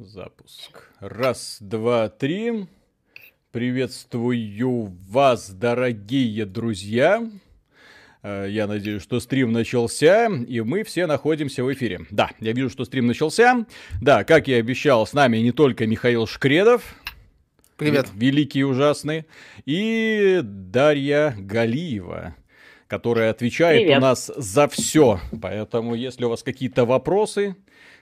Запуск. Раз, два, три. Приветствую вас, дорогие друзья. Э, я надеюсь, что стрим начался, и мы все находимся в эфире. Да, я вижу, что стрим начался. Да, как я обещал, с нами не только Михаил Шкредов. Привет. Великий и ужасный. И Дарья Галиева которая отвечает Привет. у нас за все. Поэтому, если у вас какие-то вопросы,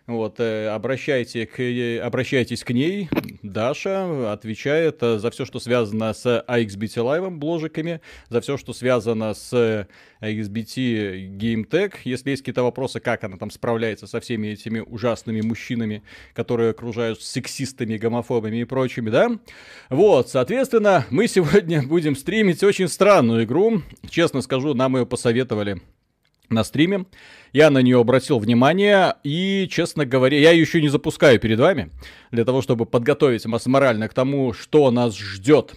вот, э, обращайте к, э, обращайтесь к ней. Даша отвечает э, за все, что связано с AXBT Live бложиками, за все, что связано с AXBT Game Tech. Если есть какие-то вопросы, как она там справляется со всеми этими ужасными мужчинами, которые окружают сексистами, гомофобами и прочими, да? Вот, соответственно, мы сегодня будем стримить очень странную игру. Честно скажу, нам ее посоветовали на стриме. Я на нее обратил внимание, и, честно говоря, я ее еще не запускаю перед вами, для того, чтобы подготовить вас морально к тому, что нас ждет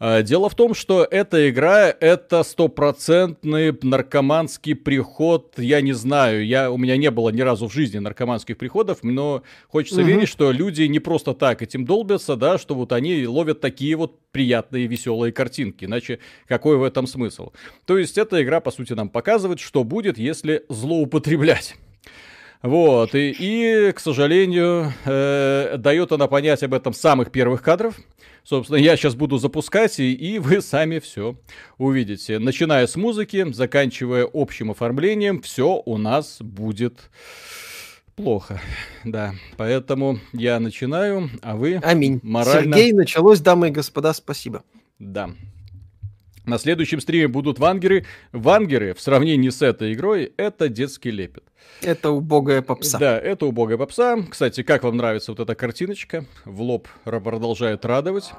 Дело в том, что эта игра это стопроцентный наркоманский приход. Я не знаю, я, у меня не было ни разу в жизни наркоманских приходов, но хочется угу. верить, что люди не просто так этим долбятся, да, что вот они ловят такие вот приятные, веселые картинки. Иначе какой в этом смысл? То есть эта игра, по сути, нам показывает, что будет, если злоупотреблять. Вот, и, и к сожалению, э, дает она понять об этом самых первых кадров. Собственно, я сейчас буду запускать, и, и вы сами все увидите. Начиная с музыки, заканчивая общим оформлением, все у нас будет плохо. Да, поэтому я начинаю, а вы Аминь. морально... Сергей, началось, дамы и господа, спасибо. Да, на следующем стриме будут вангеры. Вангеры в сравнении с этой игрой это детский лепет. Это убогая попса. Да, это убогая попса. Кстати, как вам нравится вот эта картиночка? В лоб продолжает радовать.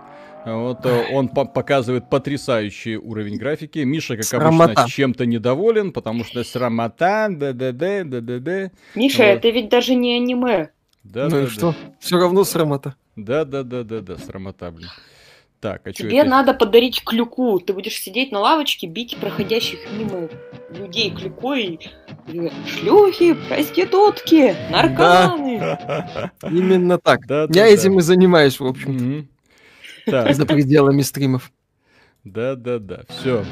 Вот э, он по показывает потрясающий уровень графики. Миша, как срамота. обычно, чем-то недоволен, потому что срамота, да-да-да, да-да-да. Миша, вот. это ведь даже не аниме. Да, ну да, и да. что? Все равно срамота. Да-да-да-да-да, срамота, блин. Так, а Тебе это? надо подарить клюку. Ты будешь сидеть на лавочке, бить проходящих мимо людей клюкой. Шлюхи, проститутки, наркоманы. Да. Именно так. Да, Я да, этим да. и занимаюсь, в общем Так. За пределами стримов. Да-да-да, все.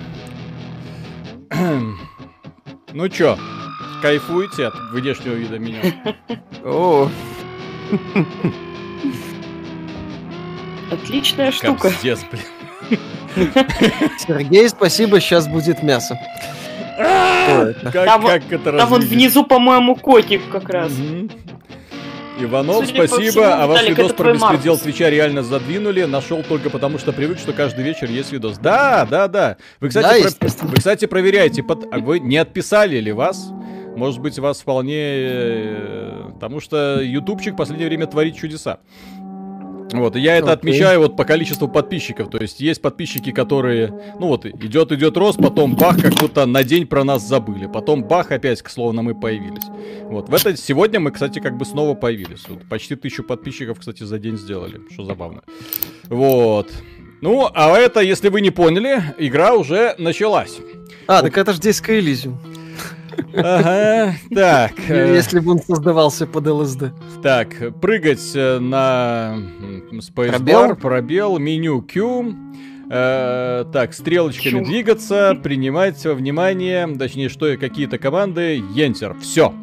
Ну чё, кайфуете от внешнего вида меня? О, Отличная штука. Капздец, блин. Сергей, спасибо, сейчас будет мясо. А, как, там, это Там вот внизу, по-моему, котик как раз. Иванов, Судя спасибо. Всему, а ваш видос про беспредел Маркус. Твича реально задвинули. Нашел только потому, что привык, что каждый вечер есть видос. Да, да, да. Вы, кстати, да, про... вы, кстати проверяете, под... А вы не отписали ли вас? Может быть, вас вполне... Э, потому что ютубчик в последнее время творит чудеса. Вот, и я это okay. отмечаю вот по количеству подписчиков. То есть есть подписчики, которые, ну вот, идет, идет рост, потом бах, как будто на день про нас забыли. Потом бах, опять, к словно мы появились. Вот, в это, сегодня мы, кстати, как бы снова появились. Вот, почти тысячу подписчиков, кстати, за день сделали, что забавно. Вот. Ну, а это, если вы не поняли, игра уже началась. А, так это же здесь Elysium. Ага, так. Э, если бы он создавался под ЛСД. Так, прыгать э, на Spacebar, пробел, меню Q. Э, так, стрелочками Q. двигаться, принимать во внимание, точнее, что какие-то команды, Enter. Все.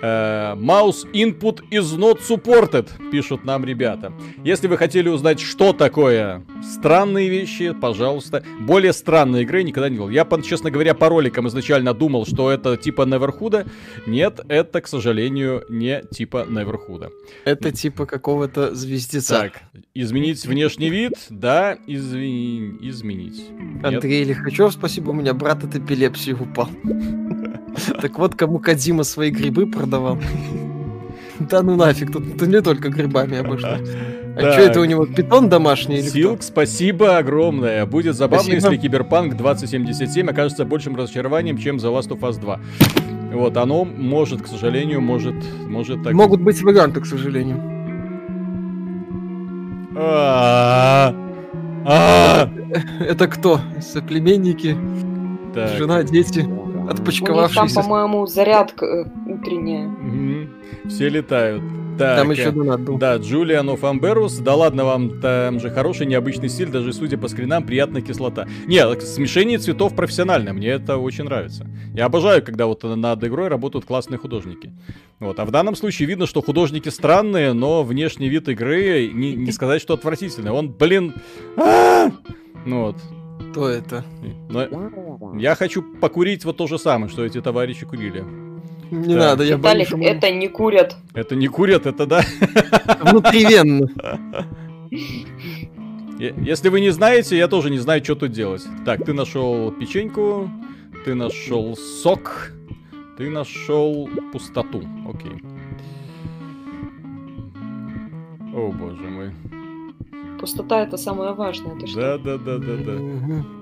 Mouse input is not supported, пишут нам ребята. Если вы хотели узнать, что такое странные вещи, пожалуйста. Более странной игры никогда не был. Я, честно говоря, по роликам изначально думал, что это типа Неверхуда. Нет, это, к сожалению, не типа Неверхуда. Это типа какого-то звездеца. Так, изменить внешний вид? Да, извини, изменить. Андрей Лихачев, спасибо, у меня брат от эпилепсии упал. Так вот, кому Кадима свои грибы продавал. Да ну нафиг, тут не только грибами обошлось. А что это у него, питон домашний или Силк, спасибо огромное. Будет забавно, спасибо. если Киберпанк 2077 окажется большим разочарованием, чем The Last of Us 2. Вот, оно может, к сожалению, может, может так... Могут быть варианты, к сожалению. А. А. Это кто? Соплеменники? Жена, дети? них там, по-моему, зарядка э, утренняя. Угу. Все летают. Так, там еще донат был. Да, Джулиан Фамберус. Да ладно вам, там же хороший необычный стиль, даже судя по скринам, приятная кислота. Не, смешение цветов профессиональное, мне это очень нравится. Я обожаю, когда вот над игрой работают классные художники. Вот. А в данном случае видно, что художники странные, но внешний вид игры не, не сказать, что отвратительный. Он, блин... А! Ну вот. Кто это? Но я хочу покурить вот то же самое, что эти товарищи курили. Не да. надо, я Виталик, боюсь, это не курят. Это не курят, это да. Внутривенно. Если вы не знаете, я тоже не знаю, что тут делать. Так, ты нашел печеньку, ты нашел сок, ты нашел пустоту. Окей. О, боже мой. Пустота это самое важное. Ты что? Да, да, да, да, да.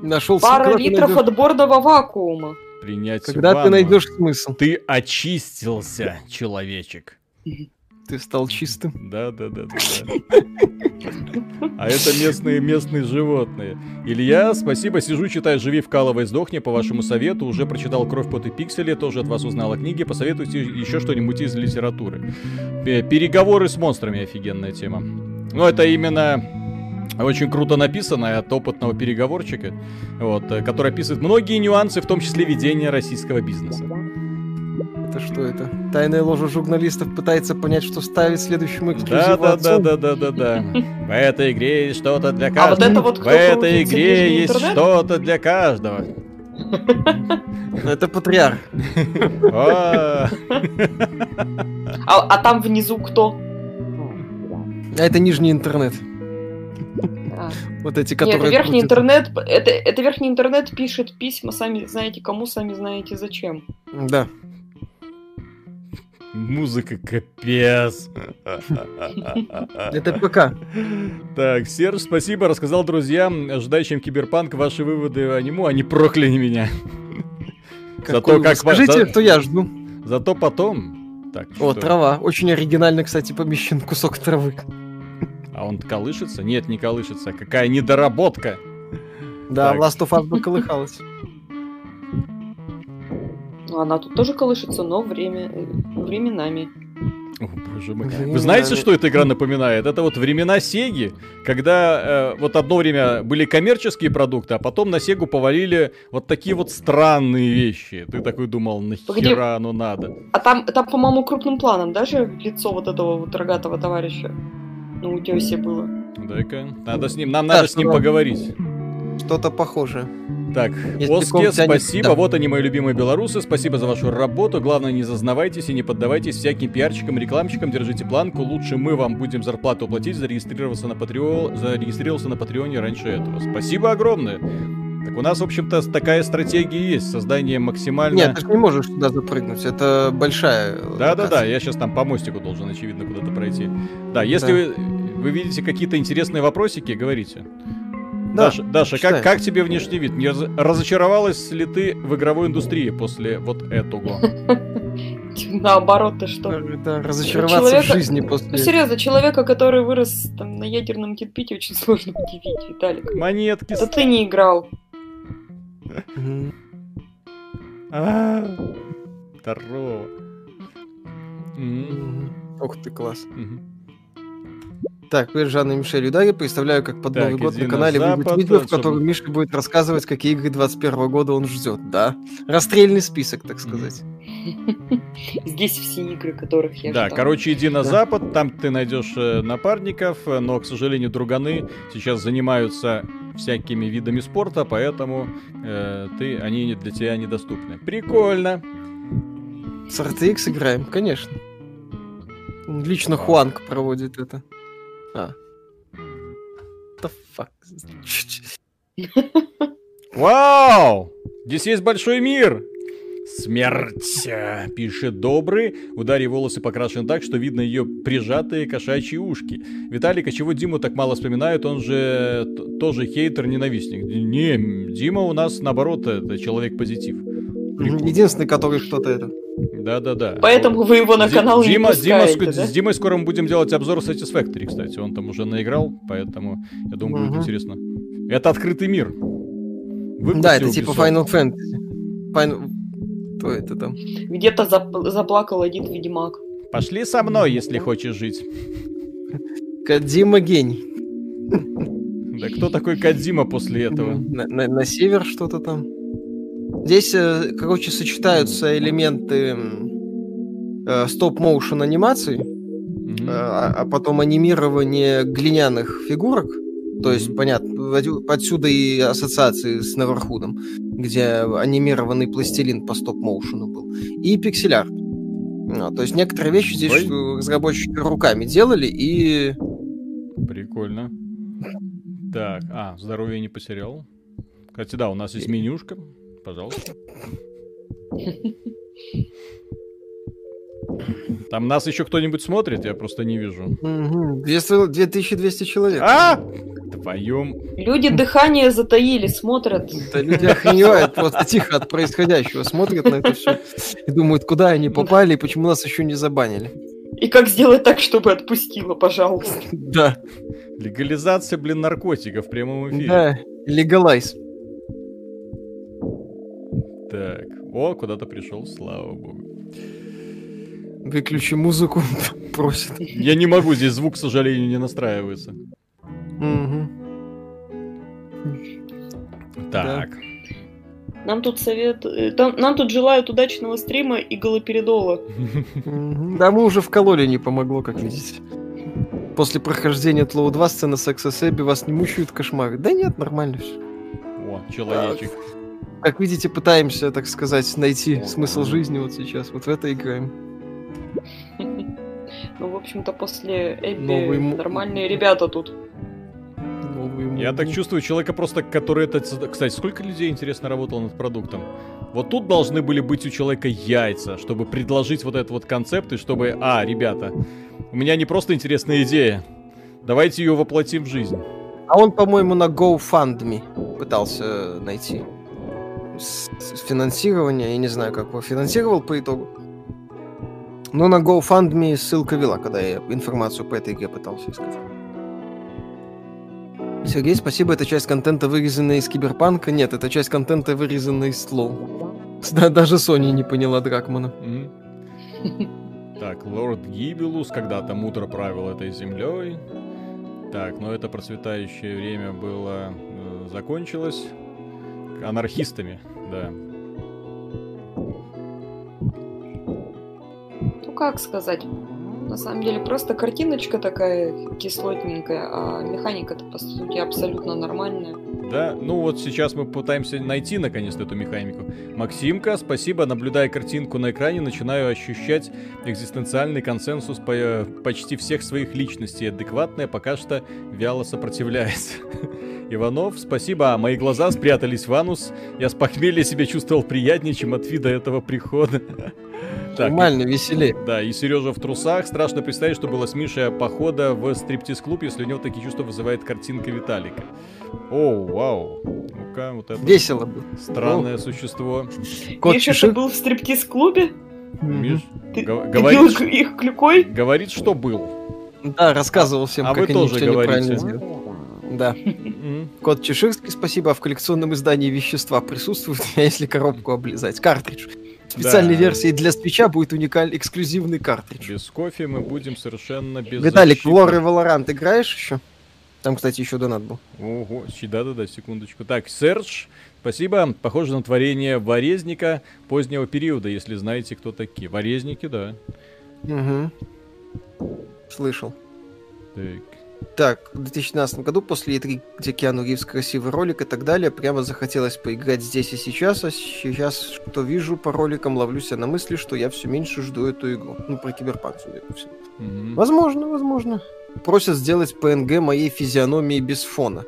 Нашел Пара литров отборного вакуума. Принять Когда ванну. ты найдешь смысл? Ты очистился, человечек. Ты стал чистым. Да, да, да, да. А это местные местные животные. Илья, спасибо, сижу, читаю «Живи, вкалывай, сдохни» по вашему совету. Уже прочитал «Кровь, пот и пиксели», тоже от вас узнал о книге. Посоветуйте еще что-нибудь из литературы. Переговоры с монстрами офигенная тема. Ну, это именно очень круто написанная от опытного переговорщика, вот, э, который описывает многие нюансы, в том числе ведения российского бизнеса. Это что это? Тайная ложа журналистов пытается понять, что ставить следующему эксклюзиву да, да, да, да, да, да, да. В этой игре есть что-то для каждого. А вот это вот В этой игре есть что-то для каждого. Это патриарх. А, а там внизу кто? А это нижний интернет. Вот эти, которые... Нет, это верхний интернет, это, это верхний интернет пишет письма, сами знаете кому, сами знаете зачем. Да. Музыка капец. Это ПК. Так, Серж, спасибо, рассказал друзьям, ожидающим киберпанк, ваши выводы о нему, они прокляли меня. Зато как Скажите, кто я жду. Зато потом. Так, О, трава. Очень оригинально, кстати, помещен кусок травы. А он колышется? Нет, не колышется. Какая недоработка. Да, так. Last of Us бы колыхалась. Ну, она тут тоже колышется, но время, э, временами. О, боже мой. Вы знаете, что эта игра напоминает? Это вот времена Сеги, когда э, вот одно время были коммерческие продукты, а потом на Сегу повалили вот такие вот странные вещи. Ты такой думал, нахера Погоди. оно надо? А там, там по-моему, крупным планом даже лицо вот этого вот рогатого товарища на утесе было. Дай-ка. Надо с ним, нам да, надо с ним поговорить. Что-то похожее. Так, Оске, спасибо. Да. Вот они, мои любимые белорусы. Спасибо за вашу работу. Главное, не зазнавайтесь и не поддавайтесь всяким пиарчикам, рекламщикам. Держите планку. Лучше мы вам будем зарплату платить, зарегистрироваться на Patreon, зарегистрировался на Патреоне раньше этого. Спасибо огромное. Так у нас, в общем-то, такая стратегия есть. Создание максимально... Нет, ты же не можешь туда запрыгнуть. Это большая Да-да-да, я сейчас там по мостику должен, очевидно, куда-то пройти. Да, если да. Вы, вы видите какие-то интересные вопросики, говорите. Да, Даша, Даша как, как тебе внешний вид? Не разочаровалась ли ты в игровой индустрии после вот этого? Наоборот, ты что? Да, разочароваться человека... в жизни после... Ну, серьезно, человека, который вырос там, на ядерном кирпиче, очень сложно удивить, Виталик. Монетки. Это ты не играл. Здорово. Ух ты, класс. Так, привет, Жанна и Мишель Юдаги. Представляю, как под так, Новый год на канале на выйдет видео, в котором Миша будет рассказывать, какие игры 21 года он ждет. Да, расстрельный список, так сказать. Здесь все игры, которых я Да, ждал. короче, иди на да. запад, там ты найдешь э, напарников, э, но, к сожалению, друганы сейчас занимаются всякими видами спорта, поэтому э, ты, они для тебя недоступны. Прикольно. С RTX играем, конечно. Лично Хуанг проводит это. А. The fuck? Вау! Здесь есть большой мир! Смерть, пишет Добрый. Удари волосы покрашены так, что видно ее прижатые кошачьи ушки. Виталик, а чего Диму так мало вспоминают? Он же тоже хейтер-ненавистник. Не, Дима у нас, наоборот, это человек-позитив. Единственный, который что-то это... Да-да-да. Поэтому вы его на канал Дима, не Дима, да? С Димой скоро мы будем делать обзор Satisfactory, кстати. Он там уже наиграл, поэтому я думаю, угу. будет интересно. Это открытый мир. Выпусти да, это типа Final Fantasy. Final... Кто это там? Где-то зап- заплакал один ведьмак. Пошли со мной, если хочешь жить. Кадима гений. Да кто такой Кадима после этого? На, на, на север что-то там. Здесь, э, короче, сочетаются элементы э, стоп-моушен анимации, mm-hmm. а, а потом анимирование глиняных фигурок. То есть, mm-hmm. понятно, отсюда и ассоциации с Неверхудом, где анимированный пластилин по стоп-моушену был. И пикселяр. Ну, то есть некоторые вещи здесь Ой. разработчики руками делали и... Прикольно. Так, а, здоровье не потерял. Кстати, да, у нас есть менюшка. Пожалуйста. Там нас еще кто-нибудь смотрит, я просто не вижу. Угу. 2200 человек. А! Твоем. Люди дыхание затаили, смотрят. Да люди охреневают просто тихо от происходящего, смотрят на это все и думают, куда они попали и почему нас еще не забанили. И как сделать так, чтобы отпустило, пожалуйста. Да. Легализация, блин, наркотиков в прямом эфире. Да, легалайз. Так, о, куда-то пришел, слава богу. Выключи музыку, просит. Я не могу, здесь звук, к сожалению, не настраивается. Угу. Так. Да. Нам тут совет... Э, там, нам тут желают удачного стрима и галоперидола. Да мы уже вкололи, не помогло, как видите. После прохождения Тлоу 2 сцена секса с Эбби вас не мучают кошмары. Да нет, нормально все. О, человечек. Как видите, пытаемся, так сказать, найти смысл жизни вот сейчас. Вот в это играем. Ну, в общем-то, после Эбби нормальные ребята тут. Я так чувствую человека просто, который это... Кстати, сколько людей, интересно, работало над продуктом? Вот тут должны были быть у человека яйца, чтобы предложить вот этот вот концепт, и чтобы... А, ребята, у меня не просто интересная идея. Давайте ее воплотим в жизнь. А он, по-моему, на GoFundMe пытался найти финансирование. Я не знаю, как его финансировал по итогу. Но на GoFundMe ссылка вела, когда я информацию по этой игре пытался искать. Сергей, спасибо. Это часть контента, вырезанная из Киберпанка. Нет, это часть контента, вырезанная из слов. Да, даже Sony не поняла Дракмана. Так, лорд Гибелус когда-то мудро правил этой землей. Так, но это процветающее время было... Э, закончилось анархистами, да. Ну, как сказать? На самом деле просто картиночка такая кислотненькая, а механика-то по сути абсолютно нормальная. Да, ну вот сейчас мы пытаемся найти наконец-то эту механику. Максимка, спасибо, наблюдая картинку на экране, начинаю ощущать экзистенциальный консенсус по э, почти всех своих личностей. Адекватная пока что вяло сопротивляется. Иванов, спасибо, а мои глаза спрятались в анус. Я с похмелья себя чувствовал приятнее, чем от вида этого прихода. Так, Нормально, веселее. Да, и Сережа в трусах. Страшно представить, что было с Мишей похода в стриптиз-клуб, если у него такие чувства вызывает картинка Виталика. О, вау. Ну-ка, вот это... Весело было. Странное О. существо. Кот Миша, ты был в стриптиз-клубе? Миш, ты, говорит, ты их клюкой? Говорит, что был. Да, рассказывал всем, а как вы они тоже говорите. Да. Кот Чеширский, спасибо. А в коллекционном издании вещества присутствует, если коробку облизать. Картридж специальной да. версии для свеча будет уникальный эксклюзивный картридж. Без кофе мы будем совершенно без Виталик, в Лор и Valorant играешь еще? Там, кстати, еще донат был. Ого, да-да-да, секундочку. Так, Серж, спасибо. Похоже на творение Варезника позднего периода, если знаете, кто такие. Варезники, да. Угу. Слышал. Так. Так, в 2012 году, после E3, где Киану Ривз красивый ролик и так далее, прямо захотелось поиграть здесь и сейчас, а сейчас, что вижу по роликам, ловлю себя на мысли, что я все меньше жду эту игру. Ну, про киберпанк, судя по всему. Mm-hmm. Возможно, возможно. Просят сделать PNG моей физиономии без фона.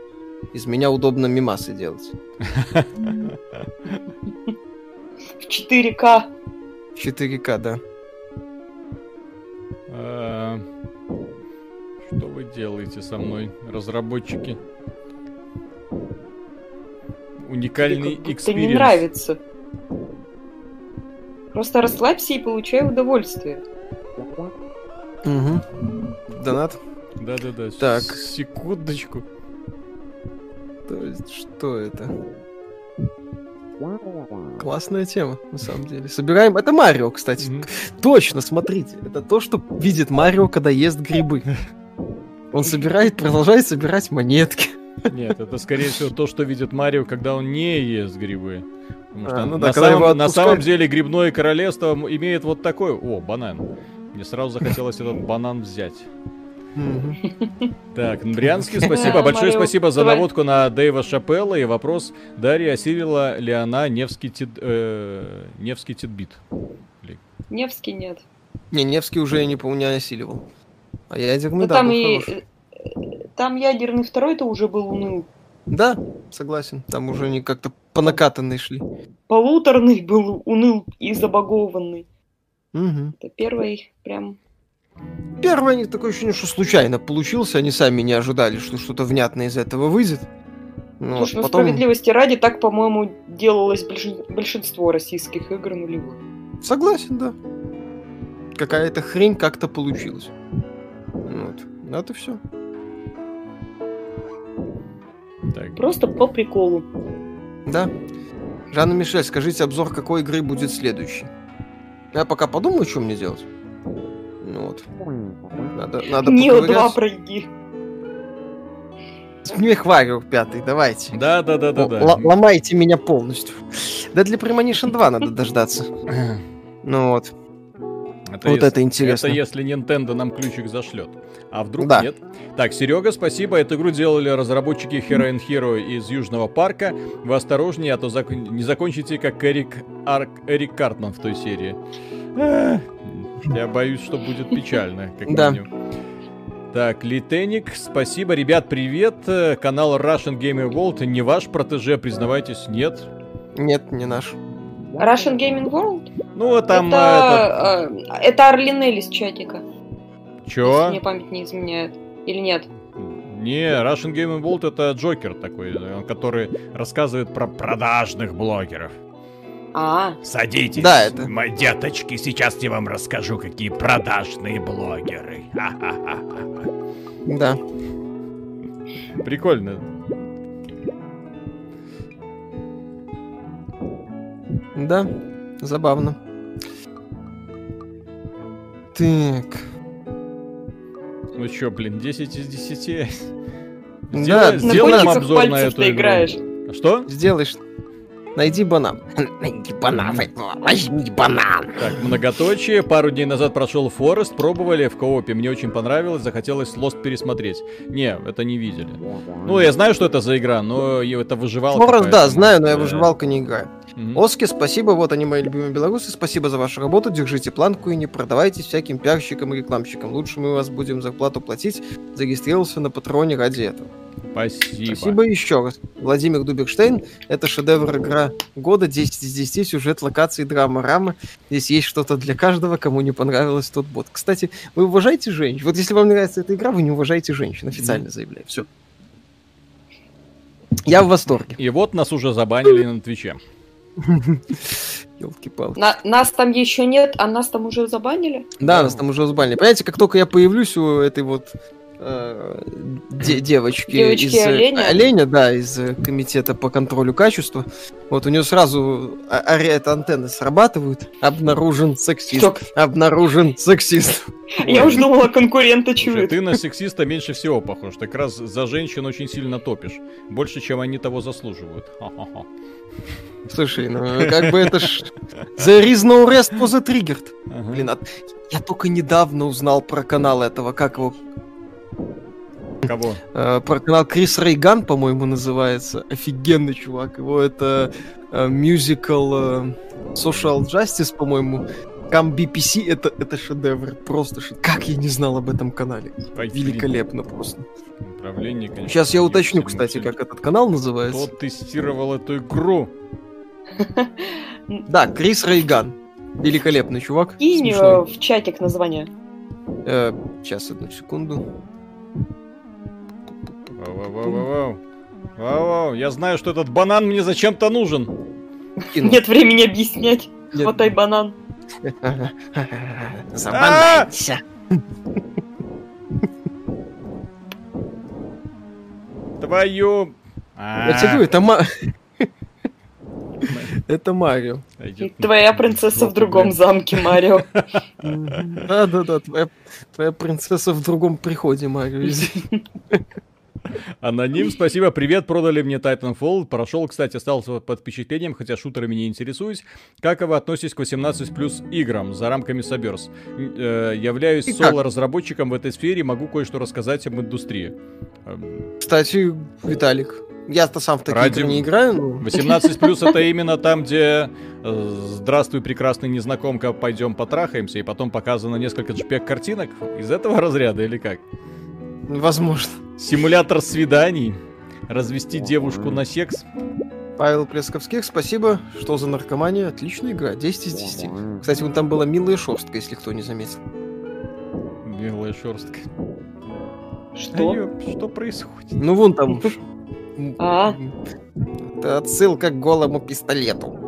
Из меня удобно мемасы делать. В 4К. В 4К, да. Что вы делаете со мной, разработчики? Уникальный experience. Тебе не нравится. Просто расслабься и получай удовольствие. Угу. Донат? Да-да-да. Так. Секундочку. То есть, что это? Классная тема, на самом деле. Собираем... Это Марио, кстати. Mm-hmm. Точно, смотрите. Это то, что видит Марио, когда ест грибы. Он собирает, продолжает собирать монетки. Нет, это скорее всего то, что видит Марио, когда он не ест грибы. Потому что а, ну да, на, самом, на самом деле грибное королевство имеет вот такой... О, банан. Мне сразу захотелось этот банан взять. Так, Брянский, спасибо. Большое спасибо за наводку на Дэйва Шапелла и вопрос, Дарья осилила ли она Невский, тит, э, Невский титбит? Невский нет. Не, Невский уже, я не помню, осиливал. А ядерный, ну, да, там и... Хороший. Там ядерный второй-то уже был уныл. Да, согласен. Там уже они как-то по накатанной шли. Полуторный был уныл и забагованный. Угу. Это первый прям Первый у них такое ощущение, что случайно получился, они сами не ожидали, что что-то внятное из этого выйдет. Ну, Слушай, ну потом... справедливости ради, так, по-моему, делалось большинство российских игр нулевых. Согласен, да. Какая-то хрень как-то получилась. Вот. Это все. Так. Просто по приколу. Да. Жанна Мишель, скажите обзор какой игры будет следующий. Я пока подумаю, что мне делать. Ну вот. Надо, надо Нио 2 пройди. Мехварио пятый, давайте. Да, да, да, да, да. Л- ломайте меня полностью. Да для Premonition 2 надо дождаться. Ну вот. Это вот если, это интересно. Это если Nintendo нам ключик зашлет. А вдруг да. нет? Так, Серега, спасибо. Эту игру делали разработчики Hero and Hero из Южного парка. Вы осторожнее, а то зак... не закончите как Эрик, Арк... Эрик Картман в той серии. Я боюсь, что будет печально, как да. Так, Литеник, спасибо. Ребят, привет. Канал Russian Gaming World не ваш протеже, признавайтесь, нет? Нет, не наш. Russian Gaming World? Ну, там... Это, это... Э, это Орлинель из чатика. Чё? Если мне память не изменяет. Или нет? Не, Russian Gaming World это Джокер такой, который рассказывает про продажных блогеров. А. Садитесь, да, это... мои деточки, сейчас я вам расскажу, какие продажные блогеры. Да. Прикольно. Да, забавно. Так. Ну чё, блин, 10 из 10. Да, сделаем обзор на эту игру. играешь. Что? Сделаешь. Найди банан. Найди банан. Возьми банан. Так, многоточие. Пару дней назад прошел Форест, пробовали в коопе. Мне очень понравилось, захотелось Lost пересмотреть. Не, это не видели. Ну, я знаю, что это за игра, но это выживалка. Форест, да, знаю, но я выживалка не играю. Угу. Оски, спасибо, вот они мои любимые белорусы, спасибо за вашу работу, держите планку и не продавайтесь всяким пиарщикам и рекламщикам. Лучше мы вас будем зарплату платить, зарегистрировался на патроне ради этого. Спасибо. Спасибо еще раз. Владимир Дуберштейн. Это шедевр игра года. 10 из 10. Сюжет, локации, драма, рама. Здесь есть что-то для каждого, кому не понравилось тот бот. Кстати, вы уважаете женщин? Вот если вам нравится эта игра, вы не уважаете женщин. Официально заявляю. Все. Я в восторге. И вот нас уже забанили на Твиче. Елки-палки. На, нас там еще нет, а нас там уже забанили? Да, нас там уже забанили. Понимаете, как только я появлюсь у этой вот де девочки, девочки из э, оленя. оленя, да, из э, комитета по контролю качества. Вот у нее сразу это антенны срабатывают. Обнаружен сексист. Что? Обнаружен сексист. Я уже думала, конкурента чует. Ты на сексиста меньше всего похож. Ты как раз за женщин очень сильно топишь. Больше, чем они того заслуживают. Слушай, ну как бы это ж... There is no rest for the triggered. Блин, а я только недавно узнал про канал этого, как его Кого? Э, про канал Крис Рейган, по-моему, называется. Офигенный чувак. Его это мюзикл э, Social Justice, по-моему. Кам BPC это, это шедевр. Просто шедевр. Как я не знал об этом канале. Пойди. Великолепно просто. Управление, конечно. Сейчас я уточню, кстати, как этот канал называется. Кто тестировал эту игру? Да, Крис Рейган. Великолепный чувак. Кинь э, в чатик название. сейчас, одну секунду. Вау-вау-вау-вау. Вау-вау, я знаю, что этот банан мне зачем-то нужен. Нет времени объяснять. Нет. Хватай банан. Забанайся. Твою... Я тебе говорю, это Это Марио. Твоя принцесса в другом замке, Марио. Да-да-да, твоя принцесса в другом приходе, Марио. Аноним, спасибо, привет, продали мне Titanfall. Прошел, кстати, остался под впечатлением, хотя шутерами не интересуюсь. Как вы относитесь к 18 плюс играм за рамками Соберс? Э, являюсь соло-разработчиком в этой сфере, могу кое-что рассказать об индустрии. Кстати, Виталик, я-то сам в такие Ради... игры не играю. Но... 18 плюс это именно там, где э, здравствуй, прекрасный незнакомка, пойдем потрахаемся, и потом показано несколько джпек картинок из этого разряда или как? Возможно. Симулятор свиданий. Развести девушку на секс. Павел Плесковских, спасибо. Что за наркомания? Отличная игра. 10 из 10. Кстати, вон там была милая шерстка, если кто не заметил. Милая шерстка. Что? А, что происходит? Ну, вон там а? Это отсылка к голому пистолету.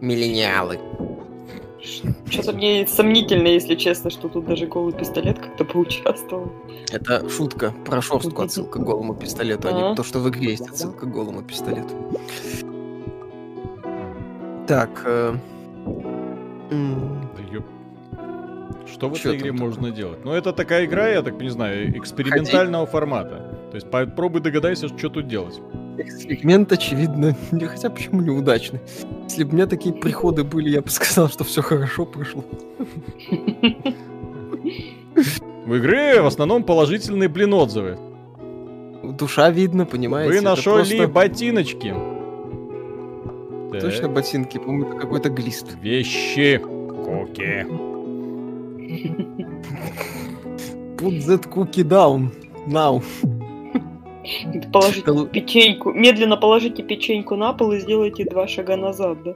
Миллениалы. Что-то мне сомнительно, если честно, что тут даже голый пистолет как-то поучаствовал. Это шутка про шорстку отсылка к голому пистолету, а, не то, что в игре есть отсылка к голому пистолету. Так. Э... Что в этой игре можно делать? Ну, это такая игра, я так не знаю, экспериментального формата. То есть попробуй догадайся, что тут делать. Эксперимент, очевидно, не хотя почему неудачный. Если бы у меня такие приходы были, я бы сказал, что все хорошо прошло. В игре в основном положительные, блин, отзывы. Душа видно, понимаете? Вы нашли просто... ботиночки. Точно ботинки, по-моему, это какой-то глист. Вещи. Коки. Put that cookie down. Now. Положите Это... печеньку, медленно положите печеньку на пол и сделайте два шага назад, да?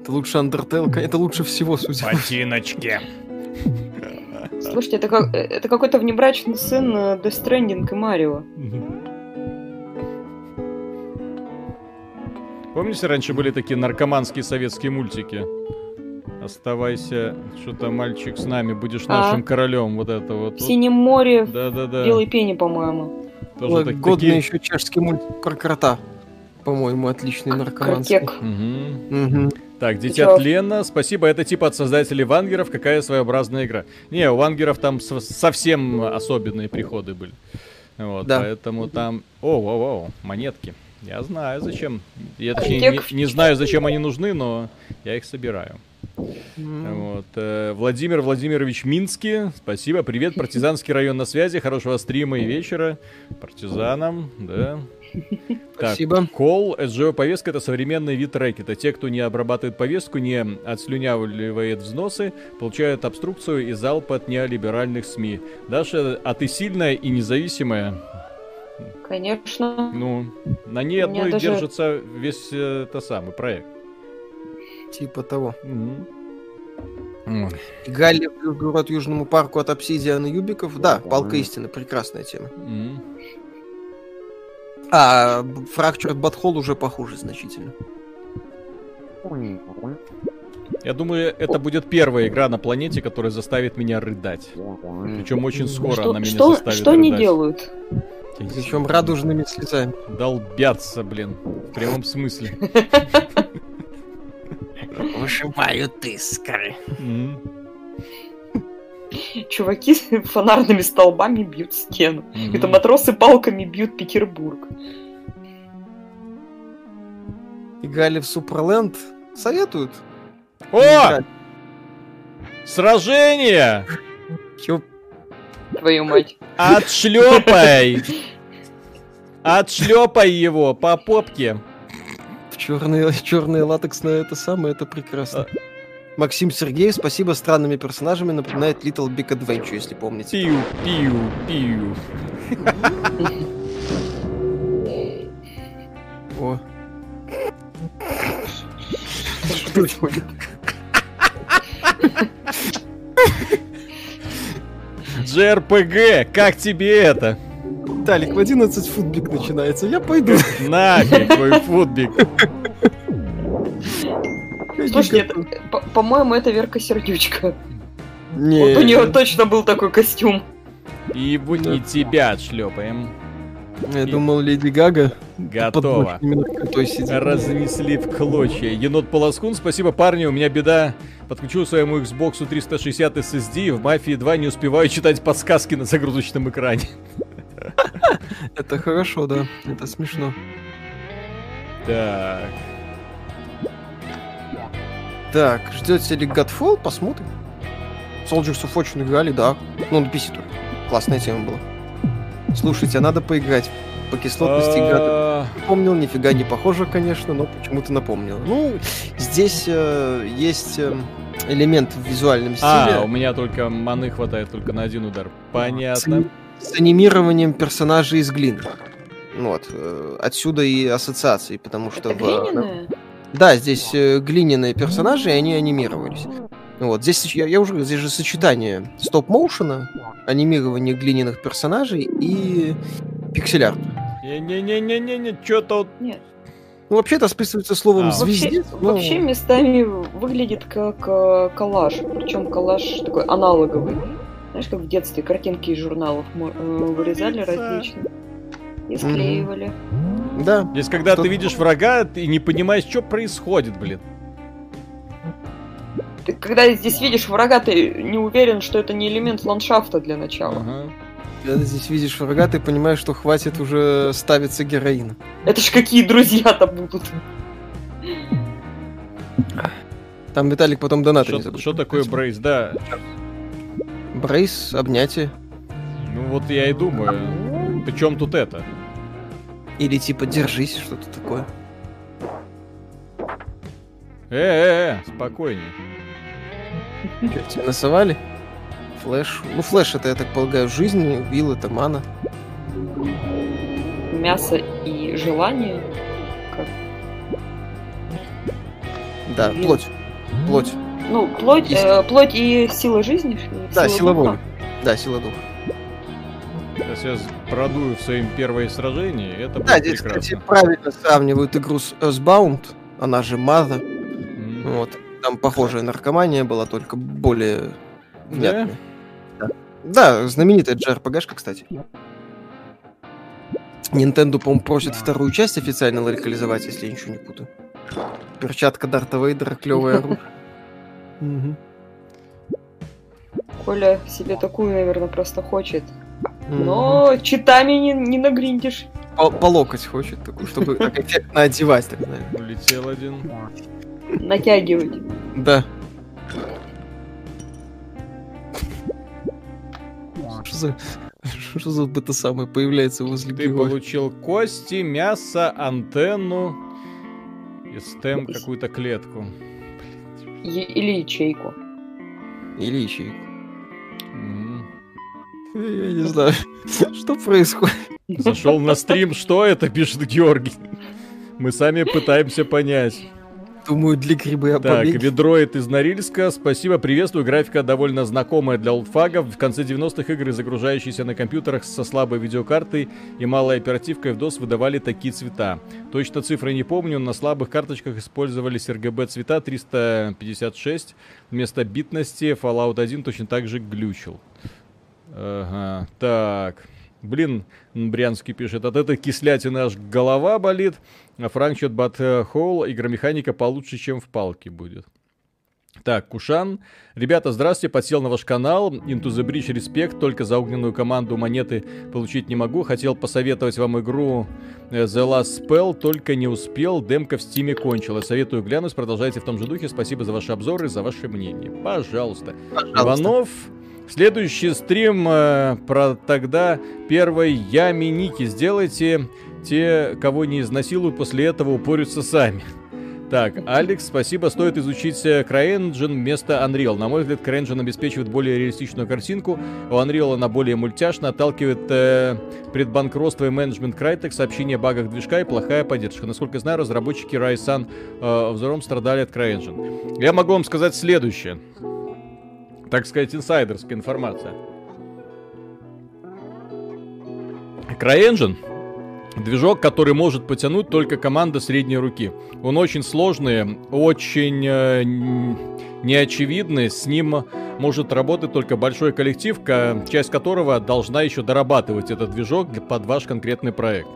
Это лучше Undertale, это лучше всего, судя Ботиночки. Слушайте, это, как, это какой-то внебрачный сын э, Death Stranding и Марио. Помните, раньше были такие наркоманские советские мультики? Оставайся, что-то мальчик с нами, будешь а? нашим королем, вот это вот. В Синем море, да, да, да. Белой пене, по-моему. Тоже Ой, так, годный такие... еще чешский мультик про крота. По-моему, отличный наркоманский. Угу. Угу. Так, Дитя Тлена, спасибо, это типа от создателей Вангеров, какая своеобразная игра. Не, у Вангеров там совсем особенные приходы были. Вот, да. поэтому там... О, о, о, монетки. Я знаю, зачем. Я точнее не, не знаю, зачем они нужны, но я их собираю. Mm. Вот. Э, Владимир Владимирович Минский, спасибо. Привет, партизанский район на связи. Хорошего стрима и вечера. Партизанам, да. Спасибо. Так, кол, SGO повестка это современный вид рэкета. Те, кто не обрабатывает повестку, не отслюнявливает взносы, получают обструкцию и залп от неолиберальных СМИ. Даша, а ты сильная и независимая? Конечно. Ну, на ней одной даже... держится весь э, самый проект. Типа того. Mm. Галли город Южному парку от обсидиана Юбиков. Да, палка истины, прекрасная тема. Mm. А Fractured Butthole уже похуже значительно. Я думаю, это будет первая игра на планете, которая заставит меня рыдать. Причем очень скоро что, она меня что, заставит Что рыдать. они делают? Причем радужными слезами. Долбятся, блин. В прямом смысле. Выжимают искры. Чуваки с фонарными столбами бьют стену. Это матросы палками бьют Петербург. Играли в Суперленд. Советуют. О! Сражение! Чё? Твою мать. Отшлепай! Отшлепай его по попке. Черные, черные латексные это самое, это прекрасно. А. Максим Сергеев, спасибо, странными персонажами напоминает Little Big Adventure, если помните. Пиу, пиу, пиу. О. Что происходит? JRPG, как тебе это? Талик, в 11 футбик начинается, я пойду. Нафиг твой футбик. Слушайте, по-моему, это Верка Сердючка. Не. Вот у нее точно был такой костюм. И, и тебя отшлепаем. Я И... думал, Леди Гага готова. Разнесли в клочья. Енот Полоскун, спасибо, парни, у меня беда. Подключил своему Xbox 360 SSD, в Мафии 2 не успеваю читать подсказки на загрузочном экране. Это хорошо, да. Это смешно. Так. Так, ждете ли Godfall? Посмотрим. Soldiers of Fortune играли, да. Ну, на PC только. Классная тема была. Слушайте, а надо поиграть. По кислотности игра а. помнил, нифига не похоже, конечно, но почему-то напомнил. Ну, здесь э, есть э, элемент в визуальном а, стиле. А, у меня только маны хватает только на один удар. Понятно. С, анимированием персонажей из глины. Вот. Э, отсюда и ассоциации, потому что... Это в, да, здесь э, глиняные персонажи, и они анимировались. Вот, здесь я, я уже здесь же сочетание стоп-моушена, анимирование глиняных персонажей и пиксель-арт. Не-не-не-не-не, что-то вот... Нет. Ну, вообще это списывается словом а, звездец. Вообще, но... вообще местами выглядит как э, коллаж, причем коллаж такой аналоговый. Знаешь, как в детстве картинки из журналов э, вырезали различные и склеивали. Да. Здесь, когда ты видишь врага, ты не понимаешь, что происходит, блин. Ты когда здесь видишь врага, ты не уверен, что это не элемент ландшафта для начала. Ага. Когда ты здесь видишь врага, ты понимаешь, что хватит уже ставиться героина. Это ж какие друзья-то будут. Там Виталик потом донат Что, что такое брейс, да? Брейс, обнятие. Ну вот я и думаю. Причем тут это? Или типа держись, что-то такое. Э-э-э, спокойнее. Что, тебя насовали? Flesh. Ну, flesh это, я так полагаю, жизнь, will это мана. Мясо и желание. Как? Да, плоть. Плоть. Ну, плоть, э, плоть и сила жизни. Да, сила, сила воли. Да, сила духа. Сейчас я продую в своем первое сражение, это да, будет здесь, прекрасно. кстати, правильно сравнивают игру с Earthbound, она же Mother. Mm. Вот. Там похожая наркомания была, только более внятная. Да, да знаменитая JRPG-шка, кстати. Nintendo, по-моему, просит вторую часть официально локализовать, если я ничего не путаю. Перчатка Дарта Вейдера, клевое оружие. Коля себе такую, наверное, просто хочет. Но читами не, не нагриндишь. По, по локоть хочет такую, чтобы так эффектно одевать, так знаешь. Улетел один. Натягивать. Да. Что за... Что за это самое появляется возле Ты героя? получил кости, мясо, антенну и стем какую-то клетку. Или ячейку. Или ячейку. Я не знаю, что происходит. Зашел на стрим, что это, пишет Георгий. Мы сами пытаемся понять. Думаю, для грибы я Так, Ведроид из Норильска. Спасибо, приветствую. Графика довольно знакомая для олдфагов. В конце 90-х игры, загружающиеся на компьютерах со слабой видеокартой и малой оперативкой в DOS, выдавали такие цвета. Точно цифры не помню, на слабых карточках использовались RGB цвета 356. Вместо битности Fallout 1 точно так же глючил. Ага, так. Блин, Брянский пишет, от этой кислятины аж голова болит. А Fractured But Whole, игромеханика получше, чем в Палке будет. Так, Кушан. Ребята, здравствуйте, подсел на ваш канал. Into the Breach, респект. Только за огненную команду монеты получить не могу. Хотел посоветовать вам игру э, The Last Spell, только не успел. Демка в Steam е кончилась. Советую глянуть. Продолжайте в том же духе. Спасибо за ваши обзоры, за ваше мнение. Пожалуйста. Пожалуйста. Иванов Следующий стрим э, про тогда первой ями Ники. Сделайте те, кого не изнасилуют, после этого упорются сами. Так, Алекс, спасибо. Стоит изучить CryEngine вместо Unreal. На мой взгляд, CryEngine обеспечивает более реалистичную картинку. У Unreal она более мультяшна, отталкивает э, предбанкротство и менеджмент Crytek, сообщение о багах движка и плохая поддержка. Насколько знаю, разработчики Ryzen э, взором страдали от CryEngine. Я могу вам сказать следующее так сказать, инсайдерская информация. CryEngine Движок, который может потянуть только команда средней руки. Он очень сложный, очень э, неочевидный. С ним может работать только большой коллектив, часть которого должна еще дорабатывать этот движок под ваш конкретный проект.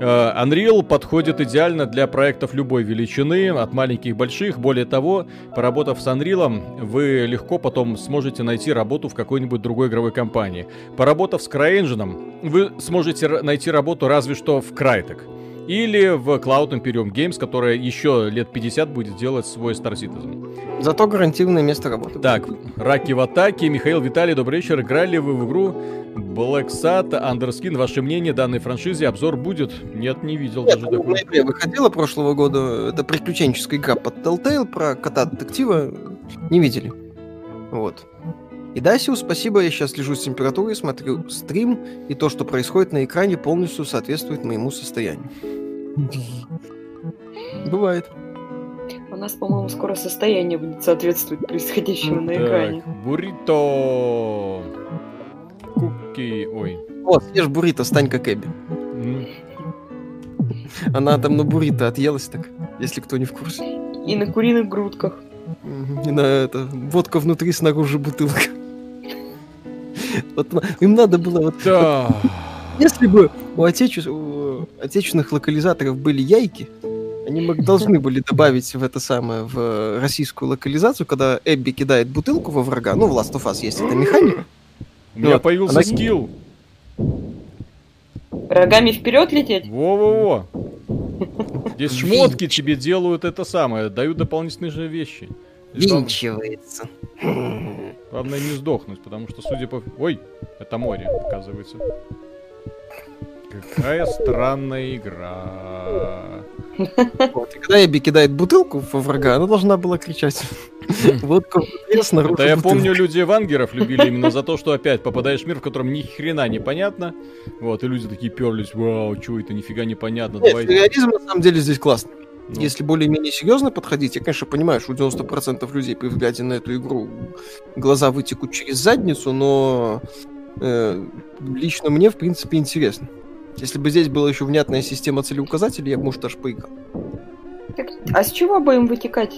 Э, Unreal подходит идеально для проектов любой величины, от маленьких больших. Более того, поработав с Unreal, вы легко потом сможете найти работу в какой-нибудь другой игровой компании. Поработав с CryEngine, вы сможете найти работу разве что в Crytek. Или в Cloud Imperium Games, которая еще лет 50 будет делать свой Star Citizen. Зато гарантированное место работы. Так, Раки в атаке. Михаил Виталий, добрый вечер. Играли вы в игру Black Sat, Underskin. Ваше мнение данной франшизе? Обзор будет? Нет, не видел Нет, даже такого. В ноябре выходила прошлого года. Это приключенческая игра под Telltale про кота-детектива. Не видели. Вот. И Дасиу, спасибо, я сейчас слежу с температурой, смотрю стрим, и то, что происходит на экране, полностью соответствует моему состоянию. Бывает. У нас, по-моему, скоро состояние будет соответствовать происходящему на экране. Буррито. Куки. Ой. О, съешь буррито, стань как Эбби. Она там на буррито отъелась так, если кто не в курсе. И на куриных грудках. И на это, водка внутри, снаружи бутылка. Вот им надо было вот... Да. Если бы у, отече... у отечественных локализаторов были яйки, они должны были добавить в это самое, в российскую локализацию, когда Эбби кидает бутылку во врага, ну, в Last of Us есть эта механика. У меня вот. появился Она... скилл. Рогами вперед лететь? Во-во-во. Здесь шмотки тебе делают это самое, дают дополнительные же вещи. Винчивается. Главное не сдохнуть, потому что, судя по... Ой, это море, оказывается. Какая странная игра. Вот, и когда Эбби кидает бутылку во врага, она должна была кричать. Вот снаружи. Да я помню, люди вангеров любили именно за то, что опять попадаешь в мир, в котором ни хрена непонятно. Вот, и люди такие перлись, вау, что это, нифига непонятно. Нет, реализм на самом деле здесь классный. Ну. Если более-менее серьезно подходить, я, конечно, понимаю, что у 90% людей при взгляде на эту игру глаза вытекут через задницу, но э, лично мне, в принципе, интересно. Если бы здесь была еще внятная система целеуказателей, я бы, может, аж поиграл. Так, а с чего бы им вытекать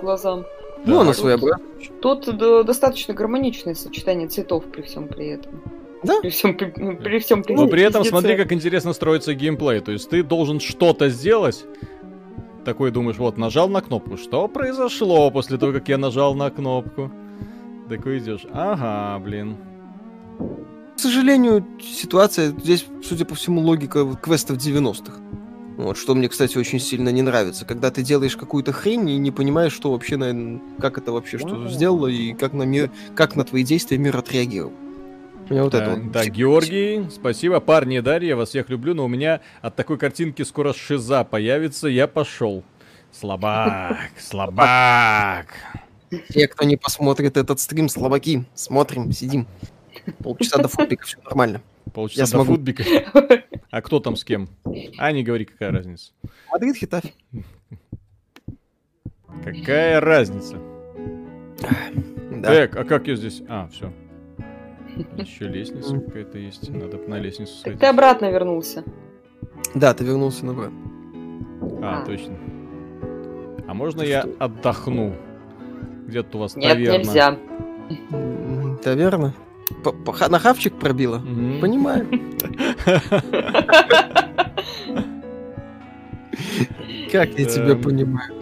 глазам? Ну, она своеобразная. Тут достаточно гармоничное сочетание цветов при всем при этом. Да? При всем при, при всем при Но при этом смотри, как интересно строится геймплей. То есть ты должен что-то сделать. Такой думаешь, вот, нажал на кнопку. Что произошло после того, как я нажал на кнопку? Такой идешь. Ага, блин. К сожалению, ситуация здесь, судя по всему, логика квестов 90-х. Вот, что мне, кстати, очень сильно не нравится. Когда ты делаешь какую-то хрень и не понимаешь, что вообще, наверное, как это вообще что сделало и как на мир, как на твои действия мир отреагировал. Меня вот да, это вот. Да, Георгий, спасибо. Парни, Дарья, вас всех люблю, но у меня от такой картинки скоро шиза появится, я пошел. Слабак, слабак. Те, кто не посмотрит этот стрим, слабаки, смотрим, сидим. Полчаса до футбика, все нормально. Полчаса я до смогу. футбика? А кто там с кем? А, не говори, какая разница. Мадрид, Хетафе. Какая разница? Да. Эк, а как я здесь? А, все. Еще лестница какая-то есть. Надо на лестницу сходить. Ты обратно вернулся. Да, ты вернулся на Б. А, а, точно. А можно я отдохну? Где-то у вас Нет, таверна. нельзя. Таверна? На хавчик пробила? Понимаю. Как я тебя эм. понимаю?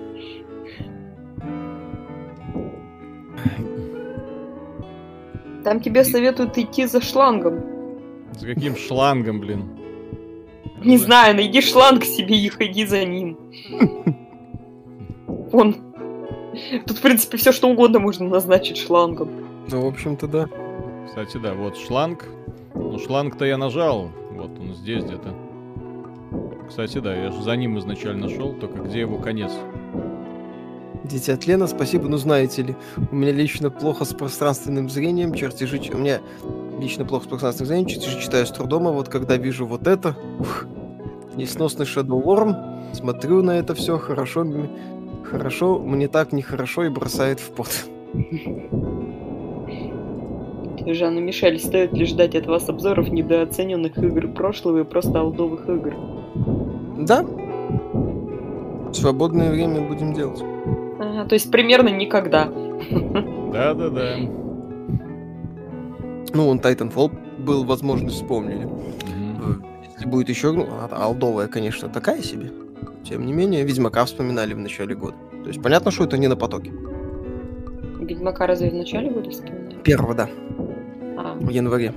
Там тебе советуют идти за шлангом. За каким шлангом, блин? Не знаю, найди шланг себе и ходи за ним. Он. Тут, в принципе, все что угодно можно назначить шлангом. Ну, в общем-то, да. Кстати, да, вот шланг. Ну, шланг-то я нажал. Вот он здесь где-то. Кстати, да, я же за ним изначально шел, только где его конец? Дитя тлена, спасибо, ну знаете ли, у меня лично плохо с пространственным зрением, чертежи... У меня лично плохо с пространственным зрением, чертежи читаю с трудом, а вот когда вижу вот это, ух, несносный Shadow Worm, смотрю на это все, хорошо, хорошо, мне так нехорошо и бросает в пот. Жанна Мишель, стоит ли ждать от вас обзоров недооцененных игр прошлого и просто алдовых игр? Да. В свободное время будем делать. Ага, то есть примерно никогда. Да-да-да. Ну, он Titanfall был возможность вспомнили. Если будет еще, ну, а- алдовая, конечно, такая себе. Тем не менее, Ведьмака вспоминали в начале года. То есть понятно, что это не на потоке. Ведьмака разве в начале года вспоминали? Первого, да, А, в январе.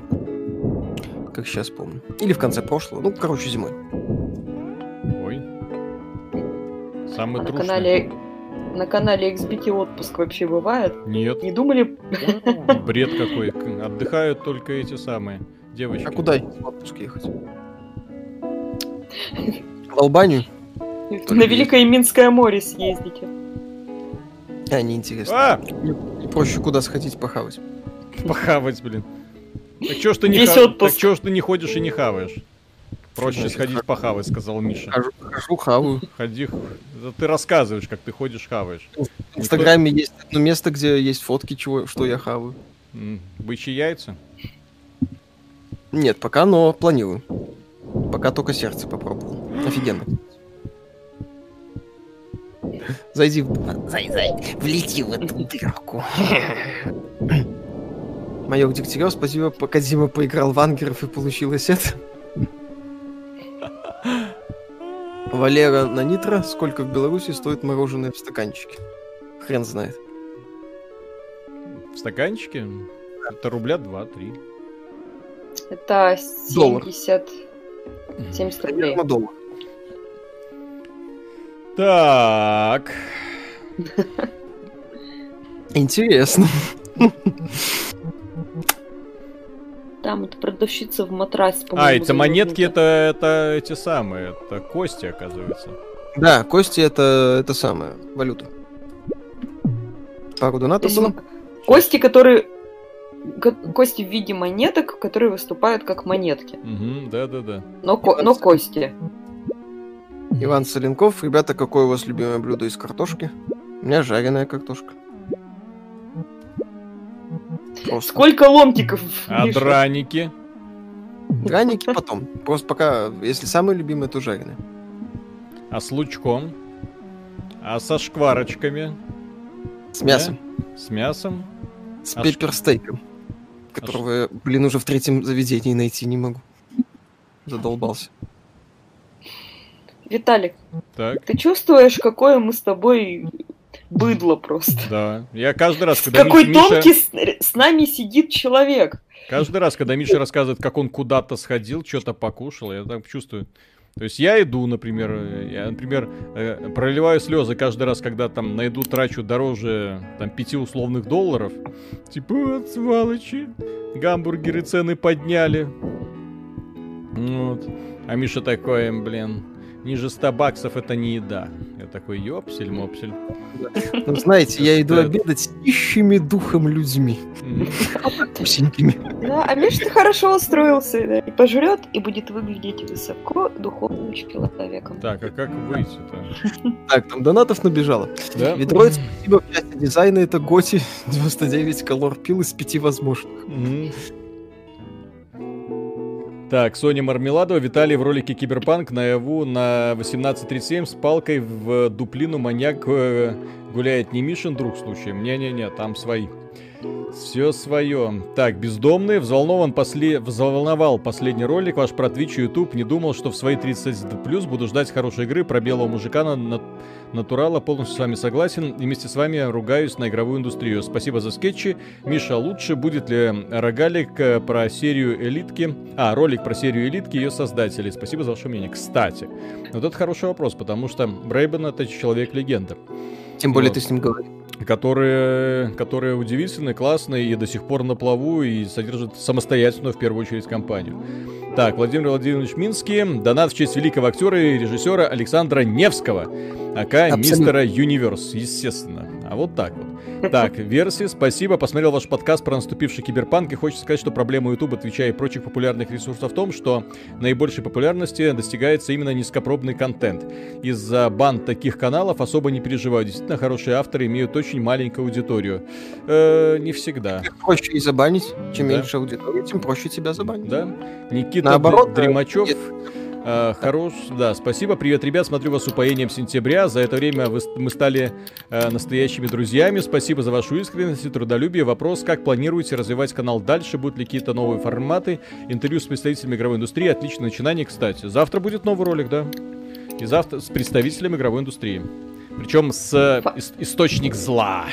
Как сейчас помню. Или в конце прошлого. Ну, короче, зимой. Ой. Самый а на трушный. канале на канале XBT отпуск вообще бывает? Нет, Не думали? бред какой. Отдыхают только эти самые девочки. А куда в отпуск ехать? В Албанию? На Великое Минское море съездите. А, неинтересно. А! Проще куда сходить похавать. Похавать, блин. Так чё ж ты не, ха- так чё ж ты не ходишь и не хаваешь? Проще сходить хожу. похавать, сказал Миша. Хожу, хожу хаваю. Ходи, ты рассказываешь, как ты ходишь, хаваешь. В Инстаграме есть одно место, где есть фотки, чего, что я хаваю. Бычьи яйца? Нет, пока, но планирую. Пока только сердце попробовал. Офигенно. Зайди в... Зай, зай, влети в эту дырку. Майор Дегтярев, спасибо, пока Дима поиграл в ангеров и получилось это. Валера на нитро, сколько в Беларуси стоит мороженое в стаканчике? Хрен знает. В стаканчике? Это рубля 2-3. Это Доллар. 70... 70 рублей. Примерно доллар. Так. Интересно. Там это продавщица в матрасе, А, эти монетки это, это эти самые, это кости, оказывается. Да, кости это, это самое, валюта. Пару То донатов было. Кости, которые... ко- Кости в виде монеток, которые выступают как монетки. Угу, да-да-да. Но, ко- но кости. Иван Соленков. Ребята, какое у вас любимое блюдо из картошки? У меня жареная картошка. Просто. Сколько ломтиков, А Миша? драники? Драники потом. Просто пока, если самое любимое, то жареное. А с лучком? А со шкварочками? С мясом. С мясом? С А ш- пепперстейком. Которого, я, блин, уже в третьем заведении найти не могу. Задолбался. Виталик, Так, ты чувствуешь, какое мы с тобой быдло просто? да. Я каждый раз, когда какой Миш- Миша... тонкий с, с нами сидит человек. Каждый раз, когда Миша рассказывает, как он куда-то сходил, что-то покушал, я так чувствую. То есть я иду, например, э, я, например, э, проливаю слезы каждый раз, когда там найду трачу дороже там пяти условных долларов. Типа, вот сволочи, гамбургеры цены подняли. Вот. А Миша такой, блин, ниже 100 баксов это не еда. Я такой, ёпсель-мопсель. Ну, знаете, я иду Да. обедать с нищими духом людьми. Пусенькими. Да, а Миша ты хорошо устроился, да, и пожрет, и будет выглядеть высоко духовным человеком. Так, а как выйти-то? Так, там донатов набежало. Да? Ведроид, спасибо. В части дизайна это Готи 99 колор пил из пяти возможных. Так, Соня Мармеладова, Виталий в ролике Киберпанк наяву на 18.37 с палкой в дуплину маньяк э, гуляет не Мишин друг случаем. Не-не-не, там свои. Все свое. Так, бездомный, взволнован после... взволновал последний ролик ваш про Twitch и YouTube. Не думал, что в свои 30 плюс буду ждать хорошей игры про белого мужика на, на- натурала. Полностью с вами согласен. И вместе с вами ругаюсь на игровую индустрию. Спасибо за скетчи. Миша, лучше будет ли рогалик э, про серию элитки? А, ролик про серию элитки и ее создателей. Спасибо за ваше мнение. Кстати, вот это хороший вопрос, потому что Брейбен это человек-легенда Тем более Вот. ты с ним говоришь. Которые, которые удивительны, классные и до сих пор на плаву и содержат самостоятельную, в первую очередь, компанию. Так, Владимир Владимирович Минский. Донат в честь великого актера и режиссера Александра Невского, ака Абсолютно. мистера Юниверс, естественно. А вот так вот. Так, версии, спасибо. Посмотрел ваш подкаст про наступивший киберпанк и хочется сказать, что проблема YouTube, отвечая и прочих популярных ресурсов в том, что наибольшей популярности достигается именно низкопробный контент. Из-за бан таких каналов особо не переживаю. Действительно, хорошие авторы имеют очень маленькую аудиторию. Э, не всегда. Проще и забанить. Чем да. меньше аудитории, тем проще тебя забанить. Да. Никита Наоборот, Дремачев... Нет Э, хорош, да, спасибо. Привет, ребят, смотрю вас с упоением сентября. За это время вы, мы стали э, настоящими друзьями. Спасибо за вашу искренность и трудолюбие. Вопрос, как планируете развивать канал дальше? Будут ли какие-то новые форматы? Интервью с представителями игровой индустрии. Отличное начинание, кстати. Завтра будет новый ролик, да? И завтра с представителем игровой индустрии. Причем с э, источник зла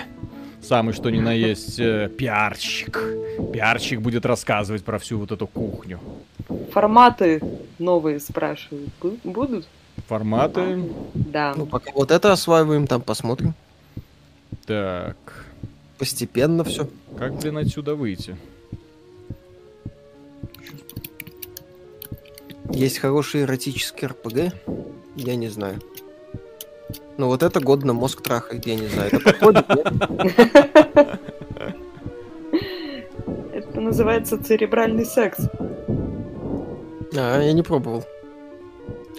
самый что ни на есть э, пиарщик. Пиарщик будет рассказывать про всю вот эту кухню. Форматы новые спрашивают. Будут? Форматы? Да. Ну, пока вот это осваиваем, там посмотрим. Так. Постепенно все. Как, блин, отсюда выйти? Есть хороший эротический РПГ? Я не знаю. Ну вот это годно мозг трахает, я не знаю. Это подходит, Это называется церебральный секс. А, я не пробовал.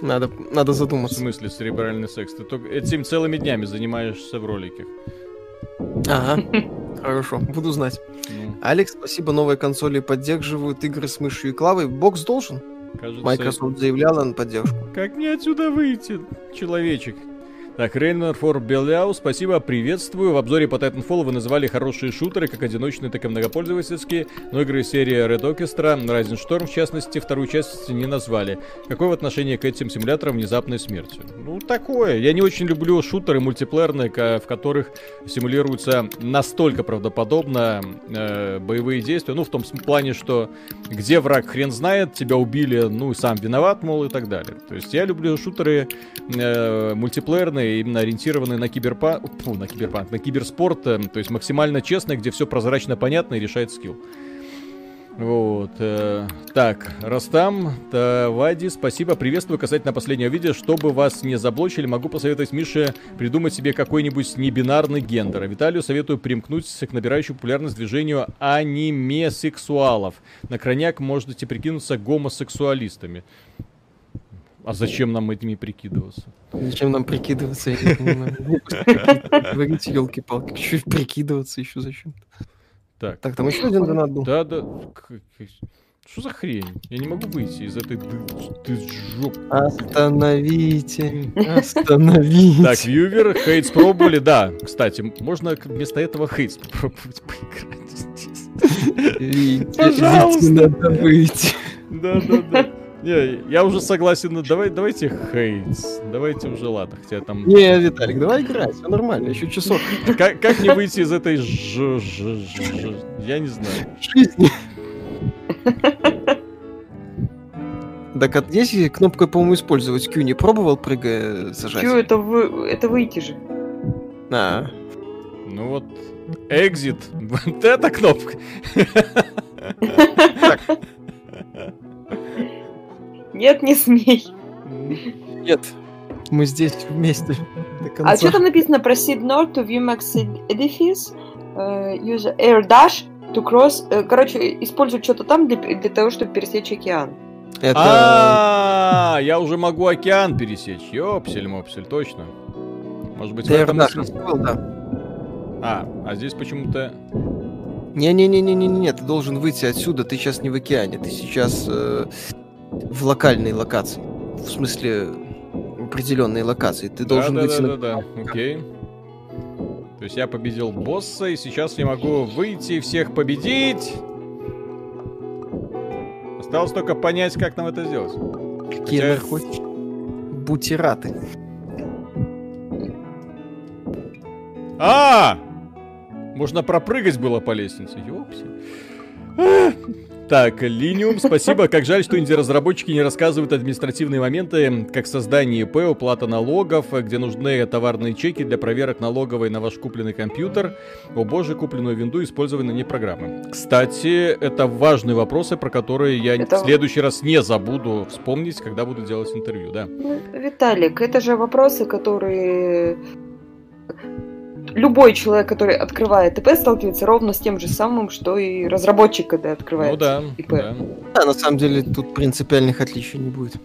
Надо, надо задуматься. В смысле церебральный секс? Ты только этим целыми днями занимаешься в ролике. Ага. Хорошо, буду знать. Ну. Алекс, спасибо, новые консоли поддерживают игры с мышью и клавой. Бокс должен? Кажется, Microsoft заявляла на поддержку. Как мне отсюда выйти, человечек? Так, Рейнер фор Беляу, спасибо, приветствую. В обзоре по Titanfall вы называли хорошие шутеры, как одиночные, так и многопользовательские, но игры серии Red Orchestra, Rising Storm, в частности, вторую часть не назвали. Какое отношение к этим симуляторам внезапной смерти? Ну, такое. Я не очень люблю шутеры мультиплеерные, в которых симулируются настолько правдоподобно э, боевые действия. Ну, в том плане, что где враг хрен знает, тебя убили, ну, сам виноват, мол, и так далее. То есть я люблю шутеры э, мультиплеерные, именно ориентированные на киберпанк, фу, на киберпанк, на киберспорт, э, то есть максимально честно, где все прозрачно понятно и решает скилл. Вот. Э, так, Растам, Вади, спасибо, приветствую. Касательно последнего видео, чтобы вас не заблочили, могу посоветовать Мише придумать себе какой-нибудь небинарный гендер. Виталию советую примкнуть к набирающему популярность движению аниме-сексуалов. На крайняк можете прикинуться гомосексуалистами. А зачем нам этими прикидываться? Зачем нам прикидываться? Я не понимаю. Говорите, елки-палки, чуть прикидываться еще зачем? Так. Так, там еще один донат был. Да, да. Что за хрень? Я не могу выйти из этой ты жоп. Остановите, остановите. Так, вьювер, хейтс пробовали, да. Кстати, можно вместо этого хейтс попробовать поиграть. Пожалуйста. Надо выйти. Да, да, да. Не, я уже согласен. Давай, давайте Хейтс. Давайте уже ладно. Хотя там... Не, Виталик, давай играть. Все нормально, еще часов. Как, как не выйти из этой ж, ж, ж, ж, Я не знаю. Жизни. Так, а здесь кнопкой, по-моему, использовать Q не пробовал, прыгая, зажать? Q это, вы... это выйти же. А. Ну вот, exit. Вот эта кнопка. Нет, не смей. Нет, мы здесь вместе. А что там написано? Proceed north to VMAX edifice, uh, use air dash to cross. Uh, короче, используй что-то там для, для того, чтобы пересечь океан. Это... А, я уже могу океан пересечь. Ёпсель, мопсель, точно. Может быть, в этом был, да. А, а здесь почему-то... Не-не-не-не-не, ты должен выйти отсюда, ты сейчас не в океане, ты сейчас э, в локальной локации. В смысле, определенной локации. Ты должен да, выйти да, да, да, да, окей. То есть я победил босса, и сейчас я могу выйти и всех победить. Осталось только понять, как нам это сделать. Какие Хотя... хоть бутераты. А! Можно пропрыгать было по лестнице. Ёпси. Так, Linium, спасибо. Как жаль, что инди-разработчики не рассказывают административные моменты, как создание ИП, уплата налогов, где нужны товарные чеки для проверок налоговой на ваш купленный компьютер. О боже, купленную винду использованы не программы. Кстати, это важные вопросы, про которые я это... в следующий раз не забуду вспомнить, когда буду делать интервью, да. Ну, Виталик, это же вопросы, которые любой человек, который открывает ИП, сталкивается ровно с тем же самым, что и разработчик, когда открывает ну, да, ИП. Да. да, на самом деле тут принципиальных отличий не будет.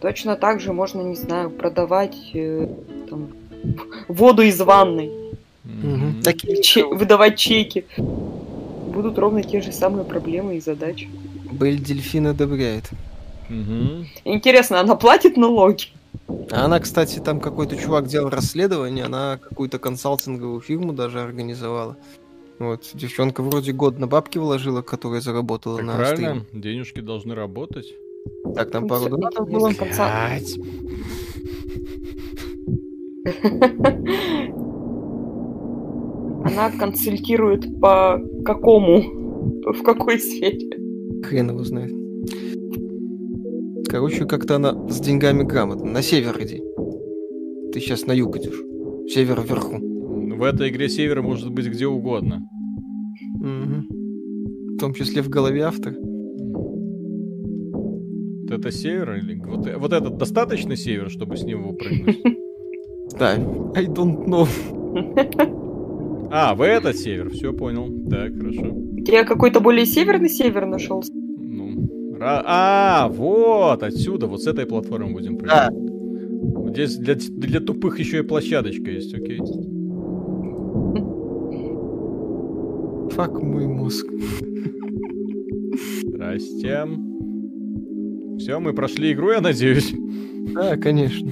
Точно так же можно, не знаю, продавать э, там, воду из ванной. Такие че- выдавать чеки. Будут ровно те же самые проблемы и задачи. Бель Дельфин одобряет. Мгм. Интересно, она платит налоги? А она, кстати, там какой-то чувак делал расследование, она какую-то консалтинговую фирму даже организовала. Вот, девчонка вроде год на бабки вложила, которая заработала Так на правильно, денежки должны работать. стрим. Так, там пару донатов было. Она консультирует по какому? В какой сфере? Хрен его знает. Короче, как-то она с деньгами грамотно. На север иди. Ты сейчас на юг идешь. Север вверху. В этой игре север может быть где угодно. Мгм. В том числе в голове автора. Вот это север или вот, вот этот достаточно север, чтобы с него прыгнуть? Да, I don't know. А, в этот север, все понял. Так, хорошо. Я какой-то более северный север нашел. Ра- а, вот отсюда, вот с этой платформы будем Да. прыгать. Вот Здесь для, для тупых еще и площадочка есть, окей. Fuck мой мозг. Здрасте. Все, мы прошли игру, я надеюсь. Да, конечно.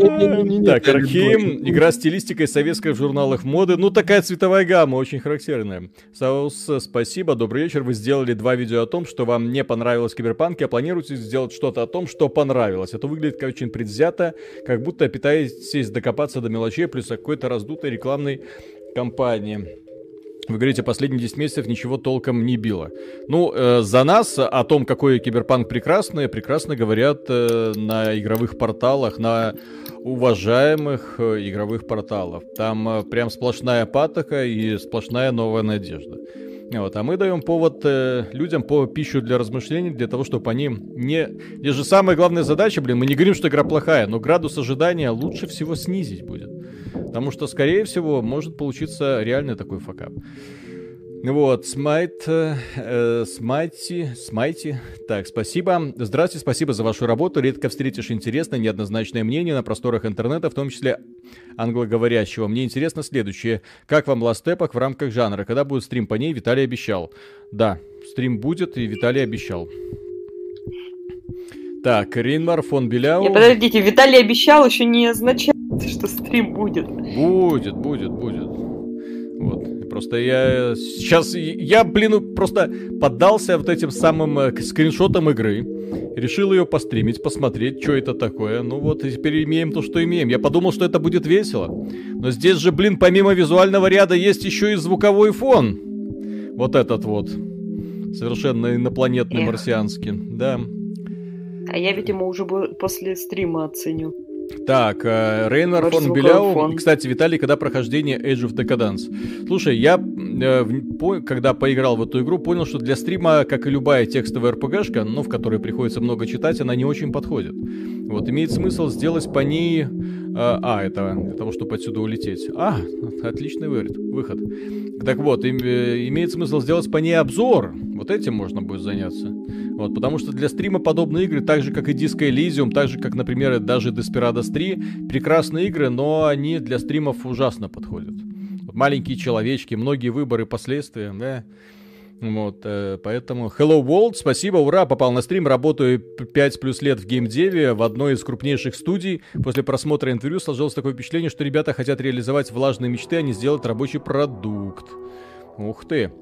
Так, Архим, игра с стилистикой советской в журналах моды. Ну, такая цветовая гамма, очень характерная. Саус, спасибо, добрый вечер. Вы сделали два видео о том, что вам не понравилось в Киберпанке, а планируете сделать что-то о том, что понравилось. Это выглядит как очень предвзято, как будто пытаетесь докопаться до мелочей, плюс какой-то раздутой рекламной кампании. Вы говорите, последние 10 месяцев ничего толком не било. Ну, э, за нас о том, какой киберпанк прекрасный, прекрасно говорят э, на игровых порталах, на уважаемых э, игровых порталах. Там э, прям сплошная патока и сплошная новая надежда. Вот, а мы даем повод э, людям по пищу для размышлений, для того, чтобы они не... Здесь же самая главная задача, блин, мы не говорим, что игра плохая, но градус ожидания лучше всего снизить будет. Потому что, скорее всего, может получиться реальный такой факап. Вот, Смайт, э, Смайти, Смайти. Так, спасибо. Здравствуйте, спасибо за вашу работу. Редко встретишь интересное, неоднозначное мнение на просторах интернета, в том числе англоговорящего. Мне интересно следующее. Как вам ластепок в рамках жанра? Когда будет стрим по ней, Виталий обещал. Да, стрим будет, и Виталий обещал. Так, Ринмар фон Беляу. Не, подождите, Виталий обещал, еще не означает, что стрим будет. Будет, будет, будет. Вот. Просто я сейчас, я, блин, просто поддался вот этим самым э, скриншотам игры. Решил ее постримить, посмотреть, что это такое. Ну вот, и теперь имеем то, что имеем. Я подумал, что это будет весело. Но здесь же, блин, помимо визуального ряда есть еще и звуковой фон. Вот этот вот. Совершенно инопланетный, Эх. марсианский. Да. А я, видимо, уже после стрима оценю. Так, э, Рейнар фон Беляу. Кстати, Виталий, когда прохождение Age of Decadence? Слушай, я, когда поиграл в эту игру, понял, что для стрима, как и любая текстовая РПГшка, ну, в которой приходится много читать, она не очень подходит. Вот, имеет смысл сделать по ней... э, а, это для того, чтобы отсюда улететь. А, отличный выход. Так вот, э, имеет смысл сделать по ней обзор. Вот этим можно будет заняться. Вот, потому что для стрима подобные игры, так же как и Disco Elysium, так же как, например, даже Desperados 3, прекрасные игры, но они для стримов ужасно подходят. Маленькие человечки, многие выборы, последствия, да. Вот, э, поэтому Hello World, спасибо, ура, попал на стрим, работаю 5 плюс лет в геймдеве в одной из крупнейших студий. После просмотра интервью сложилось такое впечатление, что ребята хотят реализовать влажные мечты, а не сделать рабочий продукт. Ух ты.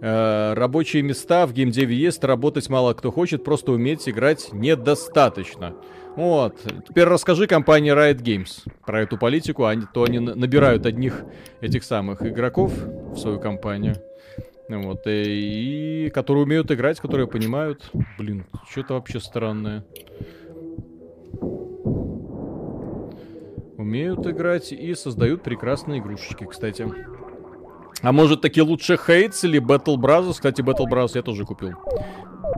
Э, рабочие места в геймдеве есть, работать мало кто хочет, просто уметь играть недостаточно. Вот. Теперь расскажи компании Riot Games про эту политику, а то они на- набирают одних этих самых игроков в свою компанию. Вот, э, и которые умеют играть, которые понимают. Блин, что-то вообще странное. Умеют играть и создают прекрасные игрушечки, кстати. А может таки лучше Хейтс или Battle Brothers? Кстати, Battle Brothers я тоже купил.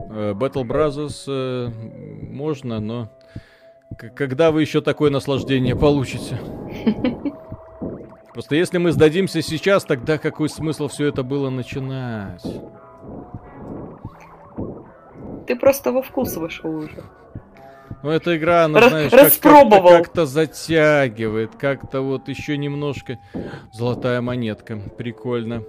Э, Battle Brothers э, можно, но Когда вы еще такое наслаждение получите? Просто если мы сдадимся сейчас, тогда какой смысл все это было начинать? Ты просто во вкус вошел уже. Ну, эта игра, она, Рас- знаешь, распробовал. как-то, как-то затягивает, как-то вот еще немножко... Золотая монетка, прикольно.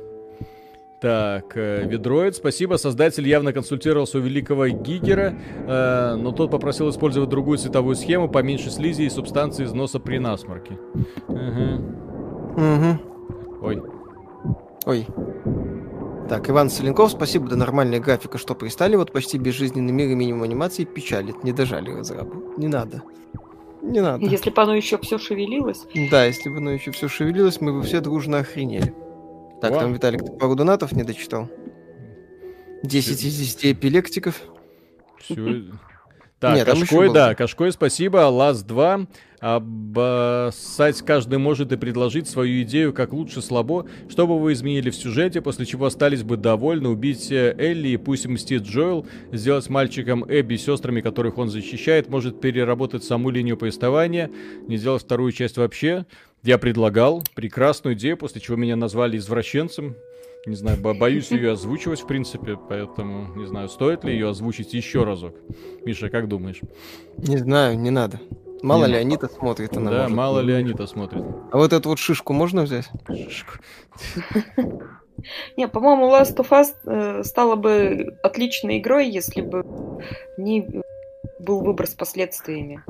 Так, э, Ведроид, спасибо. Создатель явно консультировался у великого Гигера, э, но тот попросил использовать другую цветовую схему, поменьше слизи и субстанции из носа при насморке. Ага. Угу. Ой, Ой. Так, Иван Соленков, спасибо, да нормальная графика, что пристали, вот почти безжизненный мир и минимум анимации печалит, не дожали разрабу. Не надо. Не надо. Если бы оно еще все шевелилось. Да, если бы оно еще все шевелилось, мы бы все дружно охренели. Так, Во. там Виталик ты пару донатов не дочитал. 10 из 10 эпилептиков. Всё. Так, Нет, Кашкой, да, Кашкой, спасибо. Лаз 2. Обоссать каждый может и предложить свою идею, как лучше слабо, что бы вы изменили в сюжете, после чего остались бы довольны, убить э, Элли и пусть мстит Джоэл, сделать мальчиком Эбби сестрами, которых он защищает, может переработать саму линию повествования, не сделать вторую часть вообще. Я предлагал прекрасную идею, после чего меня назвали извращенцем. Не знаю, бо- боюсь ее озвучивать, в принципе, поэтому не знаю, стоит ли ее озвучить еще разок. Миша, как думаешь? Не знаю, не надо. Мало Не ли. Анита смотрит, она да, может. мало ли они-то смотрят. А вот эту вот шишку можно взять? Не, по-моему, Last of Us э, стала бы отличной игрой, если бы не был выбор с последствиями.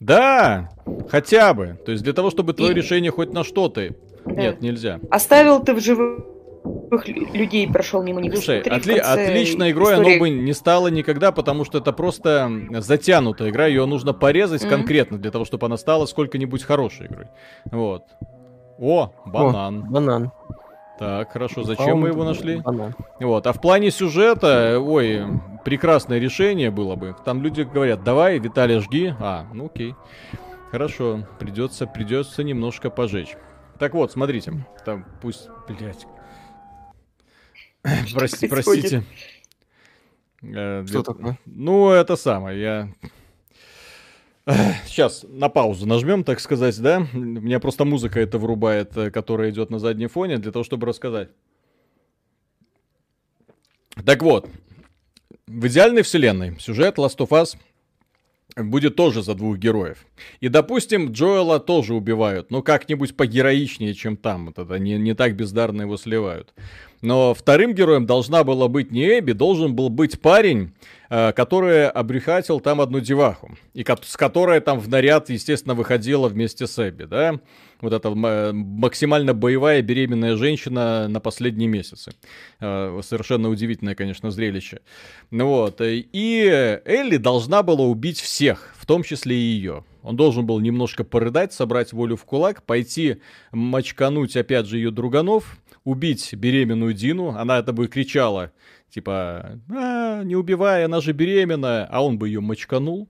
Да, хотя бы. То есть для того, чтобы твое И- решение хоть на что-то. Да. Нет, нельзя. Оставил ты в живых лю- людей, прошел мимо них. Слушай, отли- отличной игрой история- оно бы не стало никогда, потому что это просто затянутая игра, ее нужно порезать Мгм. конкретно для того, чтобы она стала сколько-нибудь хорошей игрой. Вот. О, банан. Банан. Так, хорошо, зачем мы его нашли? Вот, а в плане сюжета, ой, прекрасное решение было бы. Там люди говорят, давай, Виталий, жги. А, ну окей. Хорошо, придется, придется немножко пожечь. Так вот, смотрите, там пусть, блядь. Прости, простите. Э, Что такое? Ну, это самое, я... Сейчас на паузу нажмем, так сказать, да? У меня просто музыка это врубает, э, которая идет на заднем фоне, для того, чтобы рассказать. Так вот, в идеальной вселенной сюжет Last of Us будет тоже за двух героев. И, допустим, Джоэла тоже убивают, но как-нибудь погероичнее, чем там. Вот это не, не так бездарно его сливают. Но вторым героем должна была быть не Эбби, должен был быть парень, э, который обрюхатил там одну деваху. И с которой там в наряд, естественно, выходила вместе с Эбби, да? Вот эта м- максимально боевая беременная женщина на последние месяцы. Э, Совершенно удивительное, конечно, зрелище. Ну вот, э, и Элли должна была убить всех, в том числе и ее. Он должен был немножко порыдать, собрать волю в кулак, пойти мочкануть, опять же, ее друганов, убить беременную Дину. Она это бы кричала, типа, «А, не убивай, она же беременная, а он бы ее мочканул.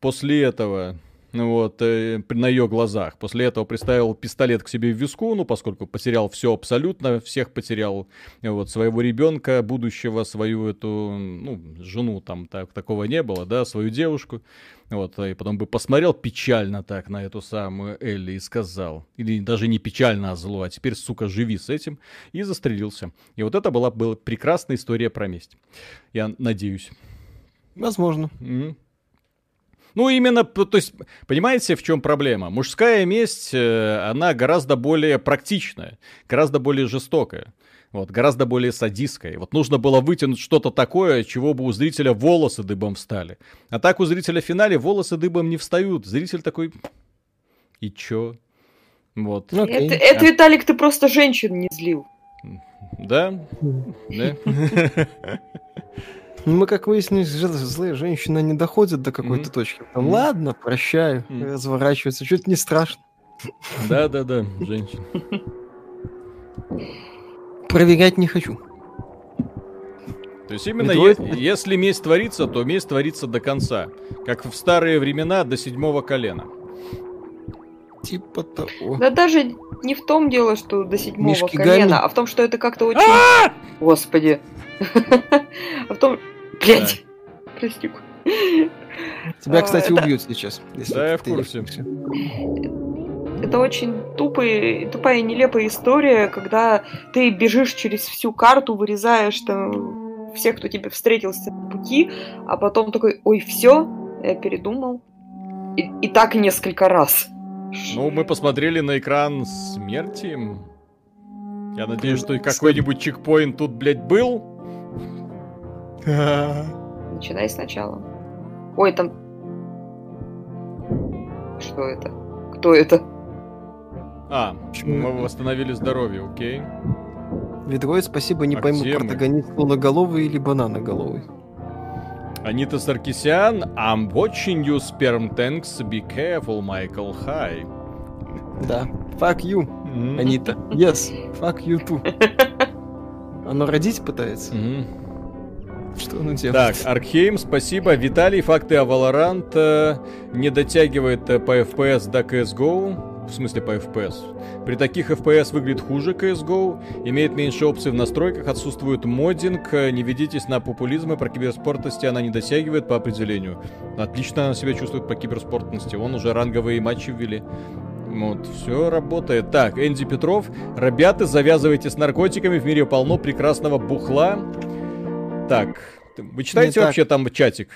После этого, вот, э, на ее глазах, после этого приставил пистолет к себе в виску, ну, поскольку потерял все абсолютно, всех потерял, вот, своего ребенка, будущего, свою эту, ну, жену там так, такого не было, да, свою девушку, вот, и потом бы посмотрел печально так на эту самую Элли и сказал, или даже не печально, а зло, а теперь, сука, живи с этим, и застрелился. И вот это была, была прекрасная история про месть. Я надеюсь. Возможно. Мгм. Ну, именно, то есть, понимаете, в чем проблема? Мужская месть, э, она гораздо более практичная, гораздо более жестокая. Вот, гораздо более садистская. Вот нужно было вытянуть что-то такое, чего бы у зрителя волосы дыбом встали. А так у зрителя в финале волосы дыбом не встают. Зритель такой, и чё? Вот, Ну, окей. Это, это, Виталик, ты просто женщин не злил. да, да. Ну, мы, как выяснили, ж- злые женщины не доходят до какой-то Мгм. точки. Там, ладно, прощаю, Мгм. разворачиваются. Чуть не страшно. Да, да, да, женщина. Проверять не хочу. То есть именно е- если месть творится, то месть творится до конца. Как в старые времена до седьмого колена. Типа того. Да даже не в том дело, что до седьмого Мишки колена, а в том, что это как-то очень... Господи. А в том... Блять. Прости. Тебя, а, кстати, убьют сейчас. Да, я в курсе. Это очень тупый, тупая и нелепая история, когда ты бежишь через всю карту, вырезаешь там всех, кто тебе встретился на пути, а потом такой, ой, все, я передумал. И, и так несколько раз. Ну, мы посмотрели на экран смерти. Я надеюсь, что какой-нибудь чекпоинт тут, блядь, был. Начинай сначала. Ой, там... Что это? Кто это? А, мы восстановили здоровье, окей. Ведроид, спасибо, не а пойму, протагонист луноголовый или бананоголовый. Анита Саркисян, I'm watching you, sperm tanks, be careful, Michael, hi. Да, fuck you, mm-hmm. Анита. Yes, fuck you too. Оно родить пытается? Mm-hmm. Что оно делает? Так, Аркхейм, спасибо. Виталий, факты о Valorant э, не дотягивает э, по FPS до CSGO в смысле по FPS. При таких FPS выглядит хуже CSGO, имеет меньше опций в настройках, отсутствует моддинг, не ведитесь на популизмы, про киберспортности она не дотягивает по определению. Отлично она себя чувствует по киберспортности, он уже ранговые матчи ввели. Вот, все работает. Так, Энди Петров. Ребята, завязывайте с наркотиками, в мире полно прекрасного бухла. Так, вы читаете Не вообще так. там чатик?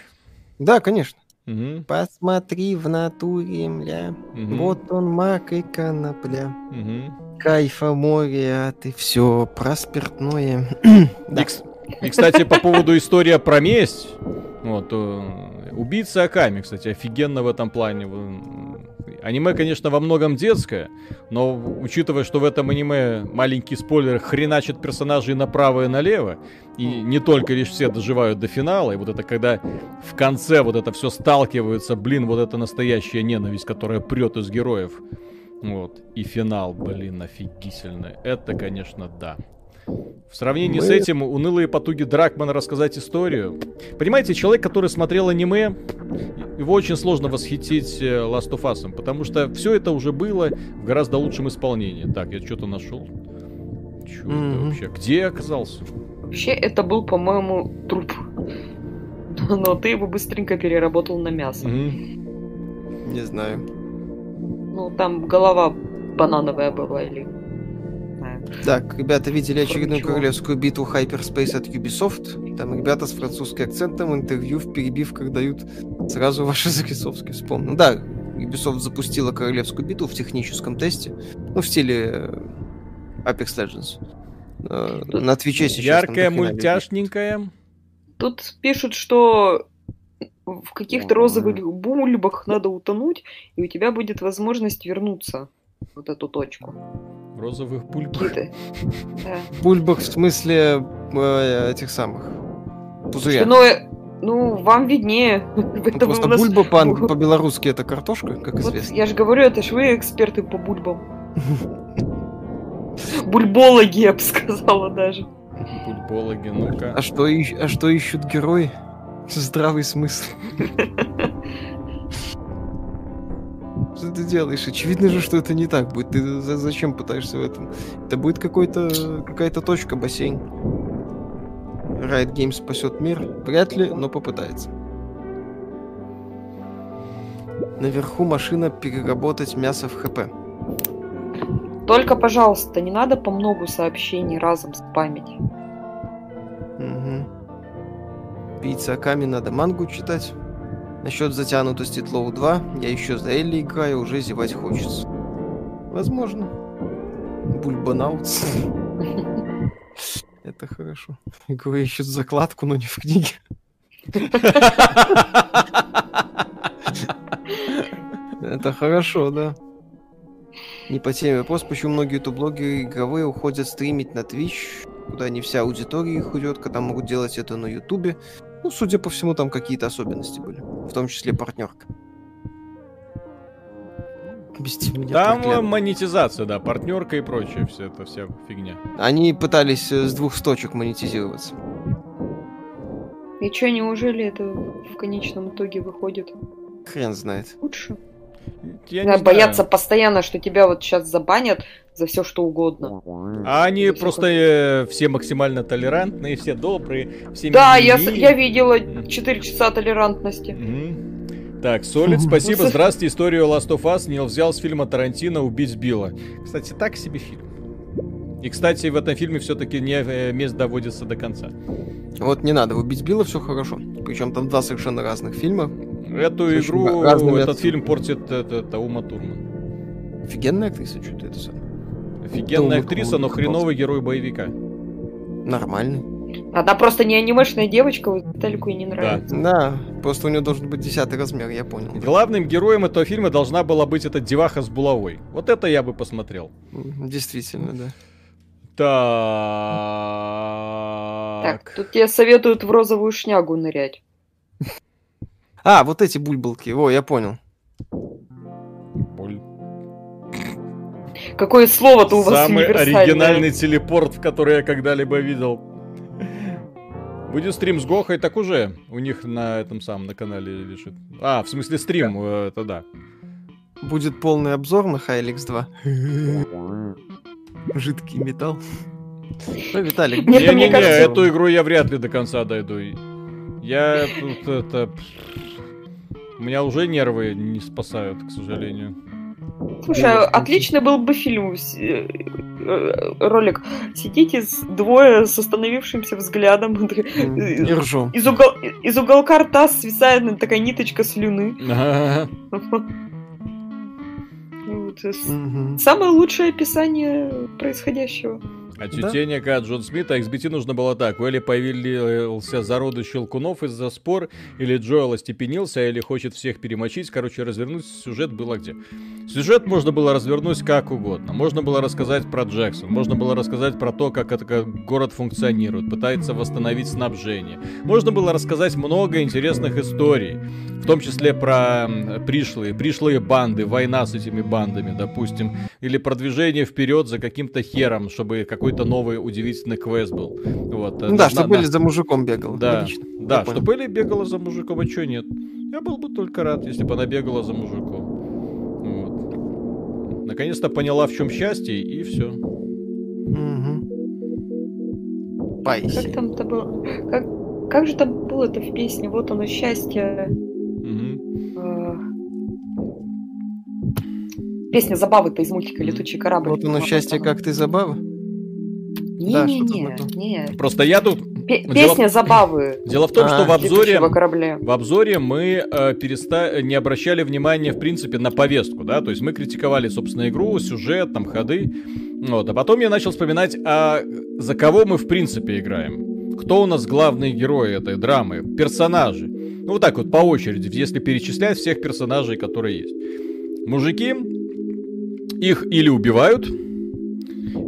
Да, конечно. Угу. Посмотри в натуре, мля. Угу. Вот он мак и конопля. Угу. Кайфа море, а ты все про спиртное. да. и, и, кстати, по поводу истории про месть. Вот, э, убийца Аками, кстати, офигенно в этом плане. Аниме, конечно, во многом детское, но учитывая, что в этом аниме маленький спойлер хреначит персонажей направо и налево, и не только лишь все доживают до финала, и вот это когда в конце вот это все сталкиваются, блин, вот это настоящая ненависть, которая прет из героев. Вот. И финал, блин, офигительный. Это, конечно, да. В сравнении Мы... с этим, унылые потуги Дракмана рассказать историю. Понимаете, человек, который смотрел аниме, его очень сложно восхитить э, Last of Us, потому что все это уже было в гораздо лучшем исполнении. Так, я что-то нашел. Что mm-hmm. это вообще? Где я оказался? Вообще, это был, по-моему, труп. Но ты его быстренько переработал на мясо. Mm-hmm. Не знаю. Ну, там голова банановая была или так, ребята видели очередную королевскую битву Hyperspace от Ubisoft. Там ребята с французским акцентом интервью в перебивках дают сразу ваши зарисовки. Вспомнил. Да, Ubisoft запустила королевскую битву в техническом тесте. Ну, в стиле э, Apex Legends. Э, на Твиче сейчас. Яркая, мультяшненькая. Тут пишут, что в каких-то розовых бульбах надо утонуть, и у тебя будет возможность вернуться вот эту точку. В розовых бульбах? Да. Бульбах в смысле э, этих самых пузыря. Ну, э, ну, вам виднее. Ну, просто нас... бульба по- по-белорусски это картошка, как вот известно. Я же говорю, это ж вы эксперты по бульбам. Бульбологи, я бы сказала даже. Бульбологи, ну-ка. А что, а что ищут герои? Здравый смысл. Что ты делаешь? Очевидно же, что это не так будет. Ты зачем пытаешься в этом? Это будет какой-то какая-то точка бассейн. Riot Games спасет мир? Вряд ли, но попытается. Наверху машина переработать мясо в ХП. Только, пожалуйста, не надо по многу сообщений разом спамить. Угу. Пицца Аками надо мангу читать. Насчет затянутости Тлоу 2, я еще за Элли играю, уже зевать хочется. Возможно. Бульбанаутс. Это хорошо. Игру ищут закладку, но не в книге. Это хорошо, да. Не по теме вопрос, почему многие ютуб-блогеры игровые уходят стримить на Twitch, куда не вся аудитория их уйдет, когда могут делать это на Ютубе. Ну, судя по всему, там какие-то особенности были, в том числе партнерка. меня Там монетизация, да, партнерка и прочее, все это вся фигня. Они пытались э, с двух сточек монетизироваться. И что, неужели это в конечном итоге выходит? Хрен знает. Лучше. Я не бояться знаю. постоянно, что тебя вот сейчас забанят за все что угодно. А они просто э, все максимально толерантные, все добрые, все Да, я, я видела 4 часа толерантности. Mm-hmm. Так, Солид, спасибо. Здравствуйте. Историю Last of Us Нил взял с фильма Тарантино «Убить Билла». Кстати, так себе фильм. И, кстати, в этом фильме все-таки не э, мест доводится до конца. Вот не надо, убить Билла все хорошо. Причем там два совершенно разных фильма. Эту игру, этот фильм портит это, это Ума Турман. Офигенная актриса, что ты это сам. Офигенная актриса, но хреновый герой боевика. Нормальный. Она просто не анимешная девочка, Виталику и не нравится. Да. да, просто у нее должен быть десятый размер, я понял. Главным героем этого фильма должна была быть эта деваха с булавой. Вот это я бы посмотрел. Действительно, да. Так. Так, тут тебе советуют в розовую шнягу нырять. А, вот эти бульбулки. О, я понял. Боль. Какое слово-то у вас Самый оригинальный телепорт, в который я когда-либо видел. Будет стрим с Гохой, так уже у них на этом самом на канале лежит. А, в смысле стрим, да. Э, это да. Будет полный обзор на Хайликс 2. Жидкий металл. Что, Виталик? Не-не-не, эту игру я вряд ли до конца дойду. Я тут это... У меня уже нервы не спасают, к сожалению. Слушай, а отлично был бы фильм, э, э, ролик. Сидите с двое с остановившимся взглядом. И ржем. Из, угол, из уголка рта свисает такая ниточка слюны. Самое лучшее описание происходящего. А тютенек да? от Джон Смита XBT нужно было так. У Элли появился зародыш щелкунов из-за спор, или Джоэл остепенился, или хочет всех перемочить. Короче, развернуть сюжет было где. Сюжет можно было развернуть как угодно. Можно было рассказать про Джексон, можно было рассказать про то, как, это, как город функционирует, пытается восстановить снабжение. Можно было рассказать много интересных историй, в том числе про пришлые, пришлые банды, война с этими бандами, допустим, или продвижение вперед за каким-то хером, чтобы какой какой-то новый удивительный квест был. Вот. Ну, да, чтобы Элли за мужиком бегал. Да, Логично. да чтобы Элли бегала за мужиком, а что нет? Я был бы только рад, если бы она бегала за мужиком. Вот. Наконец-то поняла, в чем счастье, и все. Угу. Как там-то было? Как, как же там было это в песне? Вот оно счастье. Угу. Песня забавы-то из мультика Летучий корабль. Вот оно счастье, как ты забава? Не-не-не, не. Просто я тут... Песня забавы. Дело в том, что в обзоре, в обзоре мы э, переста... не обращали внимания, в принципе, на повестку, да, то есть мы критиковали, собственно, игру, сюжет, там, ходы, вот, а потом я начал вспоминать, а за кого мы, в принципе, играем. Кто у нас главные герои этой драмы, персонажи. Ну, вот так вот, по очереди, если перечислять всех персонажей, которые есть. Мужики, их или убивают,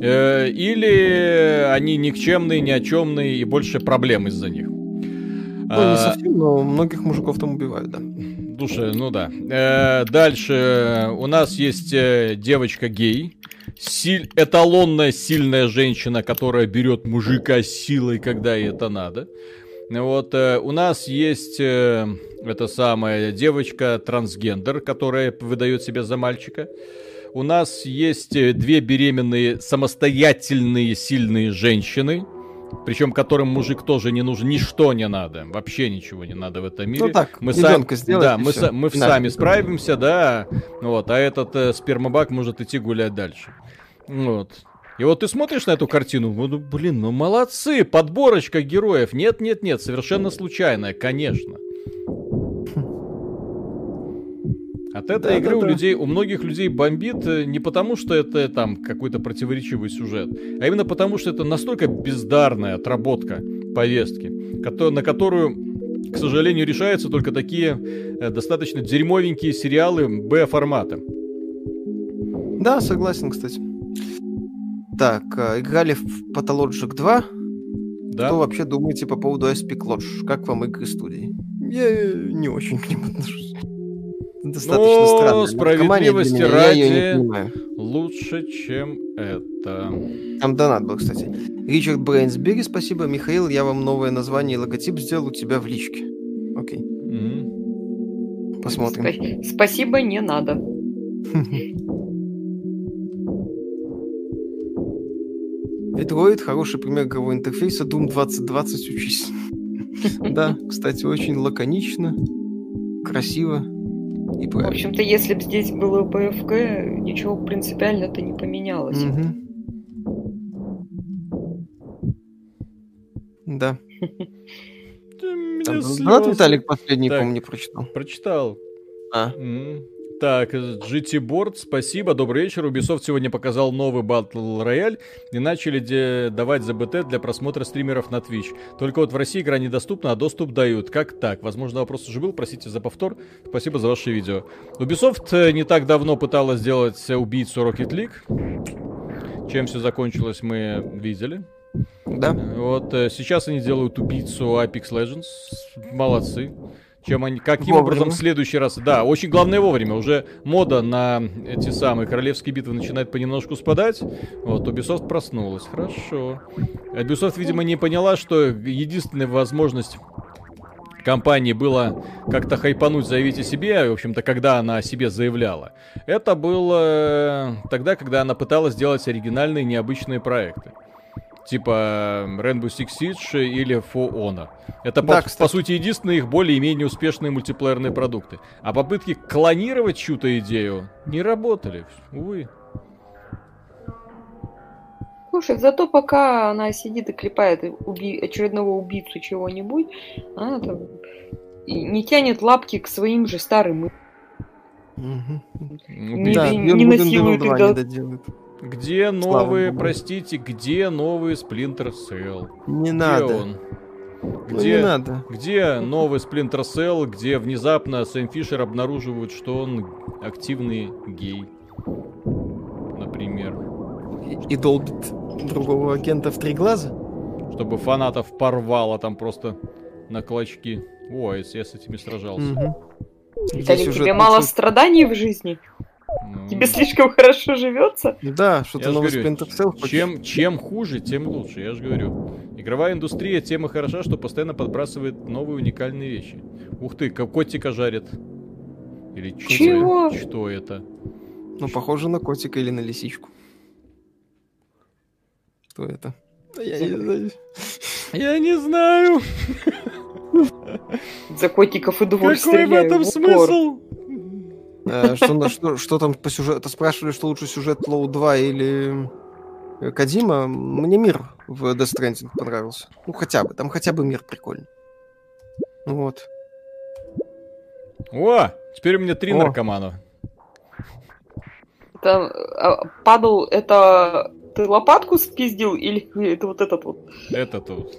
Э, или они никчемные, ни о чемные и больше проблем из-за них. Ну, не а, совсем, но многих мужиков там убивают, да. Душа, ну да. Э, дальше у нас есть э, девочка гей. Силь, эталонная сильная женщина, которая берет мужика силой, когда ей это надо. Вот у нас есть эта самая девочка трансгендер, которая выдает себя за мальчика. У нас есть э, две беременные самостоятельные сильные женщины, причем которым мужик тоже не нужен, ничто не надо, вообще ничего не надо в этом мире. Ну так, мы сами, да, мы, са, мы сами справимся, да, вот, а этот э, спермобак может идти гулять дальше. Вот. И вот ты смотришь на эту картину, ну, блин, ну молодцы, подборочка героев. Нет, нет, нет, совершенно случайная, конечно. От этой да, игры да, у да. людей, у многих людей бомбит э, не потому, что это там какой-то противоречивый сюжет, а именно потому, что это настолько бездарная отработка повестки, на которую, к сожалению, решаются только такие э, достаточно дерьмовенькие сериалы Б-формата. Да, согласен, кстати. Так, э, играли в Pathologic 2. Да. Что вообще думаете по поводу Epic Lodge? Как вам игры студии? Я не очень к ним отношусь достаточно Но странно. справедливости ради лучше, чем это. Там донат был, кстати. Ричард Брейнсбери, спасибо. Михаил, я вам новое название и логотип сделал у тебя в личке. Окей. Mm-hmm. Посмотрим. Спасибо, не надо. Metroid хороший пример игрового интерфейса. Doom 2020 учись. Да, кстати, очень лаконично, красиво и В общем-то, если бы здесь было БФГ, ничего принципиально-то не поменялось. Мгм. Да. Там донат Виталик последний, Так. по-моему, не прочитал. Прочитал. А. Так, GT Board, спасибо, добрый вечер. Ubisoft сегодня показал новый Battle Royale и начали де- давать ЗБТ для просмотра стримеров на Twitch. Только вот в России игра недоступна, а доступ дают. Как так? Возможно, вопрос уже был, простите за повтор. Спасибо за ваше видео. Ubisoft э, не так давно пыталась сделать убийцу Rocket League. Чем все закончилось, мы видели. да. Вот э, сейчас они делают убийцу Apex Legends. Молодцы. Чем они, каким Вовремя. образом в следующий раз... Да, очень главное вовремя. Уже мода на эти самые королевские битвы начинает понемножку спадать. Вот, Ubisoft проснулась. Хорошо. Ubisoft, видимо, не поняла, что единственная возможность компании было как-то хайпануть, заявить о себе, в общем-то, когда она о себе заявляла. Это было тогда, когда она пыталась сделать оригинальные, необычные проекты. Типа Rainbow Six Siege или For Honor. Это, Да, по, кстати. по сути, единственные их более-менее успешные мультиплеерные продукты. А попытки клонировать чью-то идею не работали. Увы. Слушай, зато пока она сидит и клепает уби- очередного убийцу чего-нибудь, она там не тянет лапки к своим же старым. Мгм. Убийцы. Да, не- не Good and насилуют Evil 2 тогда. не доделают. Где Слава новые, богу. простите, где новые Splinter Cell? Не Где надо. он? Ну, Где, не надо. где новый Splinter Cell, где внезапно Сэм Фишер обнаруживают, что он активный гей? Например. И, и долбит другого агента в три глаза. Чтобы фанатов порвало там просто на клочки. О, если я с этими сражался. Где Виталий, тебе мало страданий в жизни? Ну, Тебе слишком хорошо живется? Да, что я то ж новый говорю, Splinter чем, чем хуже, тем лучше, я же говорю. Игровая индустрия тем и хороша, что постоянно подбрасывает новые уникальные вещи. Ух ты, как котика жарит. Или чё Чего? это? Что это? Ну, похоже на котика или на лисичку. Что это? Я не знаю. Я не знаю. За котиков и двор Какой в этом смысл? Э, Что, что, что там по сюжету? Спрашивали, что лучше сюжет Лоу 2 или э, Кадима. Мне мир в Death Stranding понравился. Ну, хотя бы. Там хотя бы мир прикольный. Ну Вот. О, теперь у меня три О. наркомана. Там, а, падал, это ты лопатку спиздил или это вот этот вот? Это тут.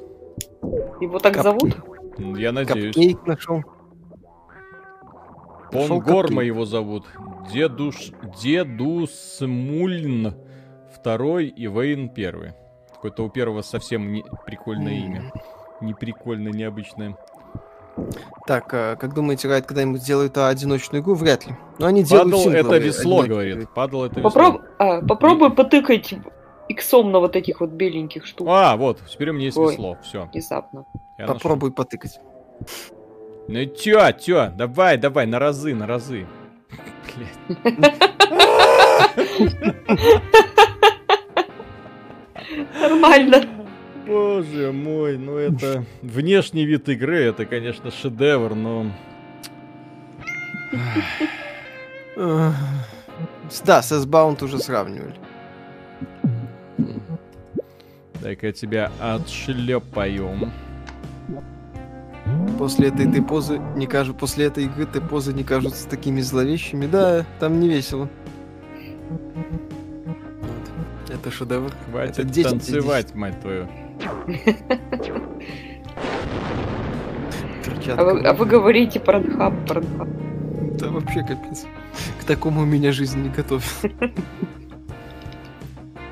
Его так Кап- зовут? Я надеюсь. Капкейк нашел. Пон Нашел Горма капкейк. его зовут. Дедуш... Дедусмульн второй и Вейн первый. Какое-то у первого совсем не... прикольное имя. Неприкольно, необычное. Так, а как думаете, Райт когда-нибудь сделает а, одиночную игру? Вряд ли. Но они делают Падал это весло, говорит. Падал это весло. Попроб... а, попробуй потыкать иксом на вот таких вот беленьких штук. А, вот, теперь у меня есть Ой. весло. Все. Внезапно. Попробуй потыкать. Ну тё, тё, давай, давай, на разы, на разы. Нормально. Боже мой, ну это... Внешний вид игры, это, конечно, шедевр, но... Да, с S-Bound уже сравнивали. Дай-ка тебя отшлепаю. После этой ты позы не кажу, после этой игры ты позы не кажутся такими зловещими. Да, там не весело. Вот. Это шедевр. Хватит Это 10 из танцевать, мать твою. Перчатка. А вы, а вы говорите Порнхаб, Порнхаб. Да вообще капец. К такому меня жизнь не готовит.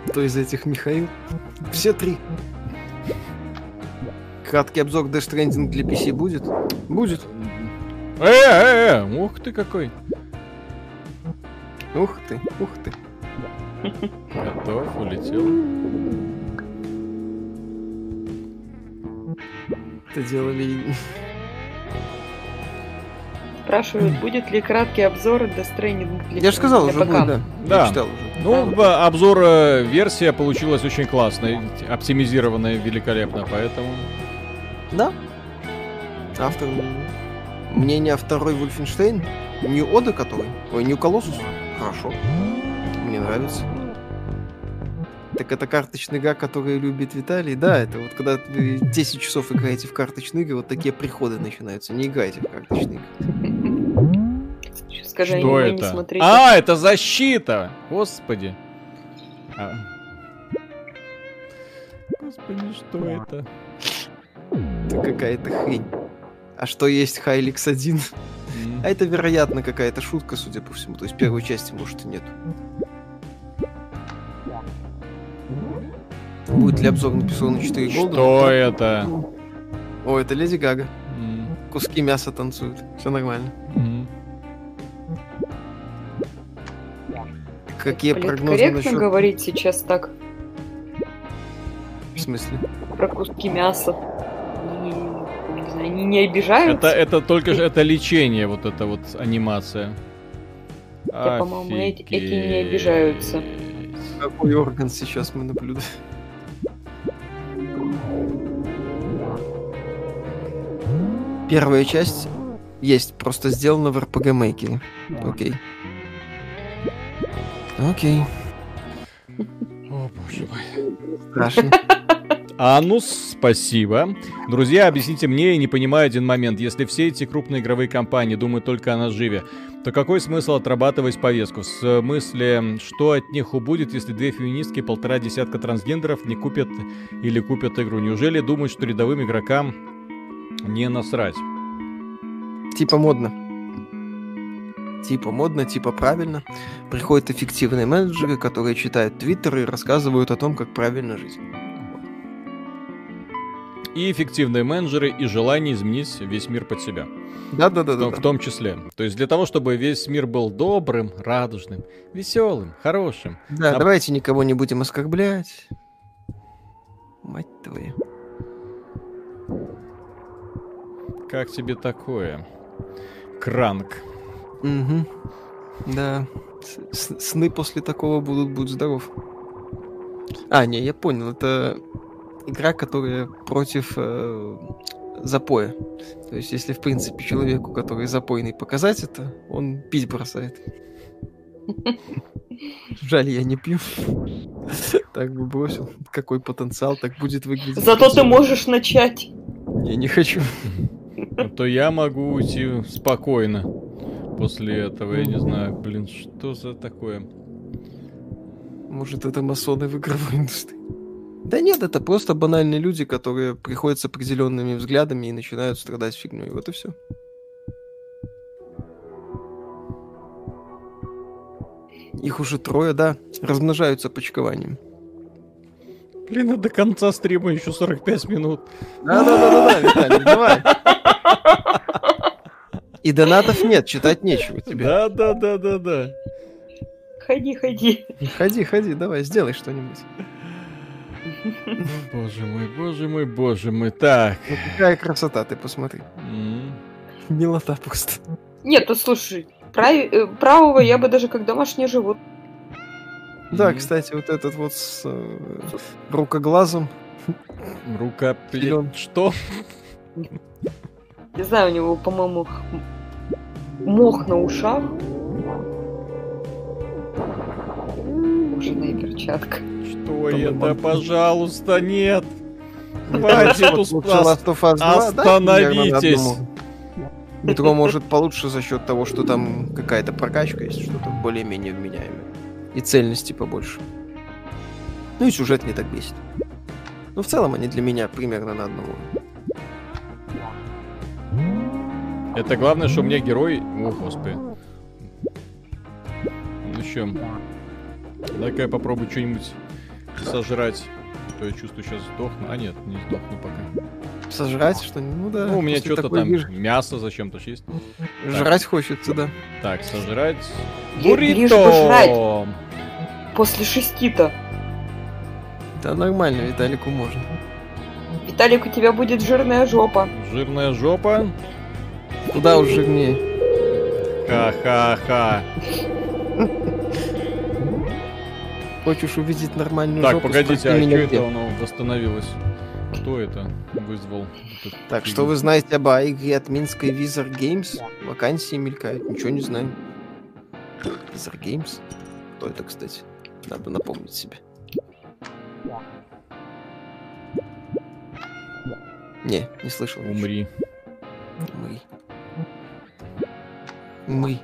Кто из этих Михаил? Все три. Краткий обзор Death Stranding для PC будет? Будет. Э, э, э, ух ты какой. Ух ты, ух ты. Готов, улетел. Это делали... Спрашивают, будет ли краткий обзор Death Stranding для Я же сказал, для уже ПК? будет, да. Да. Я читал уже. Ну, б- обзор э, версия получилась очень классной, оптимизированная великолепно, поэтому... Да. Автор мнение о второй Вольфенштейн. Нью Ода который? Ой, Нью Колоссус? Хорошо. Мне нравится. Так это карточная игра, которую любит Виталий. Да, это вот когда вы 10 часов играете в карточные игры, вот такие приходы начинаются. Не играйте в карточные игры. Скажи, Что не это? смотрите. А, это защита! Господи. А. Господи, что это? Это какая-то хрень. А что есть Хайликс 1? М. А это, вероятно, какая-то шутка, судя по всему. То есть первой части, может, и нет. Будет ли обзор на Persona 4 Golden? Что это? О, это Леди Гага. Куски мяса танцуют. Все нормально. Какие прогнозы Политкорректно насчет... говорить сейчас так В смысле? про куски мяса. Они не обижаются. Это, это только же это лечение, вот эта вот анимация. Да, по-моему, эти- эти не обижаются. Какой орган сейчас мы наблюдаем? Первая часть есть, просто сделана в RPG Maker. Окей. Окей. О, боже мой. Страшно. Анус, спасибо. Друзья, объясните мне, я не понимаю один момент. Если все эти крупные игровые компании думают только о наживе, то какой смысл отрабатывать повестку? В смысле, что от них убудет, если две феминистки и полтора десятка трансгендеров не купят или купят игру? Неужели думают, что рядовым игрокам не насрать? Типа модно. Типа модно, типа правильно. Приходят эффективные менеджеры, которые читают твиттеры и рассказывают о том, как правильно жить. И эффективные менеджеры, и желание изменить весь мир под себя. Да-да-да. в том числе. То есть для того, чтобы весь мир был добрым, радужным, веселым, хорошим. Да, А- давайте никого не будем оскорблять. Мать твою. Как тебе такое? Кранк. Угу. Да. С- сны после такого будут, будь здоров. А, не, я понял, это игра, которая против э, запоя. То есть, если, в принципе, человеку, который запойный, показать это, он пить бросает. Жаль, я не пью. Так бы бросил. Какой потенциал, так будет выглядеть. Зато ты можешь начать. Я не хочу. То я могу уйти спокойно после этого. Я не знаю, блин, что за такое? Может, это масоны в игровой индустрии? Да нет, это просто банальные люди, которые приходят с определенными взглядами и начинают страдать фигней. Вот и все. Их уже трое, да, размножаются почкованием. Блин, а до конца стрима еще 45 минут. Да-да-да-да, Виталий, давай. И донатов нет, читать нечего тебе. Да, да, да, да, да. Ходи, ходи. Ходи, ходи, давай, сделай что-нибудь. Боже мой, боже мой, боже мой. Так. Ну какая красота, ты посмотри. Милота просто. Нет, тут слушай, э, правого я бы даже как домашний живот. Да, кстати, вот этот вот с э, рукоглазом. Рука... Что? Не знаю, у него, по-моему, мох на ушах. Кожаная перчатка. Что Там это? Пожалуйста, нет. Хватит Вот ус- лучше Last of Us 2, да, Остановитесь. Метро может получше за счет того, что там какая-то прокачка есть, что-то более-менее вменяемое. И цельности побольше. Ну и сюжет не так бесит. Но в целом они для меня примерно на одном уровне. Это главное, что у меня герой... О, господи. Ну что? Дай-ка я попробую что-нибудь сожрать. А То я чувствую, сейчас сдохну. А нет, не сдохну пока. Сожрать что-нибудь? Ну да. ну, у меня что-то там виж- мясо зачем-то есть. Жрать хочется, да. Так, сожрать. Буррито! После шести-то. Да нормально, Виталику можно. Виталик, у тебя будет жирная жопа. Жирная жопа. Куда уж жирнее. Ха-ха-ха. Хочешь увидеть нормальную Так, жопу, погодите, спроси а что это оно восстановилось? Кто это вызвал? Так, что вы знаете об игре от Минской Wizard Games? Вакансии мелькают, ничего не знаю. Wizard Games? Кто это, кстати? Надо напомнить себе. Не, не слышал. Умри. Мы.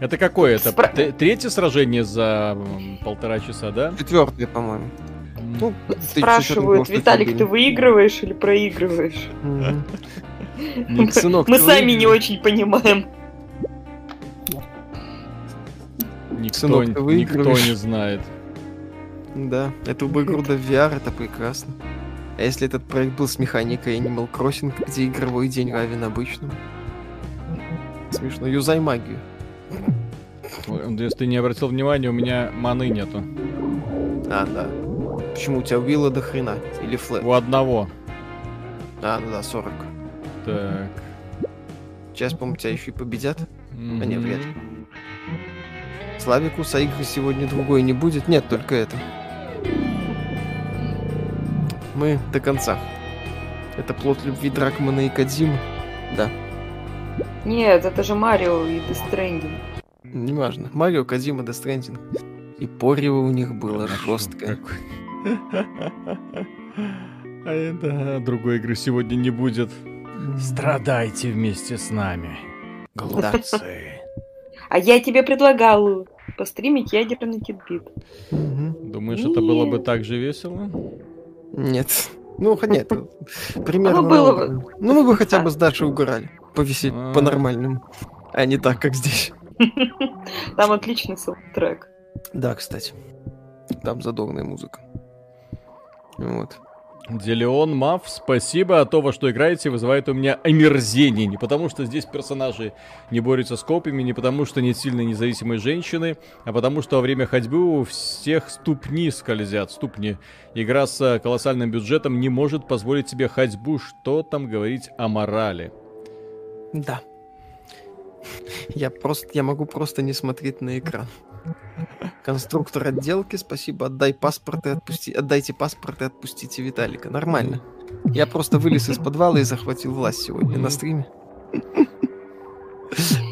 Это какое? Это Спра- третье сражение за полтора часа, да? Четвертый, по-моему. Ну, Спрашивают, Виталик, ты выигрываешь или проигрываешь? Мы сами не очень понимаем. Никто, никто не знает. Да, эту бы игру до VR, это прекрасно. А если этот проект был с механикой Animal Crossing, где игровой день равен обычному? Смешно, юзай магию. Если ты не обратил внимания, у меня маны нету. А, да. Почему у тебя вилла до хрена? Или флэт? У одного. А, ну да, 40. Так. Сейчас, по-моему, тебя еще и победят. Мгм. не, вряд ли. Славику игры сегодня другой не будет. Нет, только это. Мы до конца. Это плод любви Дракмана и Кадзимы. Да, Нет, это же Марио и Stranding. неважно. Марио, Death Stranding. И порево у них было жесткое. А это другой игры сегодня не будет. Страдайте вместе с нами, глупцы. А я тебе предлагал постримить ядерный титбит. Мгм. Думаешь, это было бы так же весело? Нет. Ну, нет. Примерно. Ну, мы бы хотя бы с Дашей угорали. Повисеть А. по-нормальному. А не так, как здесь. Там отличный саундтрек. Да, кстати. Там задорная музыка. Вот. Делеон Мав, спасибо, а то, во что играете, вызывает у меня омерзение. Не потому, что здесь персонажи не борются с копьями, не потому, что нет сильной независимой женщины, а потому, что во время ходьбы у всех ступни скользят, ступни. Игра с колоссальным бюджетом не может позволить себе ходьбу, что там говорить о морали. Да. Я просто, я могу просто не смотреть на экран. Конструктор отделки, спасибо, отдай паспорт и отпусти, отдайте паспорт и отпустите Виталика. Нормально. Я просто вылез из подвала и захватил власть сегодня на стриме.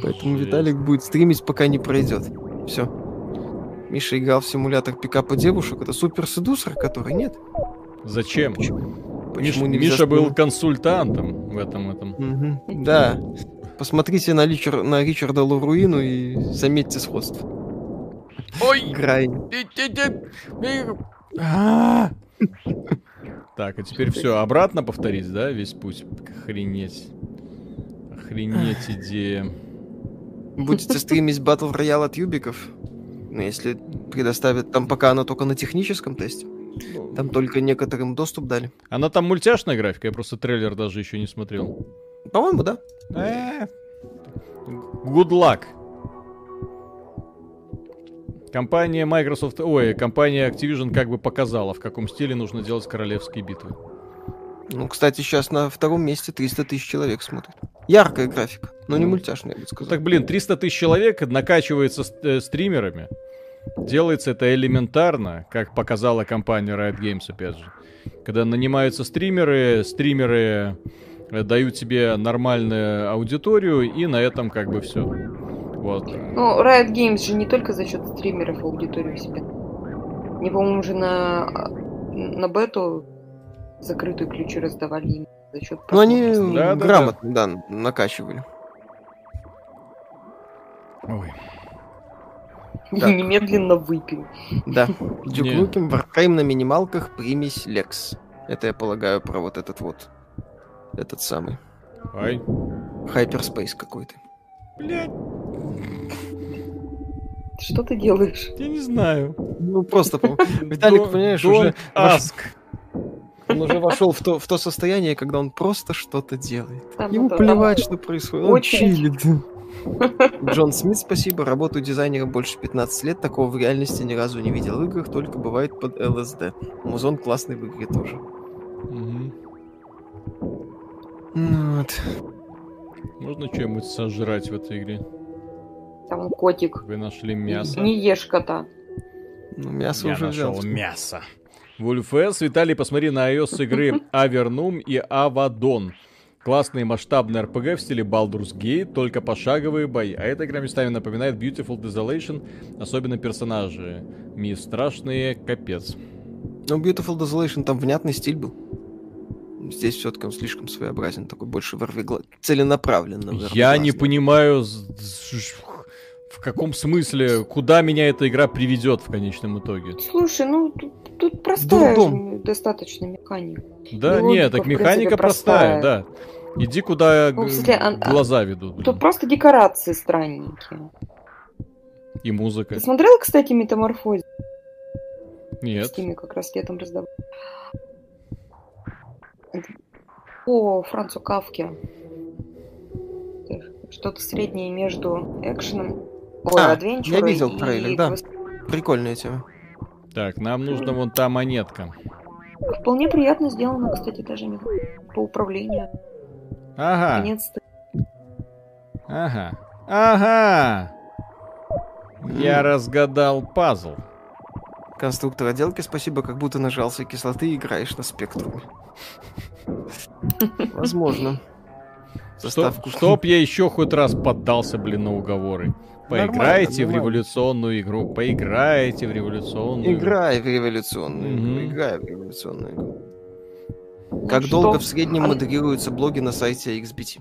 Поэтому. Виталик будет стримить, пока не пройдет. Все. Миша играл в симулятор пикапа девушек. Это супер седусер, который нет. Зачем? Миш- Почему нельзя Миша был консультантом в этом этом. Да. Посмотрите на, Личар- на Ричарда Луруину и заметьте сходство. Ой! Грай. А! Так, а теперь все, обратно повторить, да, весь путь? Охренеть. Охренеть идея. Будете стримить батл роял от юбиков? Ну, если предоставят, там пока она только на техническом тесте. Там только некоторым доступ дали. Она там мультяшная графика, я просто трейлер даже еще не смотрел. По-моему, да. Э, Good luck. Компания Microsoft, ой, компания Activision как бы показала, в каком стиле нужно делать королевские битвы. Ну, кстати, сейчас на втором месте 300 тысяч человек смотрит. Яркая графика, но не Ну, мультяшная, я бы Ну сказал. так, блин, 300 тысяч человек накачивается э, стримерами. Делается это элементарно, как показала компания Riot Games, опять же. Когда нанимаются стримеры, стримеры э, дают себе нормальную аудиторию, и на этом как бы все. Вот. Ну, Riot Games же не только за счет стримеров аудиторию себе. Мне, по-моему, уже на, на бету закрытую ключи раздавали им за счет Ну, они. Да, да, грамотно, да, накачивали. Ой. И так. немедленно выпил. Да. Дюк Не. Нукем, Warframe на минималках, примесь Лекс. Это я полагаю про вот этот вот, этот самый, Ай. Hyperspace какой-то. Блядь, Что ты делаешь? я не знаю. Ну, просто, Виталик, понимаешь, уже ask. он уже вошел в то, в то состояние, когда он просто что-то делает. Там Ему плевать, что происходит. Он чилит. Джон Смит, спасибо. Работаю дизайнером больше 15 лет. Такого в реальности ни разу не видел в играх, только бывает под ЛСД. Музон классный в игре тоже. Ну вот. Можно что-нибудь сожрать в этой игре? Там котик. Вы нашли мясо? Не ешь кота. Ну, мясо Я уже нашел взял. мясо. Вульфес, Виталий, посмотри на iOS игры Авернум и Авадон. Классный масштабный RPG в стиле Baldur's Gate, только пошаговые бои. А эта игра местами напоминает Beautiful Desolation, особенно персонажи. Ми страшные, капец. Ну, Beautiful Desolation, там внятный стиль был. Здесь все-таки он слишком своеобразен, такой больше ворвигла... целенаправленно. Я не понимаю, в каком смысле, куда меня эта игра приведет в конечном итоге. Слушай, ну тут, тут простая Дурдом. же достаточно механика. Да, Ну, нет, так механика простая, простая. да. Иди куда Ну, смысле, а- а- глаза ведут. блин. Тут просто декорации странненькие. И музыка. Ты смотрел, кстати, метаморфоз? В Нет. Стиме как раз летом раздавал. По Францу Кавке. Что-то среднее между экшеном, ой, А, адвенчурой я видел и трейлер, да. квест- Прикольная тема. Так, нам нужна вон та монетка. Вполне приятно сделано, кстати, даже не по управлению. Ага, Наконец-то. ага, ага. Я разгадал пазл. Конструктор отделки, спасибо, как будто нажался кислоты и играешь на спектруме. Возможно. Заставку. чтоб я еще хоть раз поддался, блин, на уговоры. Поиграйте в нормально. революционную игру. Поиграйте в революционную Играй в революционную игру. Мгм. Играй в революционную игру. Ну Как что? долго в среднем модерируются блоги на сайте XBT?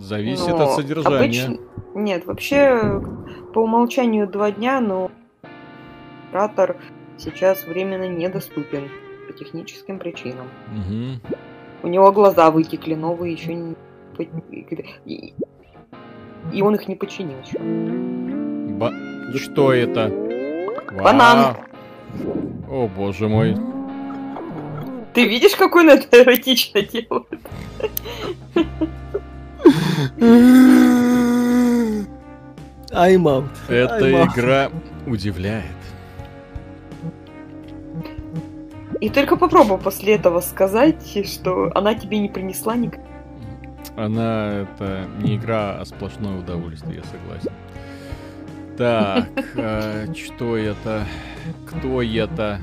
Зависит Но от содержания. обычно- Нет, вообще по умолчанию два дня, но оператор сейчас временно недоступен по техническим причинам. Мгм. У него глаза вытекли, новые еще не... И, он их не починил еще. Ба- Что это? Банан. О боже мой. Ты видишь, какой он это эротично делает? I'm out. Эта Ай, игра удивляет. И только попробуй после этого сказать, что она тебе не принесла никак. Она это не игра, а сплошное удовольствие, я согласен. Так, а, что это? Кто это?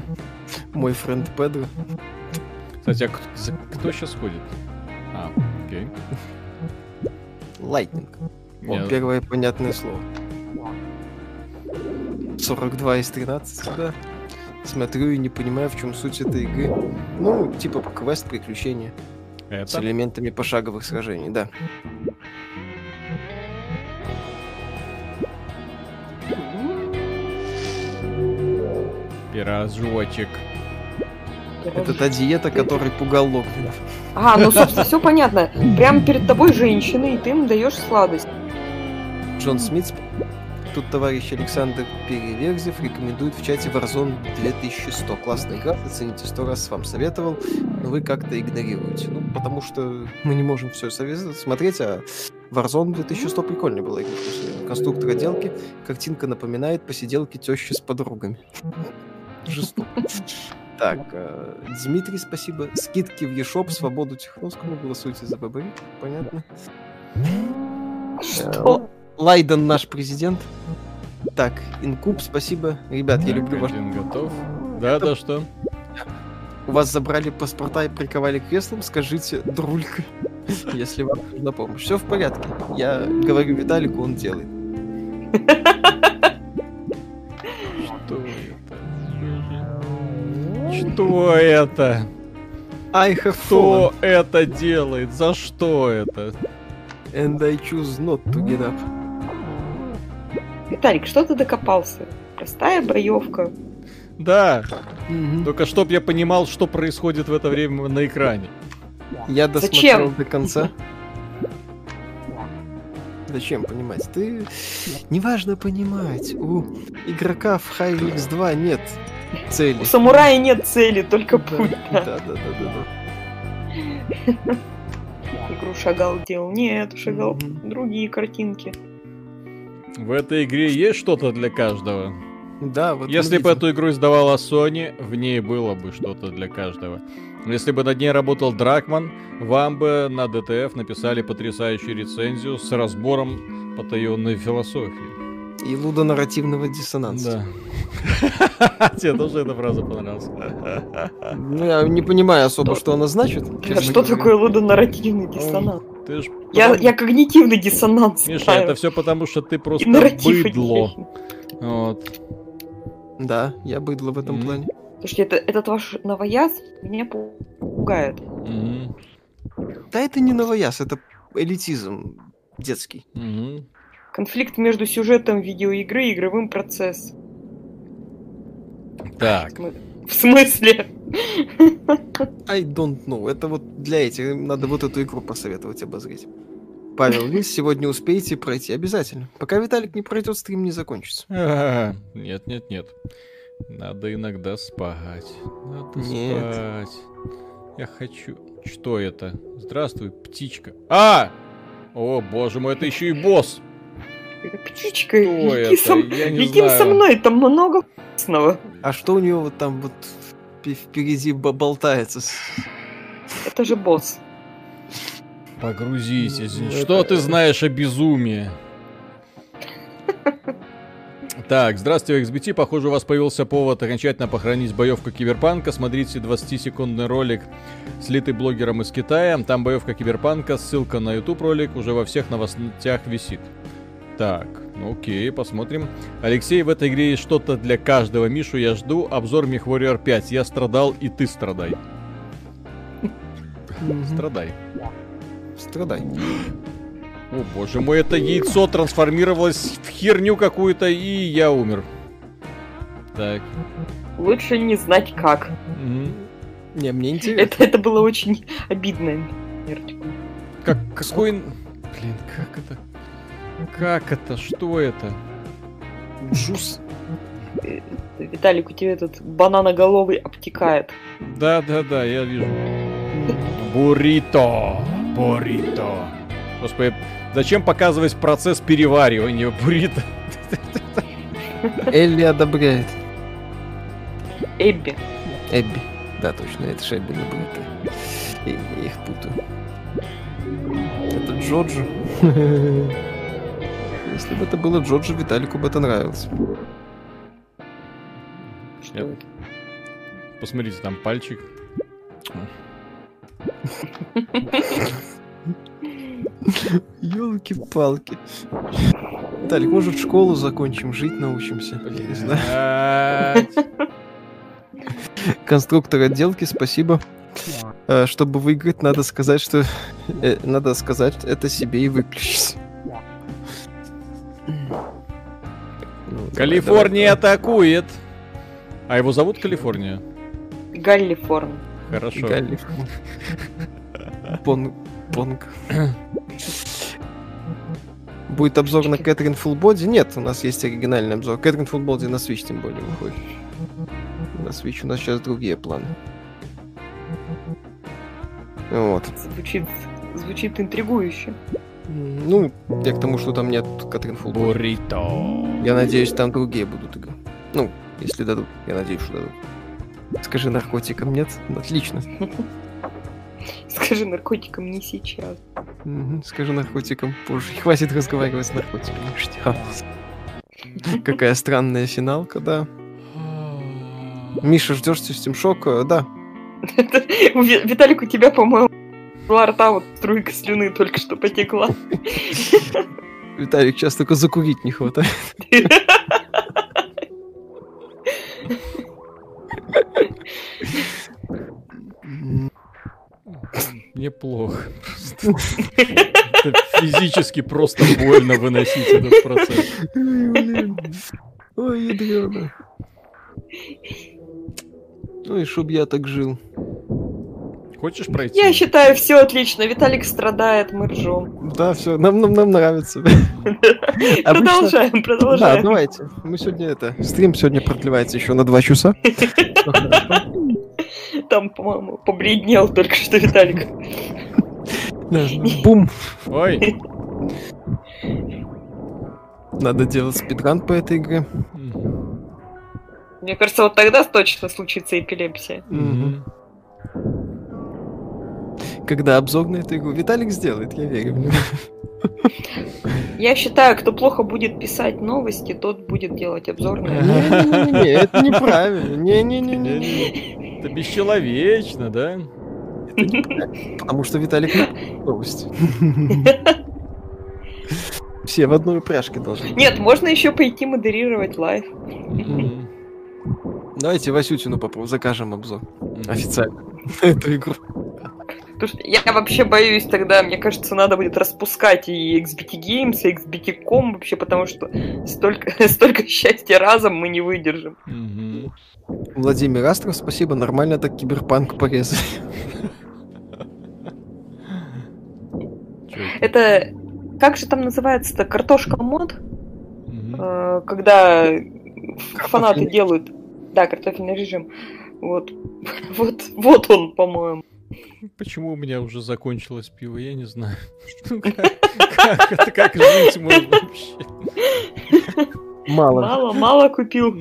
Мой friend Педро. Кстати, а кто, за- кто сейчас ходит? А, окей. Lightning. О, Я- первое понятное слово. 42 из 13, да. Смотрю и не понимаю, в чем суть этой игры. Ну, типа квест приключения с Это? элементами пошаговых сражений, да. Пирожочек. Это та диета, которой пугал Логвинов. А, ну, собственно, все понятно. Прямо перед тобой женщина, и ты им даешь сладость. Джон Смит, тут товарищ Александр Переверзев рекомендует в чате Warzone 2100. Классная игра, зацените сто раз вам советовал, но вы как-то игнорируете. Ну, потому что мы не можем все смотреть, а Warzone 2100 прикольная была игра. слушай. Конструктор отделки, картинка напоминает посиделки тещи с подругами. Жестоко. Так, э, Дмитрий, спасибо. Скидки в eShop, свободу Тихоновскому, голосуйте за ББ. Понятно. Что? Лайден наш президент. Так, Инкуб, спасибо. Ребят, я люблю. Один готов. Да, да, что? У вас забрали паспорта и приковали к креслам, скажите, друлька, если вам нужна помощь. Все в порядке. Я говорю Виталику, он делает. Что это? Что это? I have Кто это делает? За что это? fallen, and I choose not to get up. Виталик, что ты докопался? Простая боевка. Да, Мгм. только чтоб я понимал, что происходит в это время на экране. Я досмотрел Зачем? до конца. Зачем понимать? Ты... Неважно понимать. У игрока в High X 2 нет цели. У самурая нет цели, только путь. Да, да, да, да, да. Игру шагал делал. Нет, шагал другие картинки. В этой игре есть что-то для каждого? Да, вот Если бы эту игру издавала Sony, в ней было бы что-то для каждого. Если бы над ней работал Дракман, вам бы на DTF написали потрясающую рецензию с разбором потаенной философии. И лудонарративного диссонанса. Да. Тебе тоже эта фраза понравилась? Ну, я не понимаю особо, что она значит. Что такое лудонарративный диссонанс? Ты ж Я, потом- я когнитивный диссонанс Миша, ставлю. это все потому, что ты просто быдло. Вот. Да, я быдло в этом Мгм. плане. Слушайте, это, этот ваш новояз меня пугает. Мгм. Да это не новояз, это элитизм детский. Мгм. Конфликт между сюжетом видеоигры и игровым процессом. Так. В смысле? I don't know. Это вот для этих надо вот эту игру посоветовать обозреть. Павел, вы сегодня успеете пройти обязательно. Пока Виталик не пройдет, стрим не закончится. А, Нет, нет, нет. Надо иногда спать. Надо Нет. спать. Я хочу... Что это? Здравствуй, птичка. А! О, боже мой, это еще и босс. Это птичка. Что Лети, это? со... Я не со мной, там много вкусного. А что у него вот там вот впереди бо- болтается? Это же босс. Погрузитесь. Ну, Что это- ты знаешь о безумии? Так, здравствуйте, XBT. Похоже, у вас появился повод окончательно похоронить боевку Киберпанка. Смотрите 20-секундный ролик, слитый блогером из Китая. Там боевка Киберпанка, ссылка на YouTube ролик уже во всех новостях висит. Так, окей, посмотрим. Алексей, в этой игре есть что-то для каждого. Мишу я жду. Обзор MechWarrior 5. Я страдал, и ты страдай. Страдай. Страдай. О боже мой, это яйцо трансформировалось в херню какую-то, и я умер. Так. Лучше не знать как. Не, мне интересно. Это, это было очень обидно. Как, какой... Блин, как это? Как это? Что это? Джус. Э, Виталик, у тебя этот бананоголовый обтекает. Да-да-да, я вижу. Буррито. Буррито. Господи, зачем показывать процесс переваривания буррито? Элли одобряет. Эбби. Эбби. Да, точно, это же Эбби Набрита. Я я их путаю. Это Джоджо. Если бы это было Джоджо, Виталику бы это нравилось. Что это? Посмотрите, там пальчик. Елки-палки. Виталик, может, школу закончим, жить научимся. Не знаю. Конструктор отделки, спасибо. Э, Чтобы выиграть, надо сказать, что... э, Надо сказать это себе и выключить. Ну, давай, Калифорния атакует. А его зовут Калифорния? Галлифорн. Хорошо. давай. Калифорния. Пон- Понг. Будет обзор на Кэтрин Фулбоди? Нет, у нас есть оригинальный обзор. Кэтрин Фулбоди на Switch тем более выходит. На Switch у нас сейчас другие планы. Вот. Звучит, звучит интригующе. Ну, я к тому, что там нет Кэтрин Фулбоди. Буррито. Я надеюсь, там другие будут игры. Ну, если дадут. Я надеюсь, что дадут. Скажи наркотикам нет? Отлично. Скажи наркотикам не сейчас. Скажи наркотикам позже. Хватит разговаривать с наркотиками. Что? Какая странная финалка, да. Миша, ждешь System Shock? Да. Виталик, у тебя, по-моему, была рта вот струйка слюны только что потекла. Виталик, сейчас только закурить не хватает. М, Неплохо. Просто. Это физически просто больно выносить этот процесс. Ой, блин. Ой, ядрёно. Ну и чтоб я так жил. Хочешь пройти? Я считаю, все отлично. Виталик страдает, мы ржем. Да, все, нам, нам, нам нравится. Обычно- Продолжаем, Да, продолжаем. давайте. Мы сегодня это... Стрим сегодня продлевается еще на два часа. Там, по-моему, побледнел только что Виталик. Бум. Ой. Надо делать спидран по этой игре. Мне кажется, вот тогда точно случится эпилепсия. Мгм. Когда обзор на эту игру Виталик сделает, я верю в него. Я считаю, кто плохо будет писать новости, тот будет делать обзор на это. Не-не-не, это неправильно. Не-не-не-не. Это бесчеловечно, да? Потому что Виталик не новости. Все в одной упряжке должны. Нет, можно еще пойти модерировать live. Мгм. Давайте Васютину попробуем, закажем обзор. Официально. на Эту игру. Потому что я вообще боюсь тогда, мне кажется, надо будет распускать и XBT Games, и XBT.com вообще, потому что столько, столько счастья разом мы не выдержим. Мгм. Владимир Астров, спасибо, нормально так киберпанк порезали. Это? Как же там называется-то, картошка мод? Э, Когда фанаты делают, да, картофельный режим. Вот, вот, вот он, по-моему. Почему у меня уже закончилось пиво, я не знаю. Ну, Как это, как жить можно вообще? Мало. Мало, мало купил.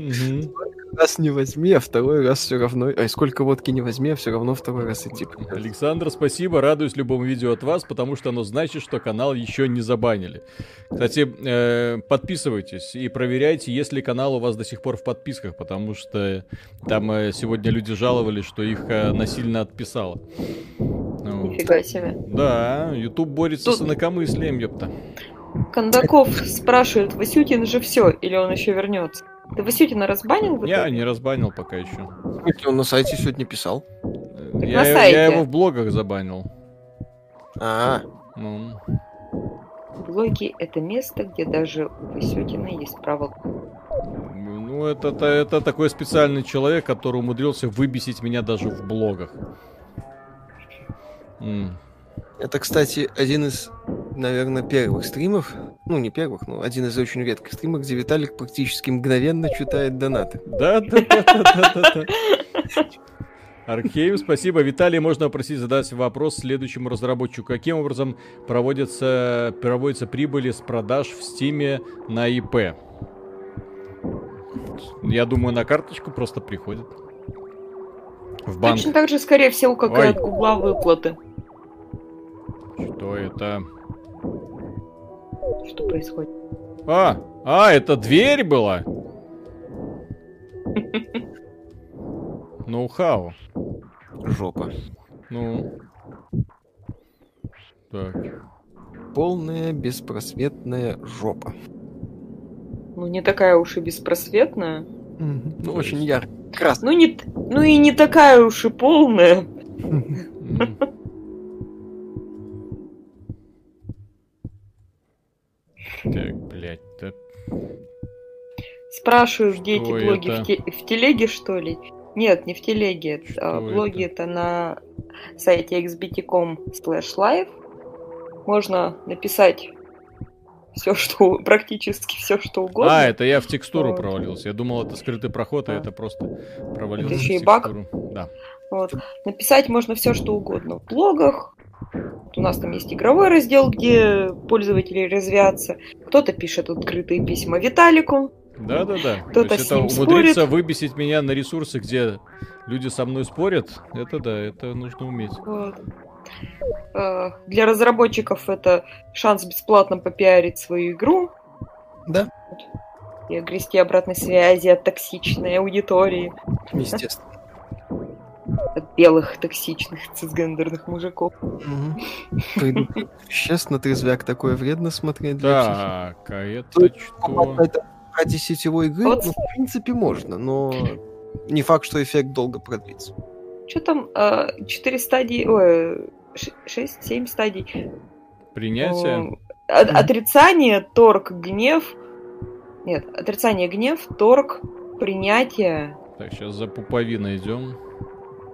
Раз не возьми, а второй раз все равно... Ай, сколько водки не возьми, а все равно второй раз идти. Александр, спасибо, радуюсь любому видео от вас, потому что оно значит, что канал еще не забанили. Кстати, э, подписывайтесь и проверяйте, есть ли канал у вас до сих пор в подписках, потому что там э, сегодня люди жаловались, что их э, насильно отписало. Ну, Нифига себе. Да, YouTube борется Тут- с инакомыслием, ёпта. Кондаков спрашивает, Васютин же все, или он еще вернется? Ты Васютина разбанил? Я не разбанил пока еще. Он на сайте сегодня писал. на Я, сайте. я его в блогах забанил. А, Ну, Блоги — это место, где даже у Васютина есть право. ну это, это, это такой специальный человек, который умудрился выбесить меня даже в блогах. М. это, кстати, один из, наверное, первых стримов. Ну, не первых, но один из очень редких стримов, где Виталик практически мгновенно читает донаты. Да, да, да, да, да, да. Археев, спасибо. Виталий, можно попросить задать вопрос следующему разработчику. Каким образом проводятся, проводятся прибыли с продаж в Стиме на ИП? Я думаю, на карточку просто приходят. В банк. Точно так же, скорее всего, как и Ой. от Гугла выплаты. Это? Что происходит? А, а, это дверь была? Ноу-хау. Жопа. Ну. Так. Полная беспросветная жопа. Ну, не такая уж и беспросветная. Ну, То очень ярко. Красный. Ну, не, ну и не такая уж и полная. М. Так, блядь, да. Спрашиваю, где эти блоги? это? В, те- в телеге, что ли? Нет, не в телеге. Что а, блоги это? это на сайте xbt.com slash live. Можно написать все, что практически все, что угодно. А, это я в текстуру Вот. провалился. Я думал, это скрытый проход, а А. это просто провалился Это еще в и баг? текстуру. Да. Вот. Написать можно все, что угодно в блогах. Вот у нас там есть игровой раздел, где пользователи развятся. Кто-то пишет открытые письма Виталику. Да, да, да. Кто-то То это умудриться спорит. выбесить меня на ресурсы, где люди со мной спорят, это да, это нужно уметь. Вот. Э, Для разработчиков это шанс бесплатно попиарить свою игру Да, и огрести обратной связи от токсичной аудитории, естественно. От белых токсичных цисгендерных мужиков. Приду. Сейчас на трезвяк такое вредно смотреть для психики. Так, а это что? это ради сетевой игры, Вот. ну, в принципе, можно, но не факт, что эффект долго продлится. Что там? э, Четыре стадии, ой, шесть, семь стадий. Принятие? От- Отрицание, торг, гнев. Нет, отрицание, гнев, торг, принятие. Так, сейчас за пуповиной идем.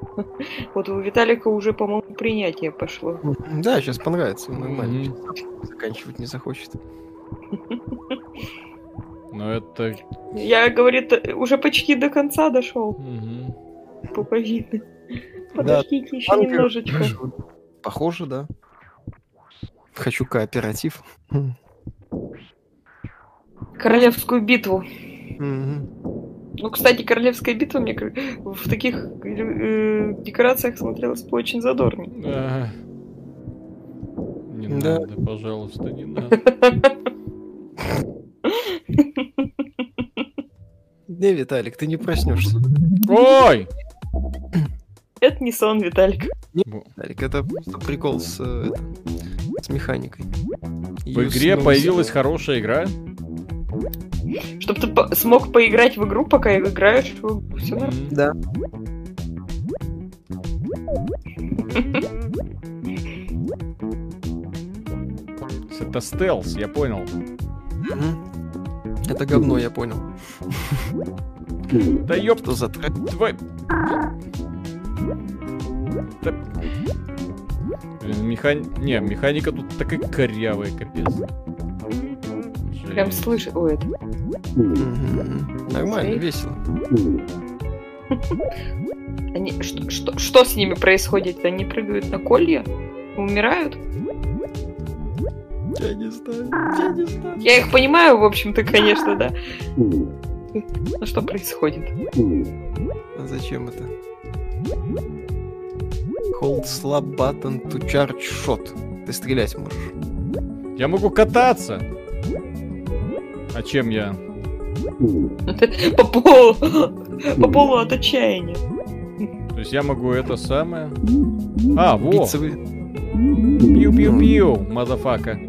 Вот у Виталика уже, по-моему, принятие пошло. Да, сейчас понравится, нормально. Заканчивать не захочет. Но это... Я, говорит, уже почти до конца дошел. мгм. Пуповины. Да. Подождите еще Банкер немножечко. хорошо. Похоже, да. Хочу кооператив. Королевскую битву. Мгм. Ну, кстати, Королевская битва мне в таких э, декорациях смотрелась бы очень задорней. Да. Не да. надо, пожалуйста, не надо. Не, Виталик, ты не проснешься. Ой! Это не сон, Виталик. Не, Виталик, это прикол с, это, с механикой. В игре появилась хорошая игра. Чтобы ты по- смог поиграть в игру, пока играешь в игру. Все нормально. Да. Это стелс, я понял. Это говно, я понял. Да ёб... Что за трек? Твой... Блин, механи... Не, механика тут такая корявая, капец. Прям слышу. Ой, это. Нормально, весело. Они, что, что, что с ними происходит? Они прыгают на колья? Умирают? Я не знаю, я не знаю. Я их понимаю, в общем-то, конечно, да. Ну что происходит? А зачем это? Hold slap button to charge shot. Ты стрелять можешь. Я могу кататься. А чем я? По полу. По полу от отчаяния. То есть я могу это самое... А, во! Пиу-пиу-пиу, motherfucker.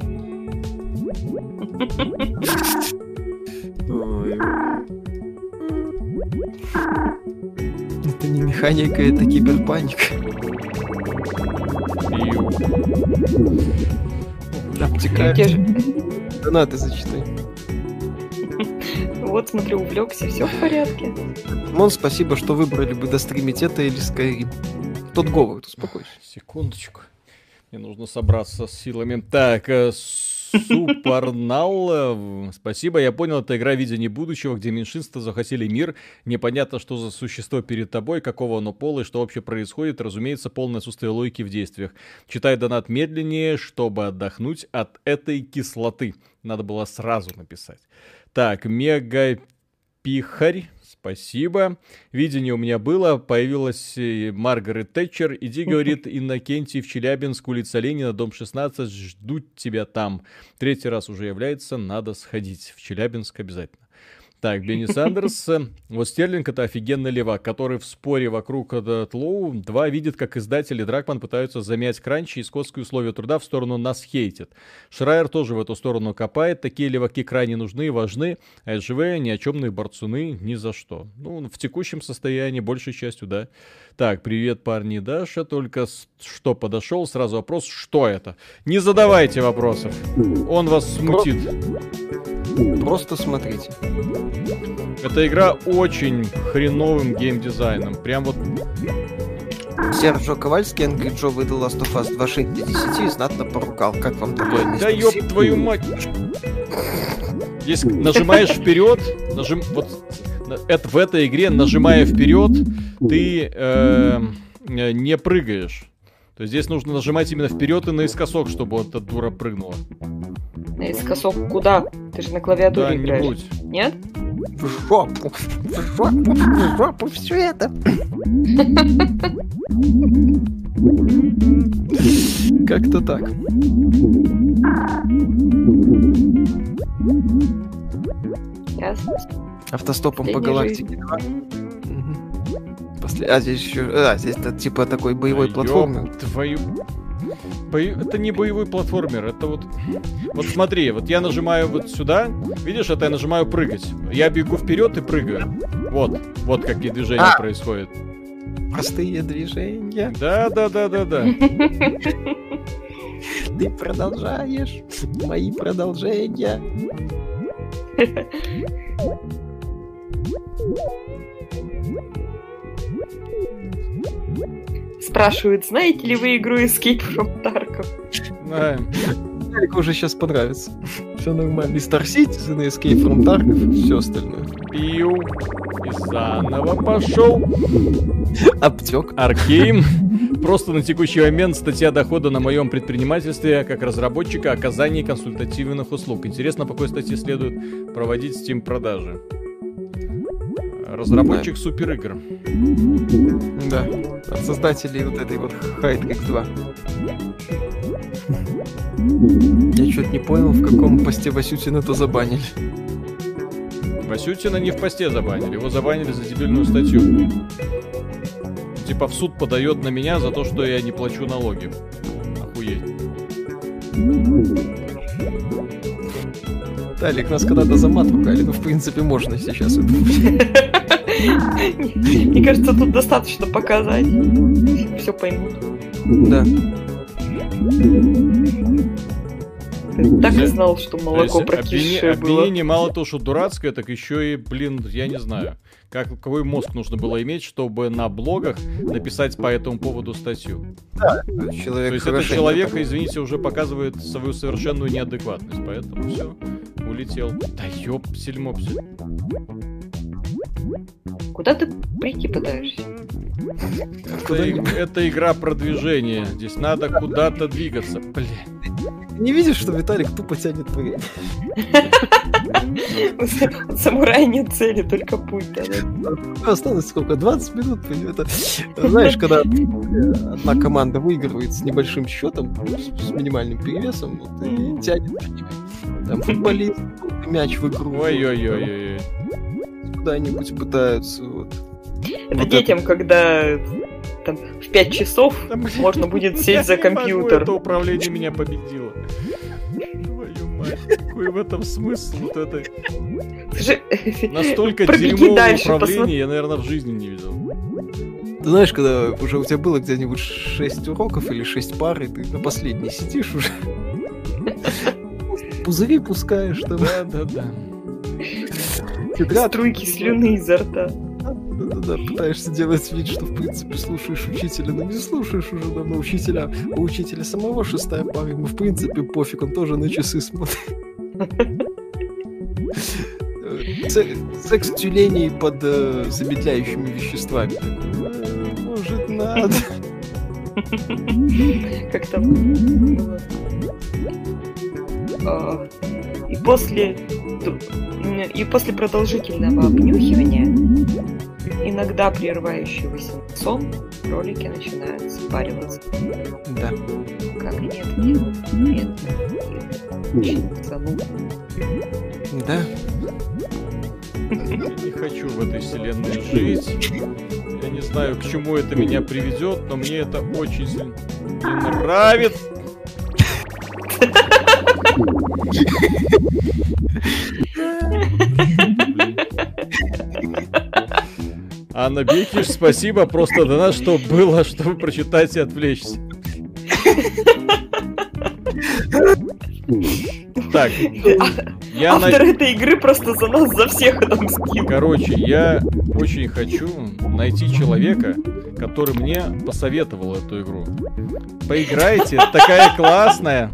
Это не механика, это киберпаника. Пиу. Обтекает. Да на, ты зачитай. Вот, смотрю, увлекся, все в порядке. Мон, спасибо, что выбрали бы достримить это или Skyrim. Тот Говард, успокойся. Секундочку. Мне нужно собраться с силами. Так, э, Супарнал, спасибо. Я понял, это игра видения будущего, где меньшинства захватили мир. Непонятно, что за существо перед тобой, какого оно пола и что вообще происходит. Разумеется, полное отсутствие логики в действиях. Читай донат медленнее, чтобы отдохнуть от этой кислоты. Надо было сразу написать. Так, мега пихарь Спасибо. Видение у меня было. Появилась Маргарет Тэтчер. Иди, говорит Иннокентий, в Челябинск, улица Ленина, дом 16. Ждут тебя там. Третий раз уже является. Надо сходить. В Челябинск обязательно. Так, Бенни Сандерс. Вот Стерлинг это офигенный левак, который в споре вокруг Тлоу 2 видит, как издатели Дракман пытаются замять кранчи и скотские условия труда в сторону нас хейтит. Шрайер тоже в эту сторону копает. Такие леваки крайне нужны и важны, а СЖВ ни о чемные борцуны ни за что. Ну, в текущем состоянии большей частью, да. Так, привет, парни, Даша. Только что подошел, сразу вопрос, что это? Не задавайте вопросов. Он вас смутит. Просто смотрите. Эта игра очень хреновым геймдизайном. Прям вот Серджо Ковальский, Angry Joe выдал Last of Us 2.6 из 10 и знатно поругал. Как вам такое? Да ёб твою мать! Здесь нажимаешь вперед, нажим... вот это, в этой игре, нажимая вперед, ты э, не прыгаешь. То есть здесь нужно нажимать именно вперед и наискосок, чтобы вот эта дура прыгнула. Наискосок куда? Ты же на клавиатуре играешь. Нибудь. Нет? В жопу, в жопу, в жопу все это. Как-то так. Ясно. Автостопом по галактике. А здесь еще... А, здесь это типа такой боевой да платформер. Твою... Бо... Это не боевой платформер, это вот... Вот смотри, вот я нажимаю вот сюда, видишь, это я нажимаю прыгать. Я бегу вперед и прыгаю. Вот, вот какие движения а! происходят. Простые движения. Да, да, да, да, да. Ты продолжаешь мои продолжения. Спрашивают, знаете ли вы игру Escape from Tarkov? Знаем. Ярику уже сейчас понравится. Все нормально. И Star Citizen, и Escape from Tarkov, все остальное. Пил. И заново пошел. Аптек. Аркейм. Просто на текущий момент статья дохода на моем предпринимательстве как разработчика оказании консультативных услуг. Интересно, по какой статье следует проводить Steam продажи. Разработчик да. супер игр. Да. От создателей вот этой вот Хайтрик 2. Я что-то не понял, в каком посте Васютина то забанили. Васютина не в посте забанили, его забанили за дебильную статью. Типа в суд подает на меня за то, что я не плачу налоги. Охуеть. Талик, нас когда-то за мат ругали, но в принципе можно сейчас. Мне кажется, тут достаточно показать. Все поймут. Да. так и знал, что молоко прокисшее было. Обвинение мало того, что дурацкое, так еще и, блин, я не знаю. Как, какой мозг нужно было иметь, чтобы на блогах написать по этому поводу статью? Да, человек То есть это человек, извините, уже показывает свою совершенную неадекватность, поэтому все, улетел. Да ёп, сельмопсель. Куда ты прийти пытаешься? Это, это игра продвижения. Здесь надо куда-то двигаться. Блин. Не видишь, что Виталик тупо тянет время? Самурай нет цели, только путь. Осталось сколько? 20 минут? Это, знаешь, когда одна команда выигрывает с небольшим счетом, с минимальным перевесом, вот, и тянет там футболист, мяч в игру. Ой-ой-ой-ой. Куда-нибудь пытаются. Вот. Это вот детям, это... когда там, в 5 часов да, можно будет сесть за компьютер. Это управление меня победило. Твою мать, какой в этом смысл? Вот это... Настолько дерьмовое управление я, наверное, в жизни не видел. Ты знаешь, когда уже у тебя было где-нибудь 6 уроков или 6 пар, и ты на последней сидишь уже. Пузыри пускаешь там. Да, да, да. Струйки слюны изо рта да, пытаешься делать вид, что в принципе слушаешь учителя, но не слушаешь уже давно учителя. У учителя самого шестая пара, ему в принципе пофиг, он тоже на часы смотрит. Секс тюленей под э, замедляющими веществами. Э, может, надо. Как там? А, и после и после продолжительного обнюхивания иногда прерывающегося сон, кролики начинают спариваться. Да. Как нет, нет, нет, нет. Да. Не хочу в этой вселенной жить. Я не знаю, к чему это меня приведет, но мне это очень сильно не нравится. Анна Бекиш, спасибо просто до нас, что было, чтобы прочитать и отвлечься. Так, я Автор на... этой игры просто за нас, за всех там скинул. Короче, я очень хочу найти человека, который мне посоветовал эту игру. Поиграйте, такая классная.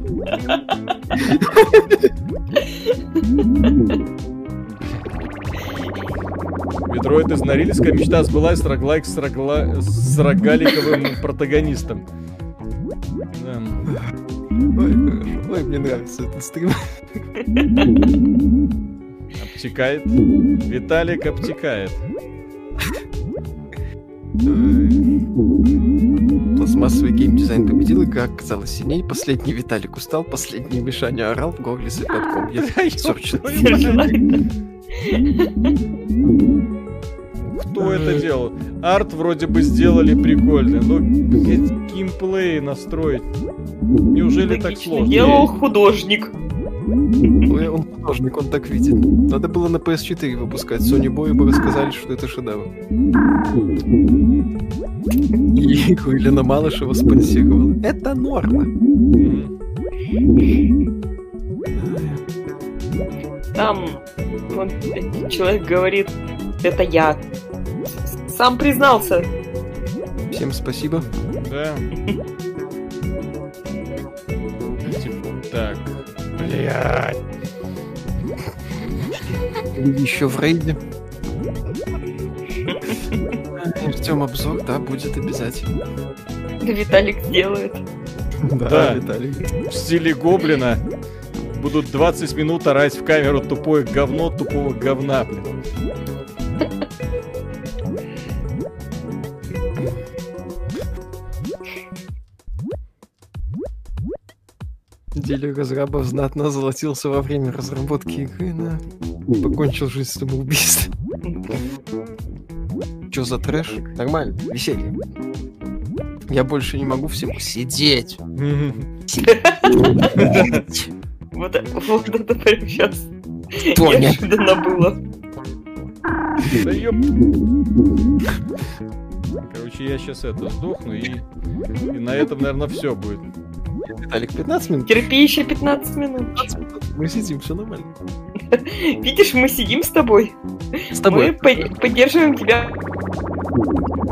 Метроид из Норильска мечта сбылась roguelike с, рогла... с рогаликовым протагонистом. Да. Ой, ой, мне нравится этот стрим. Обтекает. Виталик обтекает. Пластмассовый геймдизайн победил, игра оказалась сильнее. Последний Виталик устал, последний Мишаня орал в горле с подком. Я Кто это делал? Арт вроде бы сделали прикольно, но геймплей настроить. Неужели так сложно? Делал художник. Он художник, он так видит. Надо было на PS4 выпускать. Sony Boy бы рассказали, что это шедевр. И Уильяна Малышева спонсировала. Это норма. Там он, человек говорит, это я. Сам признался. Всем спасибо. Да. Блядь. Еще в рейде. Ждем обзор, да, будет обязательно. Да Виталик сделает. Да, да, Виталик. В стиле гоблина будут 20 минут орать в камеру тупое говно тупого говна, блин. Неделе разрабов знатно золотился во время разработки игры, на покончил жизнь самоубийством. Чё за трэш? Нормально, веселье. Я больше не могу всему сидеть. Вот, вот это прям сейчас. Тоня. Неожиданно было. Да ёп. Короче, я сейчас это сдохну и, и на этом, наверное, все будет. Виталик, 15 минут? Терпи еще 15 минут. 15 минут. Мы сидим, все нормально. Видишь, мы сидим с тобой. С тобой. Мы по- поддерживаем тебя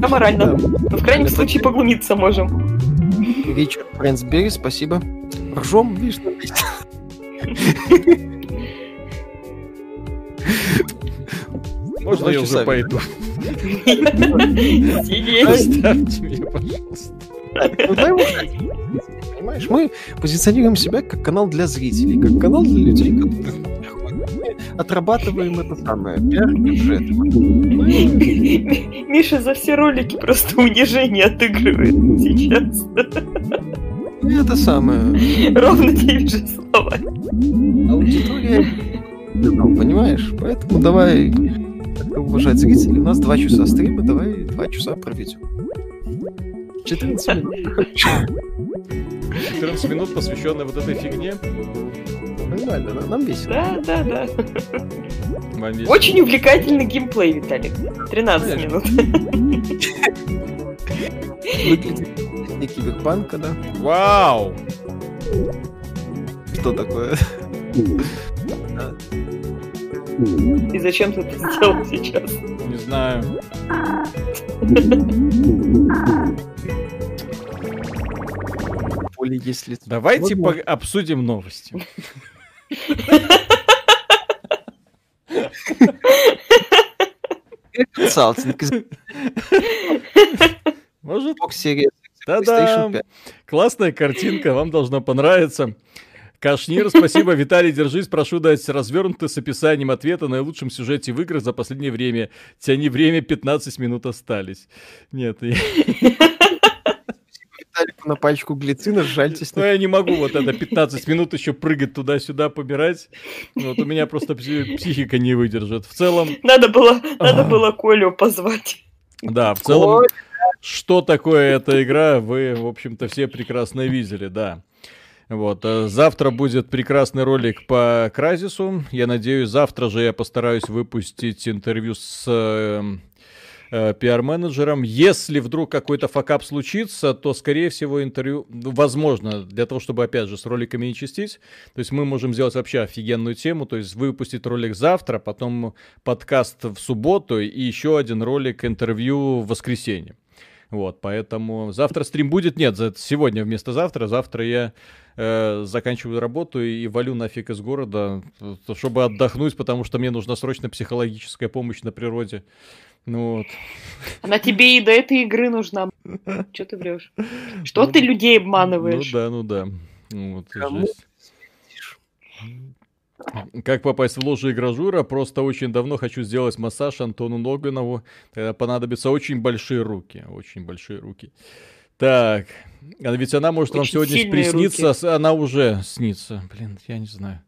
морально. Но в крайнем случае поглумиться можем. Ричард Брэнсбери, спасибо. Ржем, видишь, на. Можно я уже пойду? Сидеть. Оставьте меня, пожалуйста. Ну. Понимаешь, мы позиционируем себя как канал для зрителей, как канал для людей, которые отрабатываем это самое, пиар-бюджет. Миша за все ролики просто унижение отыгрывает сейчас. Это самое. Ровно те же слова. Аудитория, ну, понимаешь? Поэтому давай уважать зрителей. У нас два часа стрима, давай два часа проведем. 14 минут. 14 минут, посвященные вот этой фигне. Нормально, нам- нам весело. Да, да, да. Вам весело. Очень увлекательный геймплей, Виталик. 13 Конечно. минут. Выглядит киберпанка, да? Вау! Что такое? И зачем ты это сделал сейчас? Не знаю. Поле есть лицо. Давайте по- обсудим новости. Консалтинг Может, 5. Классная картинка, вам должно понравиться. Кашнир, спасибо. Виталий, держись. Прошу дать развернутый с описанием ответа на наилучшем сюжете в играх за последнее время. Тяни время, 15 минут остались. Нет, я, Виталику на пачку глицина, жальтесь ну, я не могу вот это 15 минут еще прыгать туда-сюда, побирать. Вот у меня просто пси- психика не выдержит. В целом, Надо было, надо было Колю позвать. да, в целом, что такое эта игра, вы, в общем-то, все прекрасно видели, да. Вот, э, завтра будет прекрасный ролик по Кразису. Я надеюсь, завтра же я постараюсь выпустить интервью с э, э, пиар-менеджером. Если вдруг какой-то факап случится, то, скорее всего, интервью, ну, возможно, для того, чтобы, опять же, с роликами не чистить. То есть мы можем сделать вообще офигенную тему, то есть выпустить ролик завтра, потом подкаст в субботу и еще один ролик интервью в воскресенье. Вот, поэтому завтра стрим будет. Нет, за- сегодня вместо завтра. Завтра я э, заканчиваю работу и валю нафиг из города, э, чтобы отдохнуть, потому что мне нужна срочно психологическая помощь на природе. Ну вот. Она тебе и до этой игры нужна. Че ты врешь? Что Ну, ты людей Ну обманываешь? да, ну да. Ну Вот, Кому жесть. Как попасть в ложу игражура? Просто очень давно хочу сделать массаж Антону Ноганову. Тогда понадобятся очень большие руки. Очень большие руки. Так. А ведь она может вам Очень сегодня сильные присниться. с- Она уже снится. Блин, я не знаю.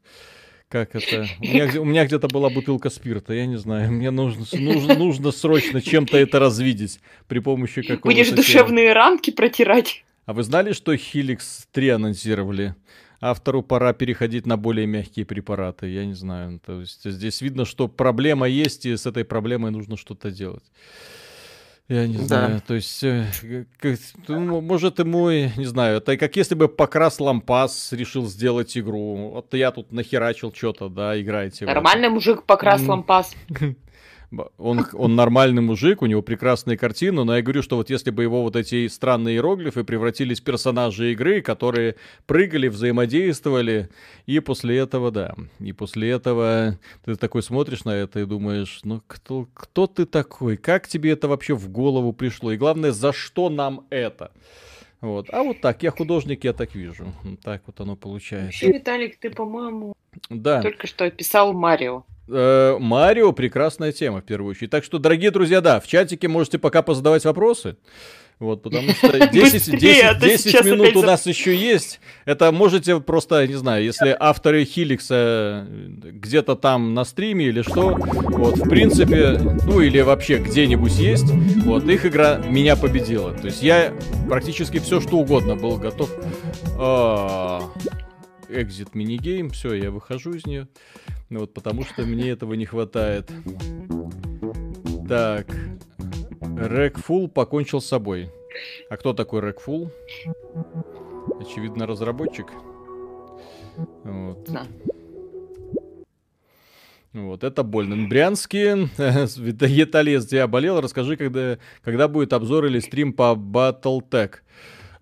Как это? У меня, у меня где-то была бутылка спирта, я не знаю. Мне нужно, нужно, нужно срочно чем-то это развидеть при помощи какого-то... Будешь душевные ранки протирать? А вы знали, что Helix 3 анонсировали? Автору пора переходить на более мягкие препараты. Я не знаю. То есть здесь видно, что проблема есть, и с этой проблемой нужно что-то делать. Я не Да. знаю, то есть, э, как- ну, может, ему, не знаю, это как если бы Покрас Лампас решил сделать игру. Вот я тут нахерачил что-то, да, играйте. Нормальный мужик покрас лампас. Он, он нормальный мужик, у него прекрасные картины, но я говорю, что вот если бы его вот эти странные иероглифы превратились в персонажи игры, которые прыгали, взаимодействовали, и после этого, да, и после этого ты такой смотришь на это и думаешь, ну кто, кто ты такой, как тебе это вообще в голову пришло, и главное, за что нам это? Вот. А вот так, я художник, я так вижу. Так вот оно получается. Вообще, Виталик, ты, по-моему, Да. Только что описал Марио. Э, Марио прекрасная тема, в первую очередь. Так что, дорогие друзья, да, в чатике можете пока позадавать вопросы. Вот, потому что 10, 10, 10 минут у нас еще есть. Это можете просто, не знаю, если авторы Хиликса где-то там на стриме или что, вот, в принципе, ну или вообще где-нибудь есть, вот, их игра меня победила. То есть я практически все, что угодно был готов. Экзит минигейм, все, я выхожу из нее. Вот, потому что мне этого не хватает. Так, Рекфул покончил с собой. А кто такой Рекфул? Очевидно, разработчик. Вот. Да. Вот, это больно. Брянский, Виталец, я болел. Расскажи, когда, когда будет обзор или стрим по Battletech.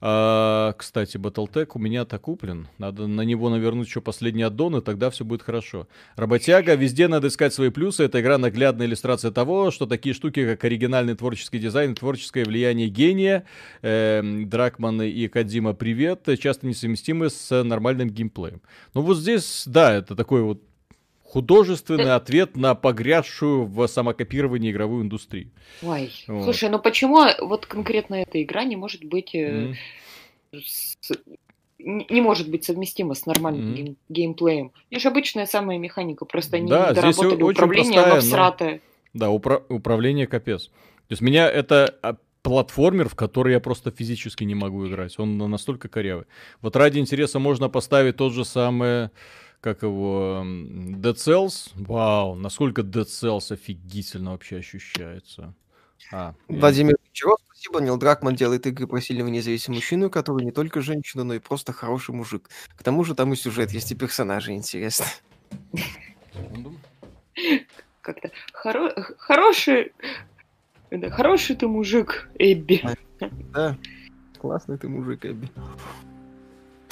А, кстати, Battletech у меня-то куплен. Надо на него навернуть еще последний аддон, и тогда все будет хорошо. Работяга, везде надо искать свои плюсы. Эта игра наглядная иллюстрация того, что такие штуки, как оригинальный творческий дизайн, творческое влияние гения, э, Дракман и Кадима, привет, часто несовместимы с нормальным геймплеем. Ну вот здесь, да, это такой вот художественный ответ на погрязшую в самокопировании игровую индустрию. Ой, вот. слушай, ну почему вот конкретно эта игра не может быть mm. с, не может быть совместима с нормальным mm. геймплеем? Это же обычная самая механика, просто они да, доработали управление, простая, оно всратое. Но... Да, упра- управление капец. То есть меня это а, платформер, в который я просто физически не могу играть. Он настолько корявый. Вот ради интереса можно поставить тот же самый как его, Dead Cells. Вау, насколько Dead Cells офигительно вообще ощущается. А, Владимир Чего, спасибо. Нил Дракман делает игры про сильного независимого мужчину, который не только женщина, но и просто хороший мужик. К тому же там и сюжет есть, и персонажи интересны. Как-то хоро... хороший... Да, хороший ты мужик, Эбби. Да, классный ты мужик, Эбби.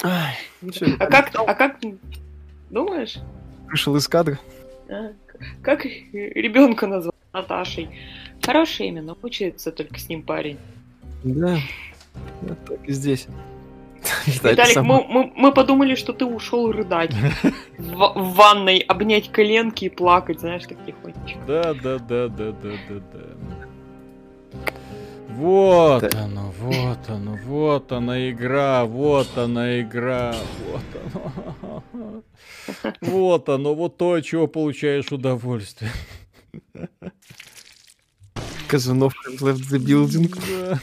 Ай, а, как, а как Думаешь? Вышел из кадра. А, как ребенка назвал Наташей? Хорошее имя, но учится только с ним парень. Да, вот так и здесь. Виталик, мы, мы, мы подумали, что ты ушел рыдать в, в ванной, обнять коленки и плакать, знаешь, как тихонечко. Да, да, да, да, да, да, да. Вот да. оно, вот оно, вот она игра, вот она игра, вот оно. Вот оно, вот то, от чего получаешь удовольствие. Казанов left the building. Да.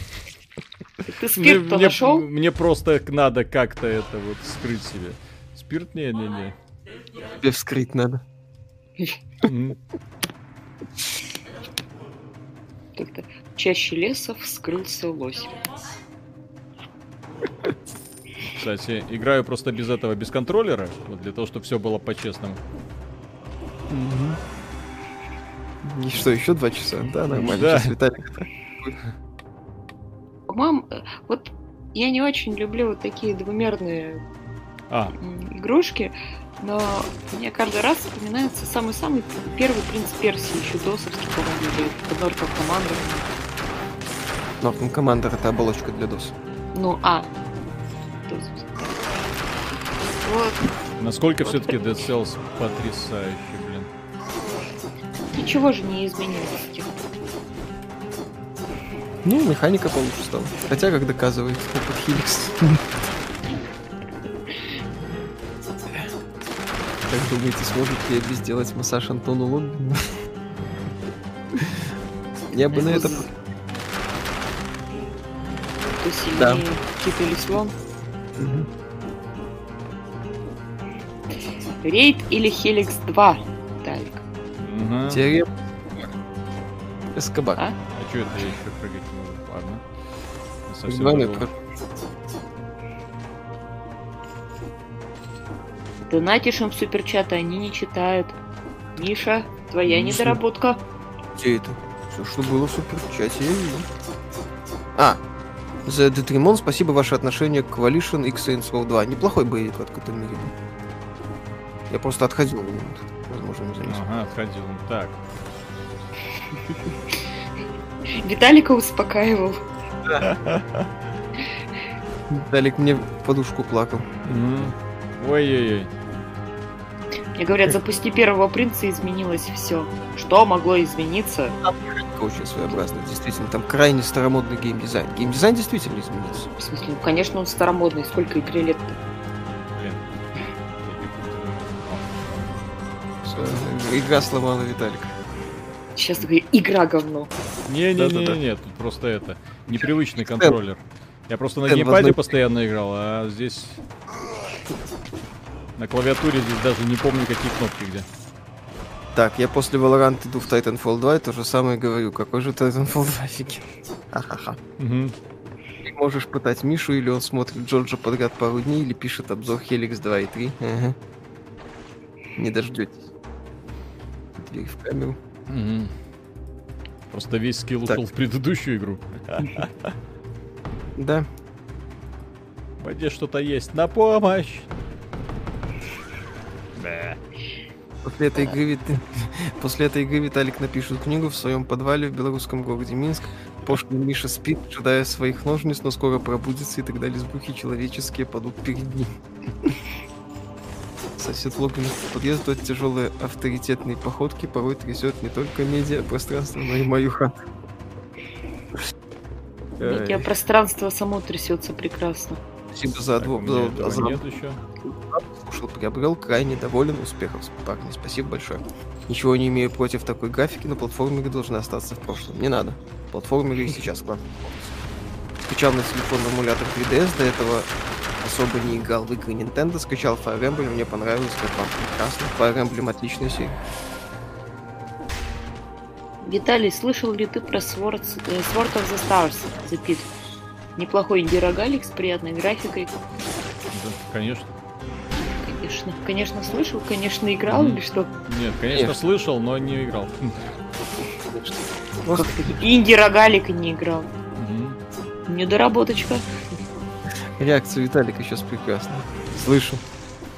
Ты спирт мне, нашел? Мне просто надо как-то это вот скрыть себе. Спирт? Не-не-не. Тебе вскрыть надо. Как-то чаще леса вскрылся лось. Кстати, играю просто без этого, без контроллера, вот для того, чтобы все было по-честному. Угу. И что, еще два часа? Да, нормально. Да. Сейчас Виталик. По-моему, вот я не очень люблю вот такие двумерные а. игрушки, но мне каждый раз вспоминается самый-самый первый принц Персии, еще досовский, по-моему, под Норком Норком Командер это оболочка для DOS. Ну, а, вот. Насколько вот. все-таки Dead Cells потрясающий, блин. Ничего же не изменилось с тех Ну, механика получше стала. Хотя, как доказывает опыт Хиликс. Как думаете, сможет ли Эбби сделать массаж Антону Лоббину? Я бы на это... Кто сильнее, Кит или Слон? Рейд или Хеликс 2, Талик? Угу. Терем. Эскобар. А? а что это я еще прыгать не могу? Ладно. Совсем Донатишь им суперчаты, они не читают. Миша, твоя Миша. недоработка. Где это? Все, что было в суперчате, я вижу. А, за Детримон спасибо ваше отношение к Coalition X Saints Row 2. Неплохой боевик в открытом мире. Я просто отходил. Возможно, не заметил. Ага, отходил. Так. Виталика успокаивал. Виталик мне подушку плакал. Ой-ой-ой. Мне говорят, запусти первого принца, и изменилось все. Что могло измениться? Очень своеобразно, действительно. Там крайне старомодный геймдизайн. Геймдизайн действительно изменился. В смысле, конечно, он старомодный. Сколько игре лет-то? Игра сломала Виталик. Сейчас такая игра говно. Не-не-не, тут просто это, непривычный контроллер. Я просто на геймпаде постоянно играл, а здесь... На клавиатуре здесь даже не помню, какие кнопки где. Так, я после Valorant иду в Titanfall 2 и то же самое говорю. Какой же Titanfall 2 офигенный. Ха-ха-ха. Мгм. Ты можешь пытать Мишу, или он смотрит Джорджа подряд пару дней, или пишет обзор Helix 2 и 3. Ага. Не дождетесь. Дверь в камеру. Мгм. Просто весь скилл Так. ушел в предыдущую игру. Да. Воде что-то есть. На помощь! После этой игры, Вит- После этой игры Виталик напишет книгу в своем подвале в белорусском городе Минск. Пошлый Миша спит, ожидая своих ножниц, но скоро пробудится, и тогда лесбухи человеческие падут перед ним. Сосед Логинов по подъезду от тяжелой авторитетной походки порой трясет не только медиа пространство, но и мою хату. Некое Ай, пространство само трясется прекрасно. Спасибо за меня этого за- нет еще. Слушал, приобрел, крайне доволен успехов, парни. Спасибо большое. Ничего не имею против такой графики, но платформеры должны остаться в прошлом. Не надо. Платформеры и сейчас классно. Скачал на телефон эмулятор 3DS, до этого особо не играл в игры Nintendo, скачал Fire Emblem, мне понравилось, как вам прекрасно. Fire Emblem отличная серия. Виталий, слышал ли ты про Sword, э, Sword of the Stars, The Pit? Неплохой инди-рогалик с приятной графикой. Да, конечно. Конечно, конечно, слышал, конечно, играл Мгм. или что? Нет, конечно, Конечно. слышал, но не играл. Просто Инди-рогалик и не играл. Мгм. Недоработочка. реакция Виталика сейчас прекрасная. Слышу.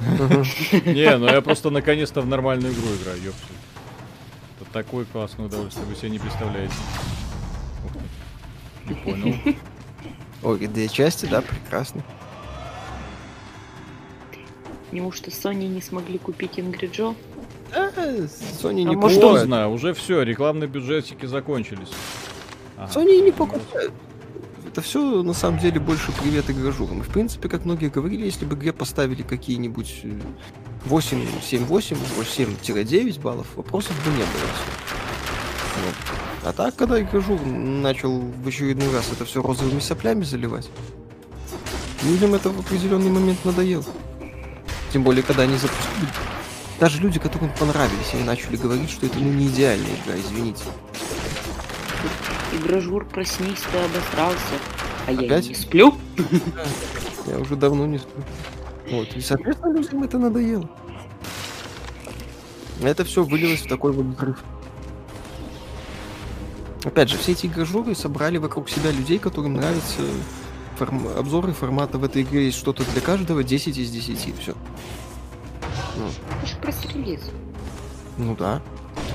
Не, ну я просто наконец-то в нормальную игру играю, ёпсель. Это такое классное удовольствие, вы себе не представляете. Ух ты. Не понял. Ой, две части, да, прекрасно. Неужто Sony не смогли купить Ingrid Joe? А, Sony А не может, Что покупает. знаю, уже все, рекламные бюджетики закончились. Ага. Sony не покупают. Это все на самом деле больше привет игражурам. И в принципе, как многие говорили, если бы игре поставили какие-нибудь э, 8, 7, 8, 7-9 баллов, вопросов бы не было. Вот. А так, когда игражур начал в очередной раз это все розовыми соплями заливать, людям это в определенный момент надоело. Тем более, когда они запустили. Даже люди, которым понравились, они начали говорить, что это ну не идеальная игра, извините. Игражур, проснись, ты обосрался. А я Опять? и не сплю. Я уже давно не сплю. Вот. И, соответственно, людям это надоело. Это все вылилось в такой вот взрыв. Опять же, все эти игражуры собрали вокруг себя людей, которым нравятся форм- обзоры формата в этой игре есть что-то для каждого, 10 из 10. Все. Ну, Это же пресс-релиз. ну да.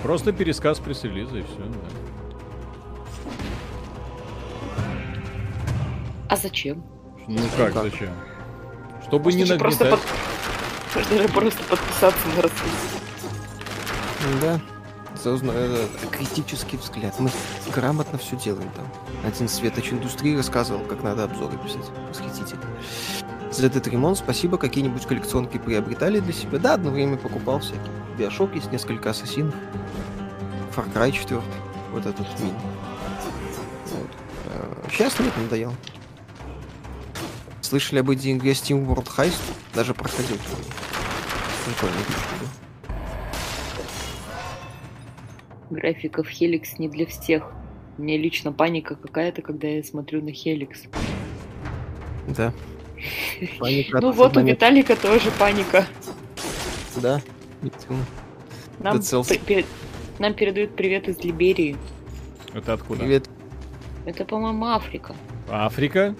Просто пересказ пресс-релиза и все. А зачем? Ну как, как? зачем? Чтобы не Можно же просто, нагнетать. под- Можно просто подписаться на рассылку. Ну Да. Э, критический взгляд. Мы грамотно все делаем там. Один светоч индустрии рассказывал, как надо обзоры писать. Восхитительно. ZD Ремон, спасибо. Какие-нибудь коллекционки приобретали для себя? Да, одно время покупал всякие. Биошок есть, несколько ассасинов. Far Cry 4. Вот этот мини. Вот. Сейчас нет, надоел. Слышали об этой игре Steam World Heist? Даже проходил. Прикольно. Графика в Helix не для всех. Мне лично паника какая-то, когда я смотрю на Helix. Да. Паника Ну от вот, у Виталика тоже паника. Да. Нам, при- нам передают привет из Либерии. Это откуда? Привет. Это, по-моему, Африка. Африка?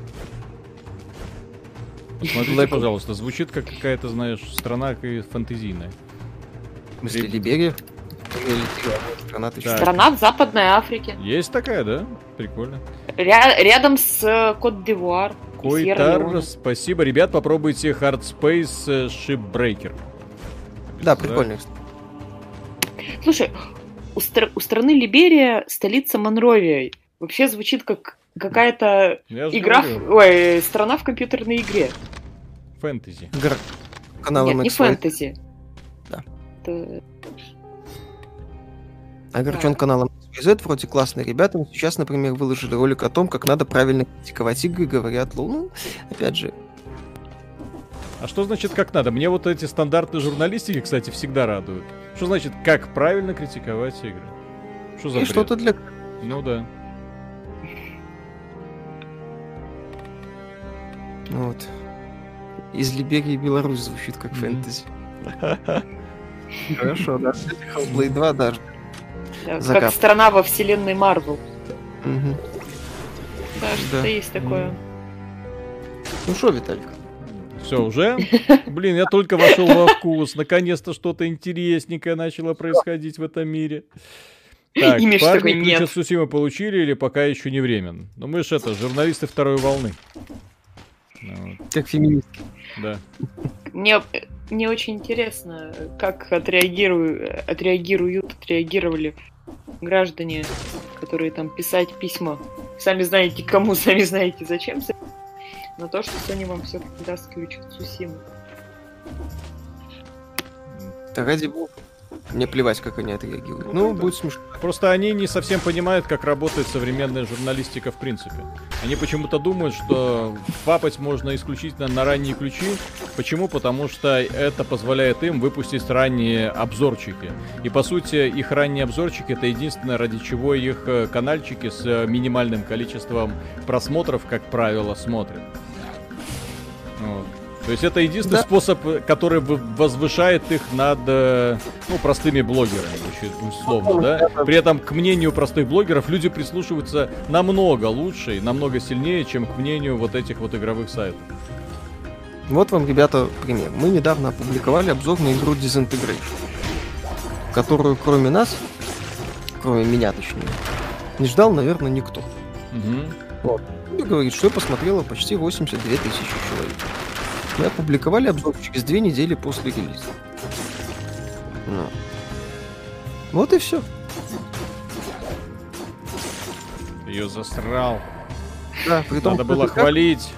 Посмотрите, Black- пожалуйста, звучит как какая-то, знаешь, страна фантазийная. В смысле, Либ- Либерия? Или страна. Страна в Западной Африке. Есть такая, да? Прикольно. Ря- рядом с э, Кот-д'Ивуар. Койтар, спасибо. Ребят, попробуйте Hard Space э, Shipbreaker. Да, прикольно. Слушай, у, стр- у страны Либерия столица Монровия. Вообще звучит как какая-то игра, в... ой, страна в компьютерной игре. Фэнтези. Гр... Канал Нет, не фэнтези. Да. Это... Огорчен да. каналом Z, вроде классные ребята, но сейчас, например, выложили ролик о том, как надо правильно критиковать игры, говорят, ну, опять же, а что значит как надо? Мне вот эти стандарты журналистики, кстати, всегда радуют. Что значит как правильно критиковать игры? Что за И что-то для... Ну да. Вот. Из Либерии Беларусь звучит как фэнтези. Хорошо, да. Hellblade 2 даже. Как страна во вселенной Марвел. Да, что-то есть такое. Ну что, Виталик? Все, уже? Блин, я только вошел во вкус. Наконец-то что-то интересненькое начало происходить в этом мире. Так, Имидж парни ключ от Сусимы получили или пока еще не временно? Ну мы же это, журналисты второй волны. Ну, как феминистки. Да. Мне, мне очень интересно, как отреагируют, отреагируют, отреагировали граждане, которые там писать письма. Сами знаете кому, сами знаете зачем на то, что Sony вам все-таки даст ключ от Сусимы. Да ради бога. Мне плевать, как они отреагируют. Ну, ну будет смешно. Просто они не совсем понимают, как работает современная журналистика в принципе. Они почему-то думают, что папать можно исключительно на ранние ключи. Почему? Потому что это позволяет им выпустить ранние обзорчики. И по сути, их ранние обзорчики это единственное, ради чего их э, канальчики с э, минимальным количеством просмотров, как правило, смотрят. Вот. То есть это единственный да. способ, который возвышает их над э, ну, простыми блогерами, условно, да? При этом к мнению простых блогеров люди прислушиваются намного лучше и намного сильнее, чем к мнению вот этих вот игровых сайтов. Вот вам, ребята, пример. Мы недавно опубликовали обзор на игру Disintegration, которую кроме нас, кроме меня точнее, не ждал, наверное, никто. Угу. Вот. И говорит, что посмотрело почти 82 тысячи человек. Мы опубликовали обзор через две недели после релиза. Ну. Вот и все. Ее засрал. Да, при том, Надо было хвалить.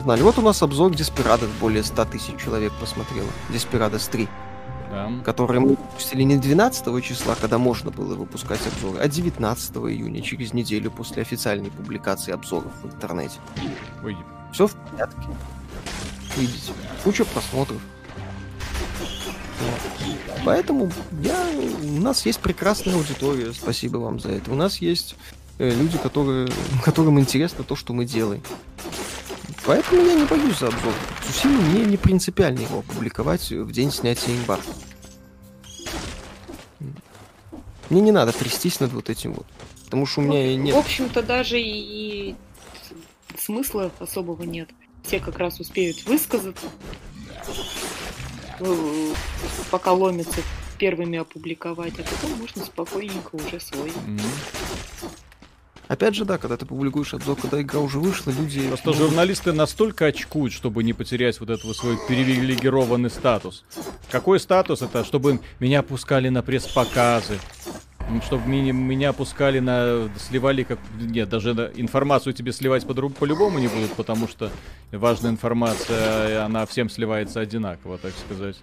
Знали. Вот у нас обзор Деспирадос более 100 тысяч человек посмотрело. Деспирадос 3. Да. Который мы выпустили не 12 числа, когда можно было выпускать обзоры, а 19 июня, через неделю после официальной публикации обзоров в интернете. Ой. Все в порядке видите. Куча просмотров. Поэтому я, у нас есть прекрасная аудитория, спасибо вам за это. У нас есть э, люди, которые, которым интересно то, что мы делаем. Поэтому я не боюсь за обзор. Сусиму мне не принципиально его опубликовать в день снятия имбарго. Мне не надо трястись над вот этим вот. Потому что у меня нет... В общем-то, даже и смысла особого нет все как раз успеют высказаться, э, пока ломятся первыми опубликовать, а потом можно спокойненько уже свой. Опять же, да, когда ты публикуешь обзор, когда игра уже вышла, люди... Просто журналисты настолько очкуют, чтобы не потерять вот этот свой привилегированный статус. Какой статус это? Чтобы меня пускали на пресс-показы, чтобы меня, меня пускали на... Сливали как... Нет, даже информацию тебе сливать по по-любому не будут, потому что важная информация, она всем сливается одинаково, так сказать.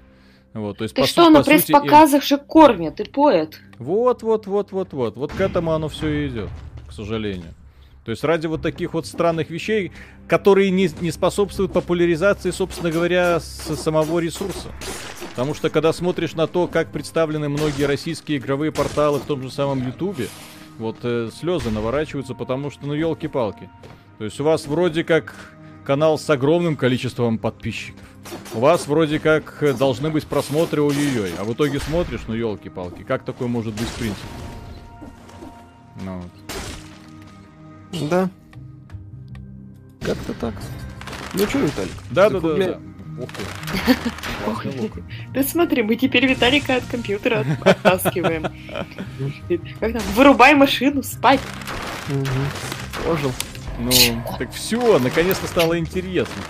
Вот, то есть, Ты по что, су- на пресс-показах же кормят и поят? Вот, вот, вот, вот, вот. Вот к этому оно все и идет, к сожалению. То есть ради вот таких вот странных вещей, которые не, не способствуют популяризации, собственно говоря, с самого ресурса. Потому что когда смотришь на то, как представлены многие российские игровые порталы в том же самом Ютубе, вот э, слезы наворачиваются, потому что, ну, елки-палки. То есть у вас вроде как канал с огромным количеством подписчиков. У вас вроде как должны быть просмотры ой-ой-ой, а в итоге смотришь, ну, елки-палки, как такое может быть в принципе? Ну вот. Да. Как-то так. Ну что, Виталик? Да, да, да, да. Ух ты. Да смотри, мы теперь Виталика от компьютера оттаскиваем. Как там? Вырубай машину, спать. Ожил. Ну, так все, наконец-то стало интересно.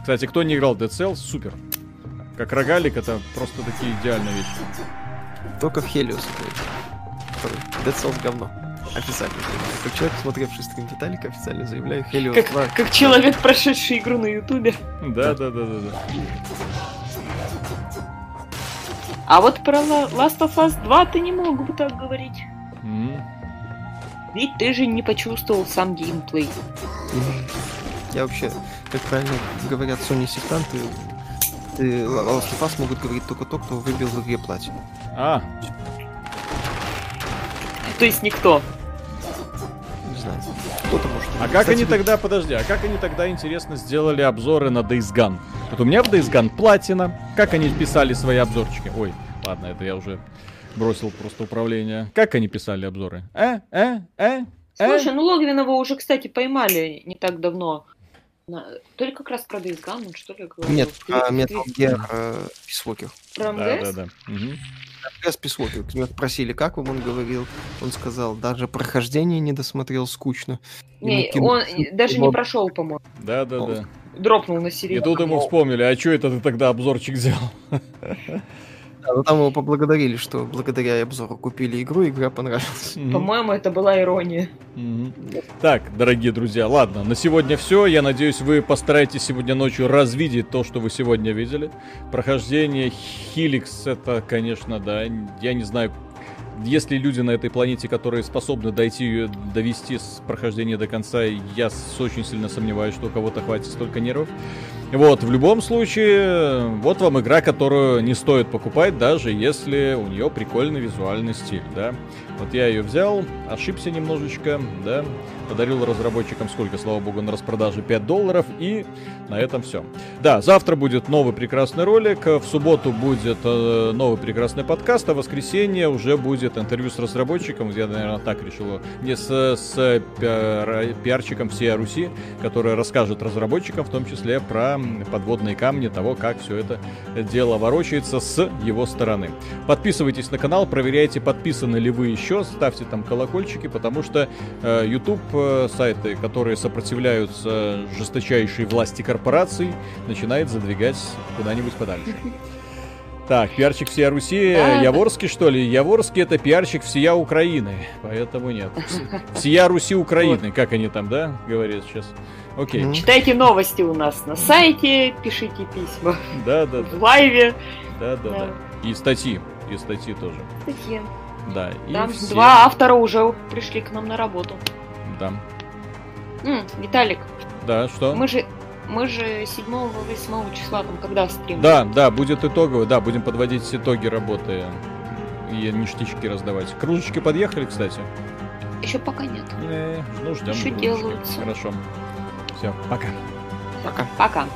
Кстати, кто не играл Dead Cells, супер. Как рогалик, это просто такие идеальные вещи. Только в Хелиус. Dead Cells говно. Официально заявляю. Как человек, смотревший стрим Виталика, официально заявляю, Хелиус Как, 2. как человек, прошедший игру на Ютубе. Да, да, да, да, да. А вот про La- Last of Us 2 ты не мог бы так говорить. М. Ведь ты же не почувствовал сам геймплей. Я вообще, как правильно говорят Sony сектанты, ты Last of Us могут говорить только то, кто выбил в игре платье. А, То есть никто. Знаю. Кто-то может. а как Кстати, они тогда, подожди, а как они тогда, интересно, сделали обзоры на Days Gone? Вот у меня в Days Gone платина. Как они писали свои обзорчики? Ой, ладно, это я уже бросил просто управление. Как они писали обзоры? Э, э, э, э? Слушай, ну Логвинова уже, кстати, поймали не так давно. На- То ли как раз про Days Gone, он что ли говорил? Нет, про Metal Gear э, Peace Walker. Про Да, МГС? да, да. Мгм. МГС Walker. К нему спросили, как вам, он говорил. Он сказал, даже прохождение не досмотрел, скучно. Не, Ему он даже не прошел, по-моему. Да, да, да. Дропнул на И середину. тут ему вспомнили, а что это ты тогда обзорчик сделал? Да, но там его поблагодарили, что благодаря обзору купили игру, игра понравилась. По-моему, это была ирония. Так, дорогие друзья, ладно, на сегодня все. Я надеюсь, вы постараетесь сегодня ночью развидеть то, что вы сегодня видели. Прохождение Хиликс, это, конечно, да, я не знаю, есть ли люди на этой планете, которые способны дойти ее, довести с прохождения до конца, я с- очень сильно сомневаюсь, что у кого-то хватит столько нервов. Вот, в любом случае, вот вам игра, которую не стоит покупать, даже если у нее прикольный визуальный стиль, да. Вот я ее взял, ошибся немножечко, да, подарил разработчикам сколько, слава богу, на распродаже 5 долларов, и на этом все. Да, завтра будет новый прекрасный ролик, в субботу будет э, новый прекрасный подкаст, а в воскресенье уже будет интервью с разработчиком, я, наверное, так решил, не с, с пиар- пиарчиком всей Руси, который расскажет разработчикам, в том числе про подводные камни, того, как все это дело ворочается с его стороны. Подписывайтесь на канал, проверяйте, подписаны ли вы еще, ставьте там колокольчики, потому что э, YouTube сайты, которые сопротивляются жесточайшей власти корпораций, начинает задвигать куда-нибудь подальше. Так, пиарчик всея Руси, Да. Яворский что ли? Яворский это пиарчик всея Украины, поэтому нет. Всея Руси Украины, как они там, да, говорят сейчас. Окей, Ну. Читайте новости у нас на сайте, пишите письма да, да, в лайве. да, да, да. И статьи, и статьи тоже, Статьи. да. И Там всем- два автора уже пришли к нам на работу. Да. М, Виталик, Да, что? мы же мы же 7-8 числа там когда стрим? Да, да, будет итоговый, да, будем подводить итоги работы и ништячки раздавать. Кружечки подъехали, кстати? Еще пока нет. Не, ну ждем. Ещё кружечки. делаются. Хорошо. Все, пока. Пока. Пока.